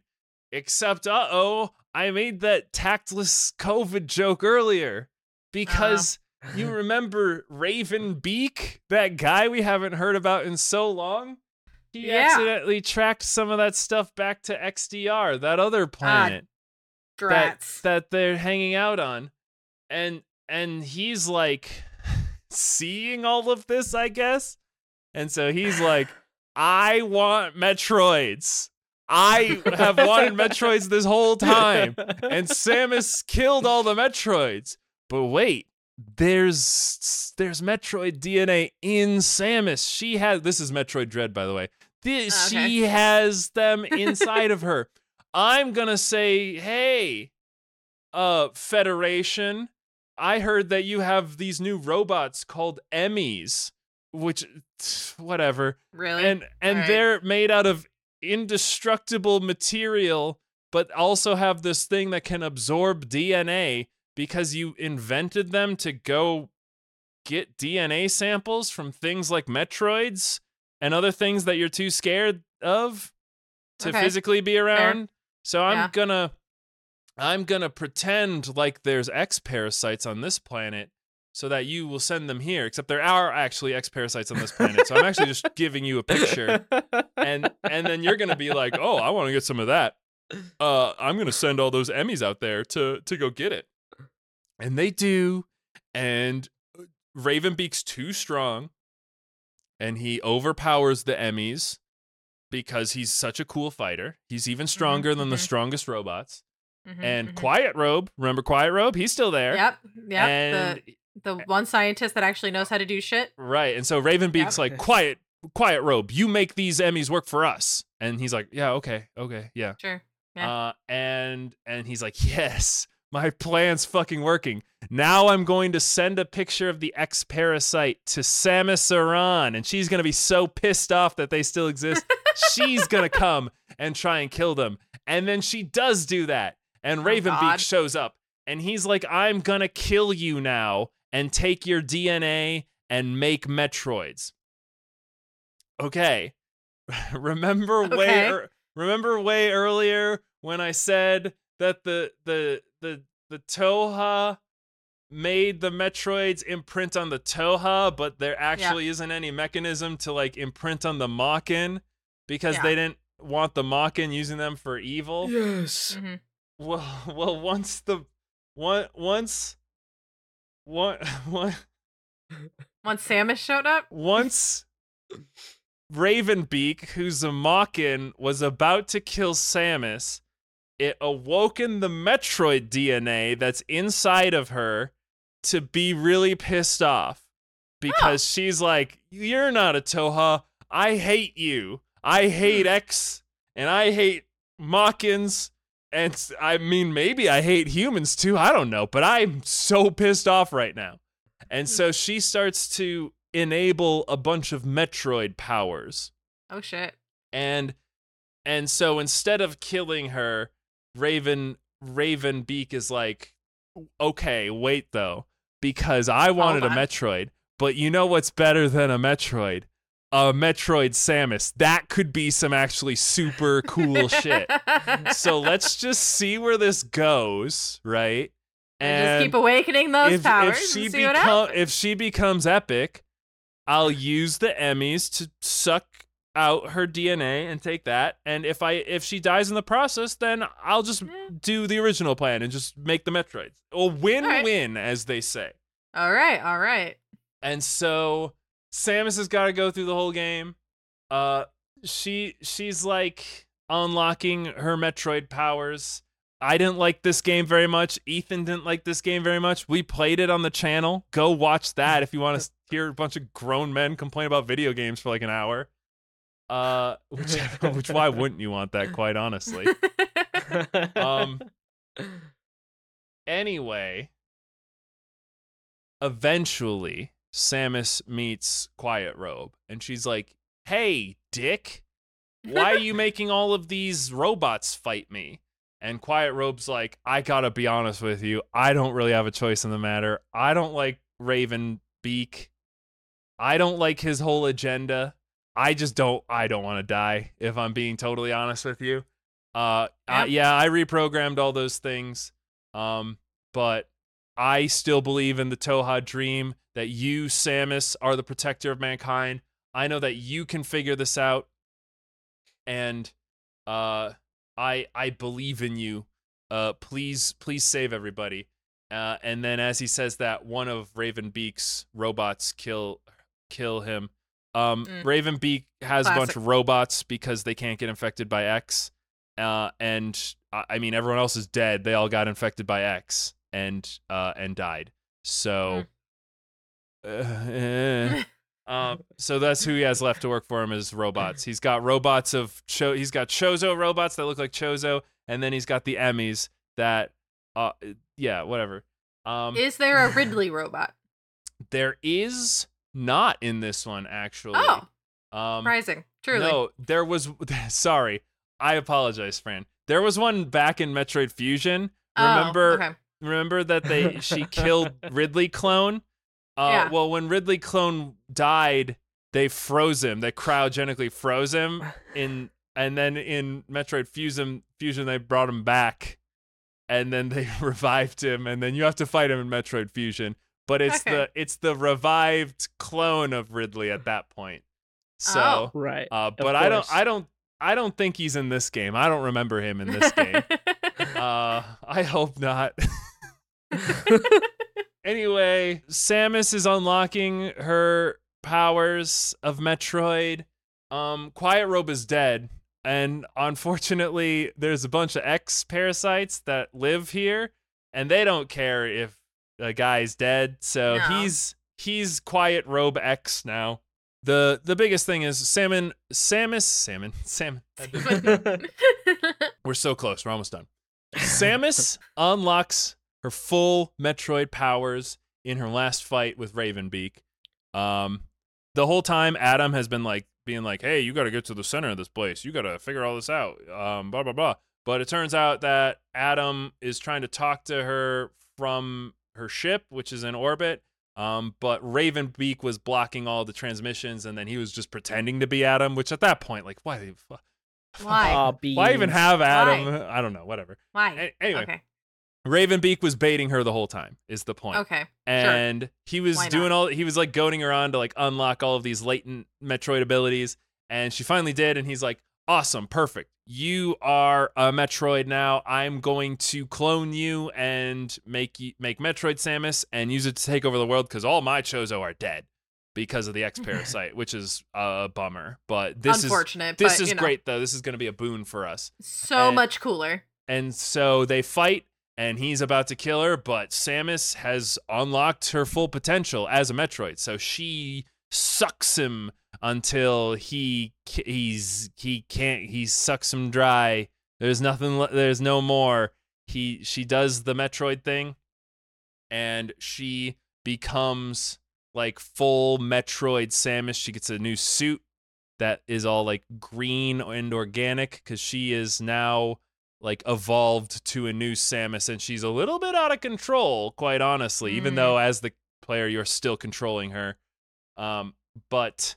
Except, uh oh, I made that tactless COVID joke earlier because you remember Raven Beak, that guy we haven't heard about in so long? He Yeah. accidentally tracked some of that stuff back to ZDR, that other ah, planet that, that they're hanging out on. And and he's like seeing all of this, I guess. And so he's like, I want Metroids. I have wanted Metroids this whole time. And Samus killed all the Metroids. But wait, there's there's Metroid DNA in Samus. She has this is Metroid Dread, by the way. This, Okay. She has them inside of her. I'm gonna say, hey, uh, Federation, I heard that you have these new robots called EMMIs, which whatever really? and and Alright. they're made out of indestructible material but also have this thing that can absorb DNA because you invented them to go get DNA samples from things like Metroids and other things that you're too scared of to Okay. physically be around. So I'm Yeah. gonna I'm gonna pretend like there's X parasites on this planet so that you will send them here. Except there are actually X parasites on this planet, so I'm actually just giving you a picture, and and then you're gonna be like, oh, I want to get some of that. Uh, I'm gonna send all those EMMIs out there to to go get it, and they do, and uh, Ravenbeak's too strong, and he overpowers the EMMIs because he's such a cool fighter. He's even stronger than the mhm. strongest robots. Mhm, And mhm. Quiet Robe, remember Quiet Robe? He's still there. Yep. Yep. And the the one scientist that actually knows how to do shit. right, and so Ravenbeak's Yep. like, "Quiet, Quiet Robe, you make these EMMIs work for us." And he's like, "Yeah, okay, okay, yeah." Sure. Yeah. Uh, and and he's like, "Yes, my plan's fucking working. Now I'm going to send a picture of the X parasite to Samus Aran, and she's gonna be so pissed off that they still exist. she's gonna come and try and kill them. And then she does do that, and Oh, Ravenbeak shows up, and he's like, "I'm gonna kill you now and take your DNA and make Metroids." Okay, remember way Okay. ear- remember way earlier when I said that the the the the Thoha made the Metroids imprint on the Thoha, but there actually isn't any mechanism to like imprint on the Mawkin because Yeah. they didn't want the Mawkin using them for evil. yes. Mhm. Well, well, once the one once one one Once Samus showed up. once Ravenbeak, who's a Mawkin, was about to kill Samus, it awoken the Metroid DNA that's inside of her to be really pissed off because oh. she's like, You're not a Thoha. I hate you. I hate hmm. X and I hate Mawkins. And I mean, maybe I hate humans too. I don't know. But I'm so pissed off right now. And so hmm. she starts to enable a bunch of Metroid powers. Oh shit. And and so instead of killing her, Raven Raven Beak is like, okay, wait though, because I wanted a. Oh, Metroid, but you know what's better than a Metroid? A Metroid Samus. That could be some actually super cool shit. So let's just see where this goes, right? and, just keep awakening those if, powers if she and see what if she becomes epic, I'll use the EMMIs to suck out her DNA and take that. And if I if she dies in the process, then I'll just Eh. do the original plan and just make the Metroids. Or win All right. win, as they say. All right. All right. And so Samus has got to go through the whole game. Uh, she she's like unlocking her Metroid powers. I didn't like this game very much. Ethan didn't like this game very much. We played it on the channel. Go watch that if you want to hear a bunch of grown men complain about video games for like an hour. Uh, which which why wouldn't you want that? Quite honestly. Um, Anyway, eventually Samus meets Quiet Robe, and she's like, "Hey, Dick, why are you making all of these robots fight me?" And Quiet Robe's like, "I gotta be honest with you. I don't really have a choice in the matter. I don't like Raven Beak. I don't like his whole agenda. I just don't. I don't want to die. If I'm being totally honest with you." Uh, I- yeah, I reprogrammed all those things. Um, but I still believe in the Thoha dream that you, Samus, are the protector of mankind. I know that you can figure this out, and uh, I I believe in you. Uh, please please save everybody. Uh, and then as he says that, one of Raven Beak's robots kill kill him. Um, Mm. Ravenbeak has a bunch of robots because they can't get infected by X. Uh, and I mean, everyone else is dead. They all got infected by X and uh, and died. So, uh, eh. um, so that's who he has left to work for him is robots. He's got robots of Cho. He's got Chozo robots that look like Chozo, and then he's got the EMMIs that, uh, yeah, whatever. Um, Is there a Ridley robot? there is not in this one actually. Oh, um, surprising. Truly. no, there was. Sorry, I apologize, Fran. There was one back in Metroid Fusion. Oh, Remember, okay. remember that they she killed Ridley Clone. Uh, Yeah. Well, when Ridley Clone died, they froze him. They cryogenically froze him in, and then in Metroid Fusion, Fusion they brought him back, and then they revived him, and then you have to fight him in Metroid Fusion. But it's Okay. the it's the revived clone of Ridley at that point. So, Oh. Right. uh, but I don't. I don't I don't think he's in this game. I don't remember him in this game. uh, I hope not. anyway, Samus is unlocking her powers of Metroid. Um, Quiet Robe is dead, and unfortunately, there's a bunch of X parasites that live here, and they don't care if the guy's dead. So No. he's he's Quiet Robe X now. The the biggest thing is Salmon Samus Salmon Salmon. We're so close. We're almost done. Samus unlocks her full Metroid powers in her last fight with Ravenbeak. Um, the whole time, Adam has been like being like, "Hey, you got to get to the center of this place. You got to figure all this out." Um, blah blah blah. But it turns out that Adam is trying to talk to her from her ship, which is in orbit. Um, but Ravenbeak was blocking all the transmissions, and then he was just pretending to be Adam. Which at that point, like, why? the fu- Why? Aw, Why even have Adam? I don't know. Whatever. Why? A- anyway. Okay. Ravenbeak was baiting her the whole time. Is the point? Okay. sure. And he was Why not? doing all. He was like goading her on to like unlock all of these latent Metroid abilities, and she finally did. And he's like, "Awesome, perfect. You are a Metroid now. I'm going to clone you and make you make Metroid Samus and use it to take over the world because all my Chozo are dead because of the X parasite, which is a bummer. But this is Unfortunate. this but, is know, great though. This is going to be a boon for us. So And- much cooler. And so they fight, and he's about to kill her, but Samus has unlocked her full potential as a Metroid. So she sucks him until he he's he can't he sucks him dry. There's nothing. There's no more. He she does the Metroid thing, and she becomes like full Metroid Samus. She gets a new suit that is all like green and organic because she is now like evolved to a new Samus and she's a little bit out of control, quite honestly, even Mm. though as the player you're still controlling her. Um, but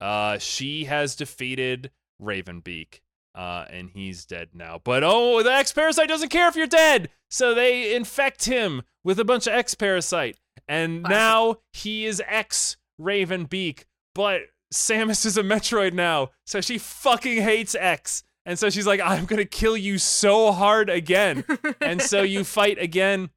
uh, she has defeated Ravenbeak. Uh, and he's dead now. But oh, the X Parasite doesn't care if you're dead. So they infect him with a bunch of X Parasite. And now he is X Ravenbeak. But Samus is a Metroid now. So she fucking hates X. And so she's like, I'm going to kill you so hard again. and so you fight again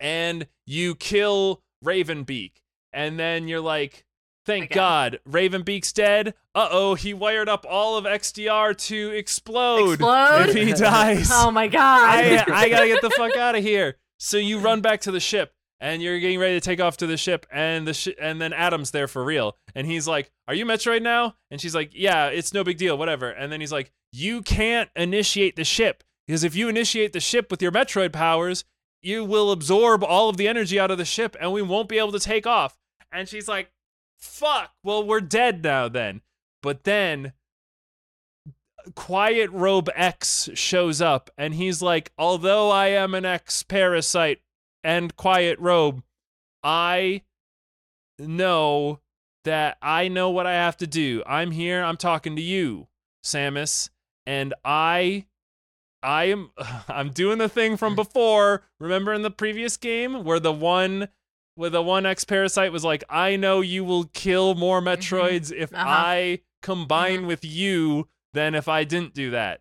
and you kill Ravenbeak. And then you're like, thank. God, Ravenbeak's dead. Uh oh, he wired up all of ZDR to explode, Explode? if he dies. oh my god. I, I gotta get the fuck out of here. So you run back to the ship and you're getting ready to take off to the ship and the sh- and then Adam's there for real and he's like, "Are you Metroid now?" And she's like, "Yeah, it's no big deal, whatever." And then he's like, "You can't initiate the ship because if you initiate the ship with your Metroid powers, you will absorb all of the energy out of the ship and we won't be able to take off." And she's like, "Fuck. Well, we're dead now then." But then Quiet Robe X shows up and he's like, Although I am an X parasite and Quiet Robe, I know that I know what I have to do. I'm here, I'm talking to you, Samus, and I I am I'm doing the thing from before. Remember in the previous game where the one where the one X parasite was like, I know you will kill more Metroids if Uh-huh. I combine Mhm. with you than if I didn't do that.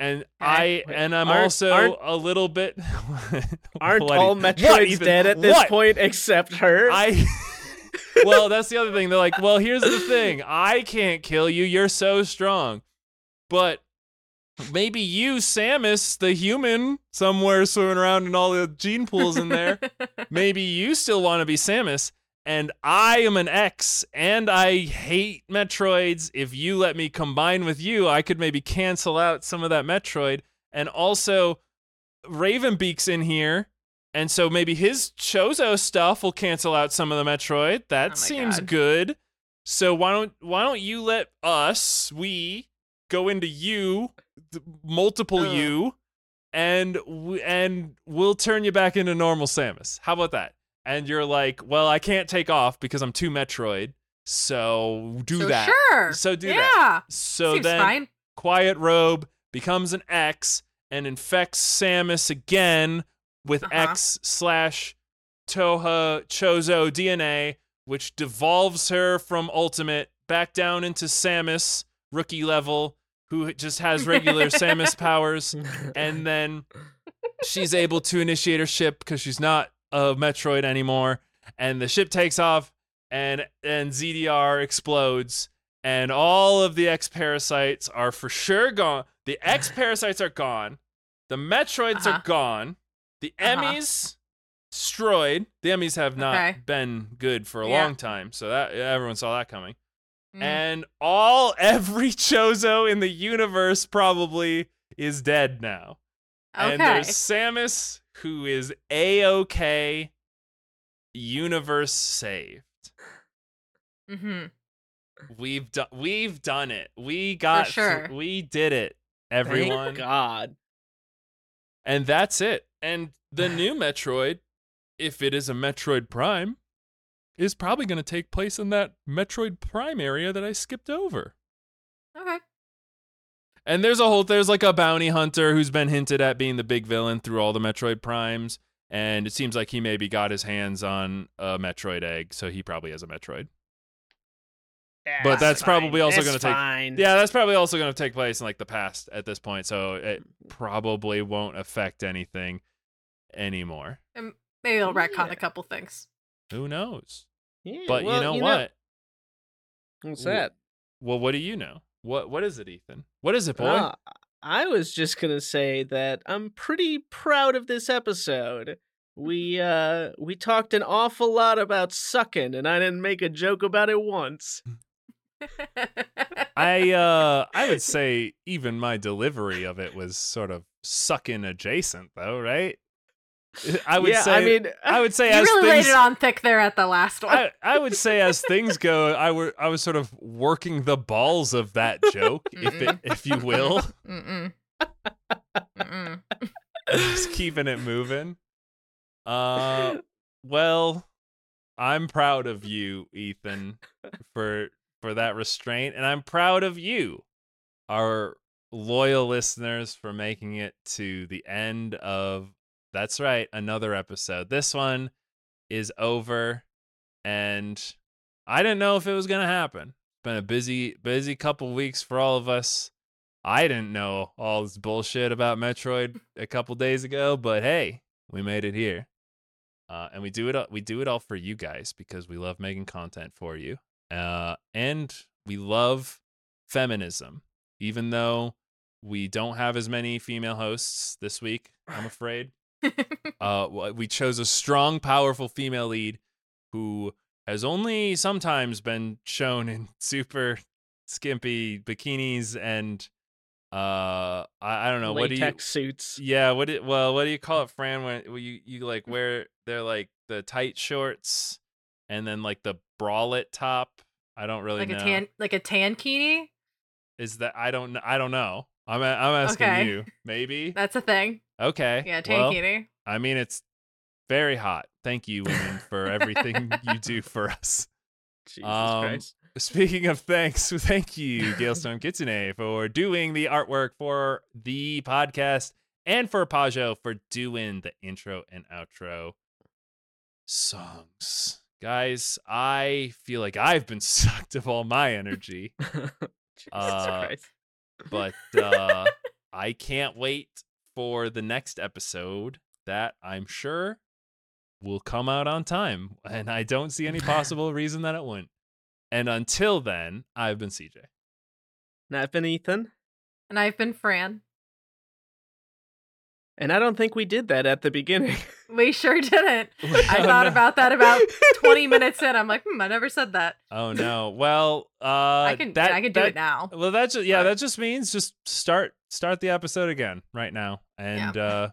And I and I'm aren't- also aren't- a little bit Aren't What all Metroids dead at this What? point except her? I Well, that's the other thing. They're like, "Well, here's the thing. I can't kill you. You're so strong." But maybe you, Samus, the human somewhere swimming around in all the gene pools in there, maybe you still want to be Samus, and I am an X, and I hate Metroids. If you let me combine with you, I could maybe cancel out some of that Metroid. And also, Ravenbeak's in here, and so maybe his Chozo stuff will cancel out some of the Metroid. That Oh seems God. good. So why don't why don't you let us we go into you, multiple Ugh. you, and w- and we'll turn you back into normal Samus. How about that? And you're like, well, I can't take off because I'm too Metroid. So do so that. Sure. So do yeah. that. So Seems then fine. Quiet Robe becomes an X and infects Samus again with Uh-huh. X slash Thoha Chozo DNA, which devolves her from Ultimate back down into Samus, rookie level, who just has regular Samus powers, and then she's able to initiate her ship because she's not a Metroid anymore, and the ship takes off, and and ZDR explodes, and all of the X parasites are for sure gone. The X parasites are gone. The Metroids Uh-huh. are gone. The Uh-huh. EMMIs destroyed. The EMMIs have not Okay. been good for a Yeah. long time, so that everyone saw that coming. Mm. And all every Chozo in the universe probably is dead now. Okay. And there's Samus who is a okay. Universe saved. hmm We've done. We've done it. We got. thr- sure. we did it. Everyone. Thank God. And that's it. And the new Metroid, if it is a Metroid Prime, is probably going to take place in that Metroid Prime area that I skipped over. Okay. And there's a whole there's like a bounty hunter who's been hinted at being the big villain through all the Metroid Primes, and it seems like he maybe got his hands on a Metroid egg, so he probably has a Metroid. But that's fine. probably also gonna take- fine. Yeah, that's probably also going to take place in like the past at this point, so it mm-hmm. probably won't affect anything anymbe Maybe they'll oh, retcon Yeah. a couple things. Who knows? Yeah, But well, you know what? What's that? Well, what do you know? What what is it, Ethan? What is it, boy? Uh, I was just gonna say that I'm pretty proud of this episode. We uh we talked an awful lot about sucking, and I didn't make a joke about it once. I uh I would say even my delivery of it was sort of sucking adjacent though, right? I would yeah, say I mean, I would say you as really things laid it on thick there at the last one. I, I would say as things go, I were I was sort of working the balls of that joke, if it, if you will, Mm-mm. Mm-mm. just keeping it moving. Uh, well, I'm proud of you, Ethan, for for that restraint, and I'm proud of you, our loyal listeners, for making it to the end of. That's right, another episode. This one is over, and I didn't know if it was gonna happen. Been a busy, busy couple weeks for all of us. I didn't know all this bullshit about Metroid a couple days ago, but hey, we made it here. Uh, and we do it. all- We do it all for you guys because we love making content for you, uh, and we love feminism. Even though we don't have as many female hosts this week, I'm afraid. Uh, we chose a strong, powerful female lead who has only sometimes been shown in super skimpy bikinis and uh, I, I don't know what do you suits. yeah, what do, well, what do you call it, Fran? When you you like wear they're like the tight shorts and then like the bralette top. I don't really like know. a tan, like a tankini. Is that I don't I don't know. I'm I'm asking Okay. you. Maybe. That's a thing. Okay. Yeah, well, tankini. I mean, it's very hot. Thank you, women, for everything you do for us. Jesus Um, Christ. Speaking of thanks, thank you, Gailstone Kitsune, for doing the artwork for the podcast and for Pajo for doing the intro and outro songs. Guys, I feel like I've been sucked of all my energy, Jesus uh, Christ. but uh, I can't wait for the next episode that I'm sure will come out on time. And I don't see any possible reason that it wouldn't. And until then, I've been CJ. And I've been Ethan, And I've been Fran. and I don't think we did that at the beginning. We sure didn't. I Oh, thought no. about that about 20 minutes in. I'm like, hmm, I never said that. Oh no. Well, uh I can that, I can do that- it now. Well, that just yeah, But- that just means just start start the episode again right now, and uh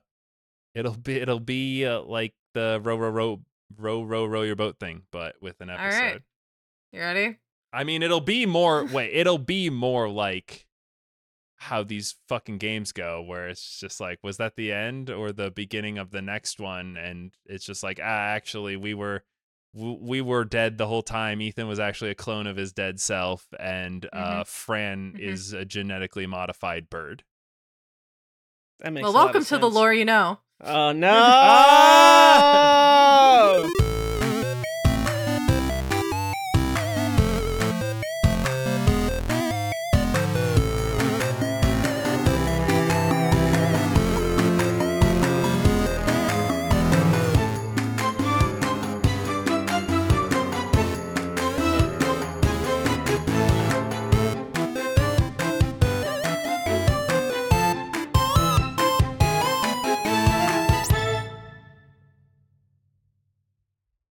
it'll be it'll be uh, like the row row row row row row your boat thing, but with an episode. right. You ready? I mean, it'll be more wait, it'll be more like how these fucking games go, where it's just like, was that the end or the beginning of the next one? And it's just like, ah, actually, we were we were dead the whole time. Ethan was actually a clone of his dead self, and uh, Fran Mhm. is a genetically modified bird. That makes well. Welcome to sense. the lore you know. Oh no! oh!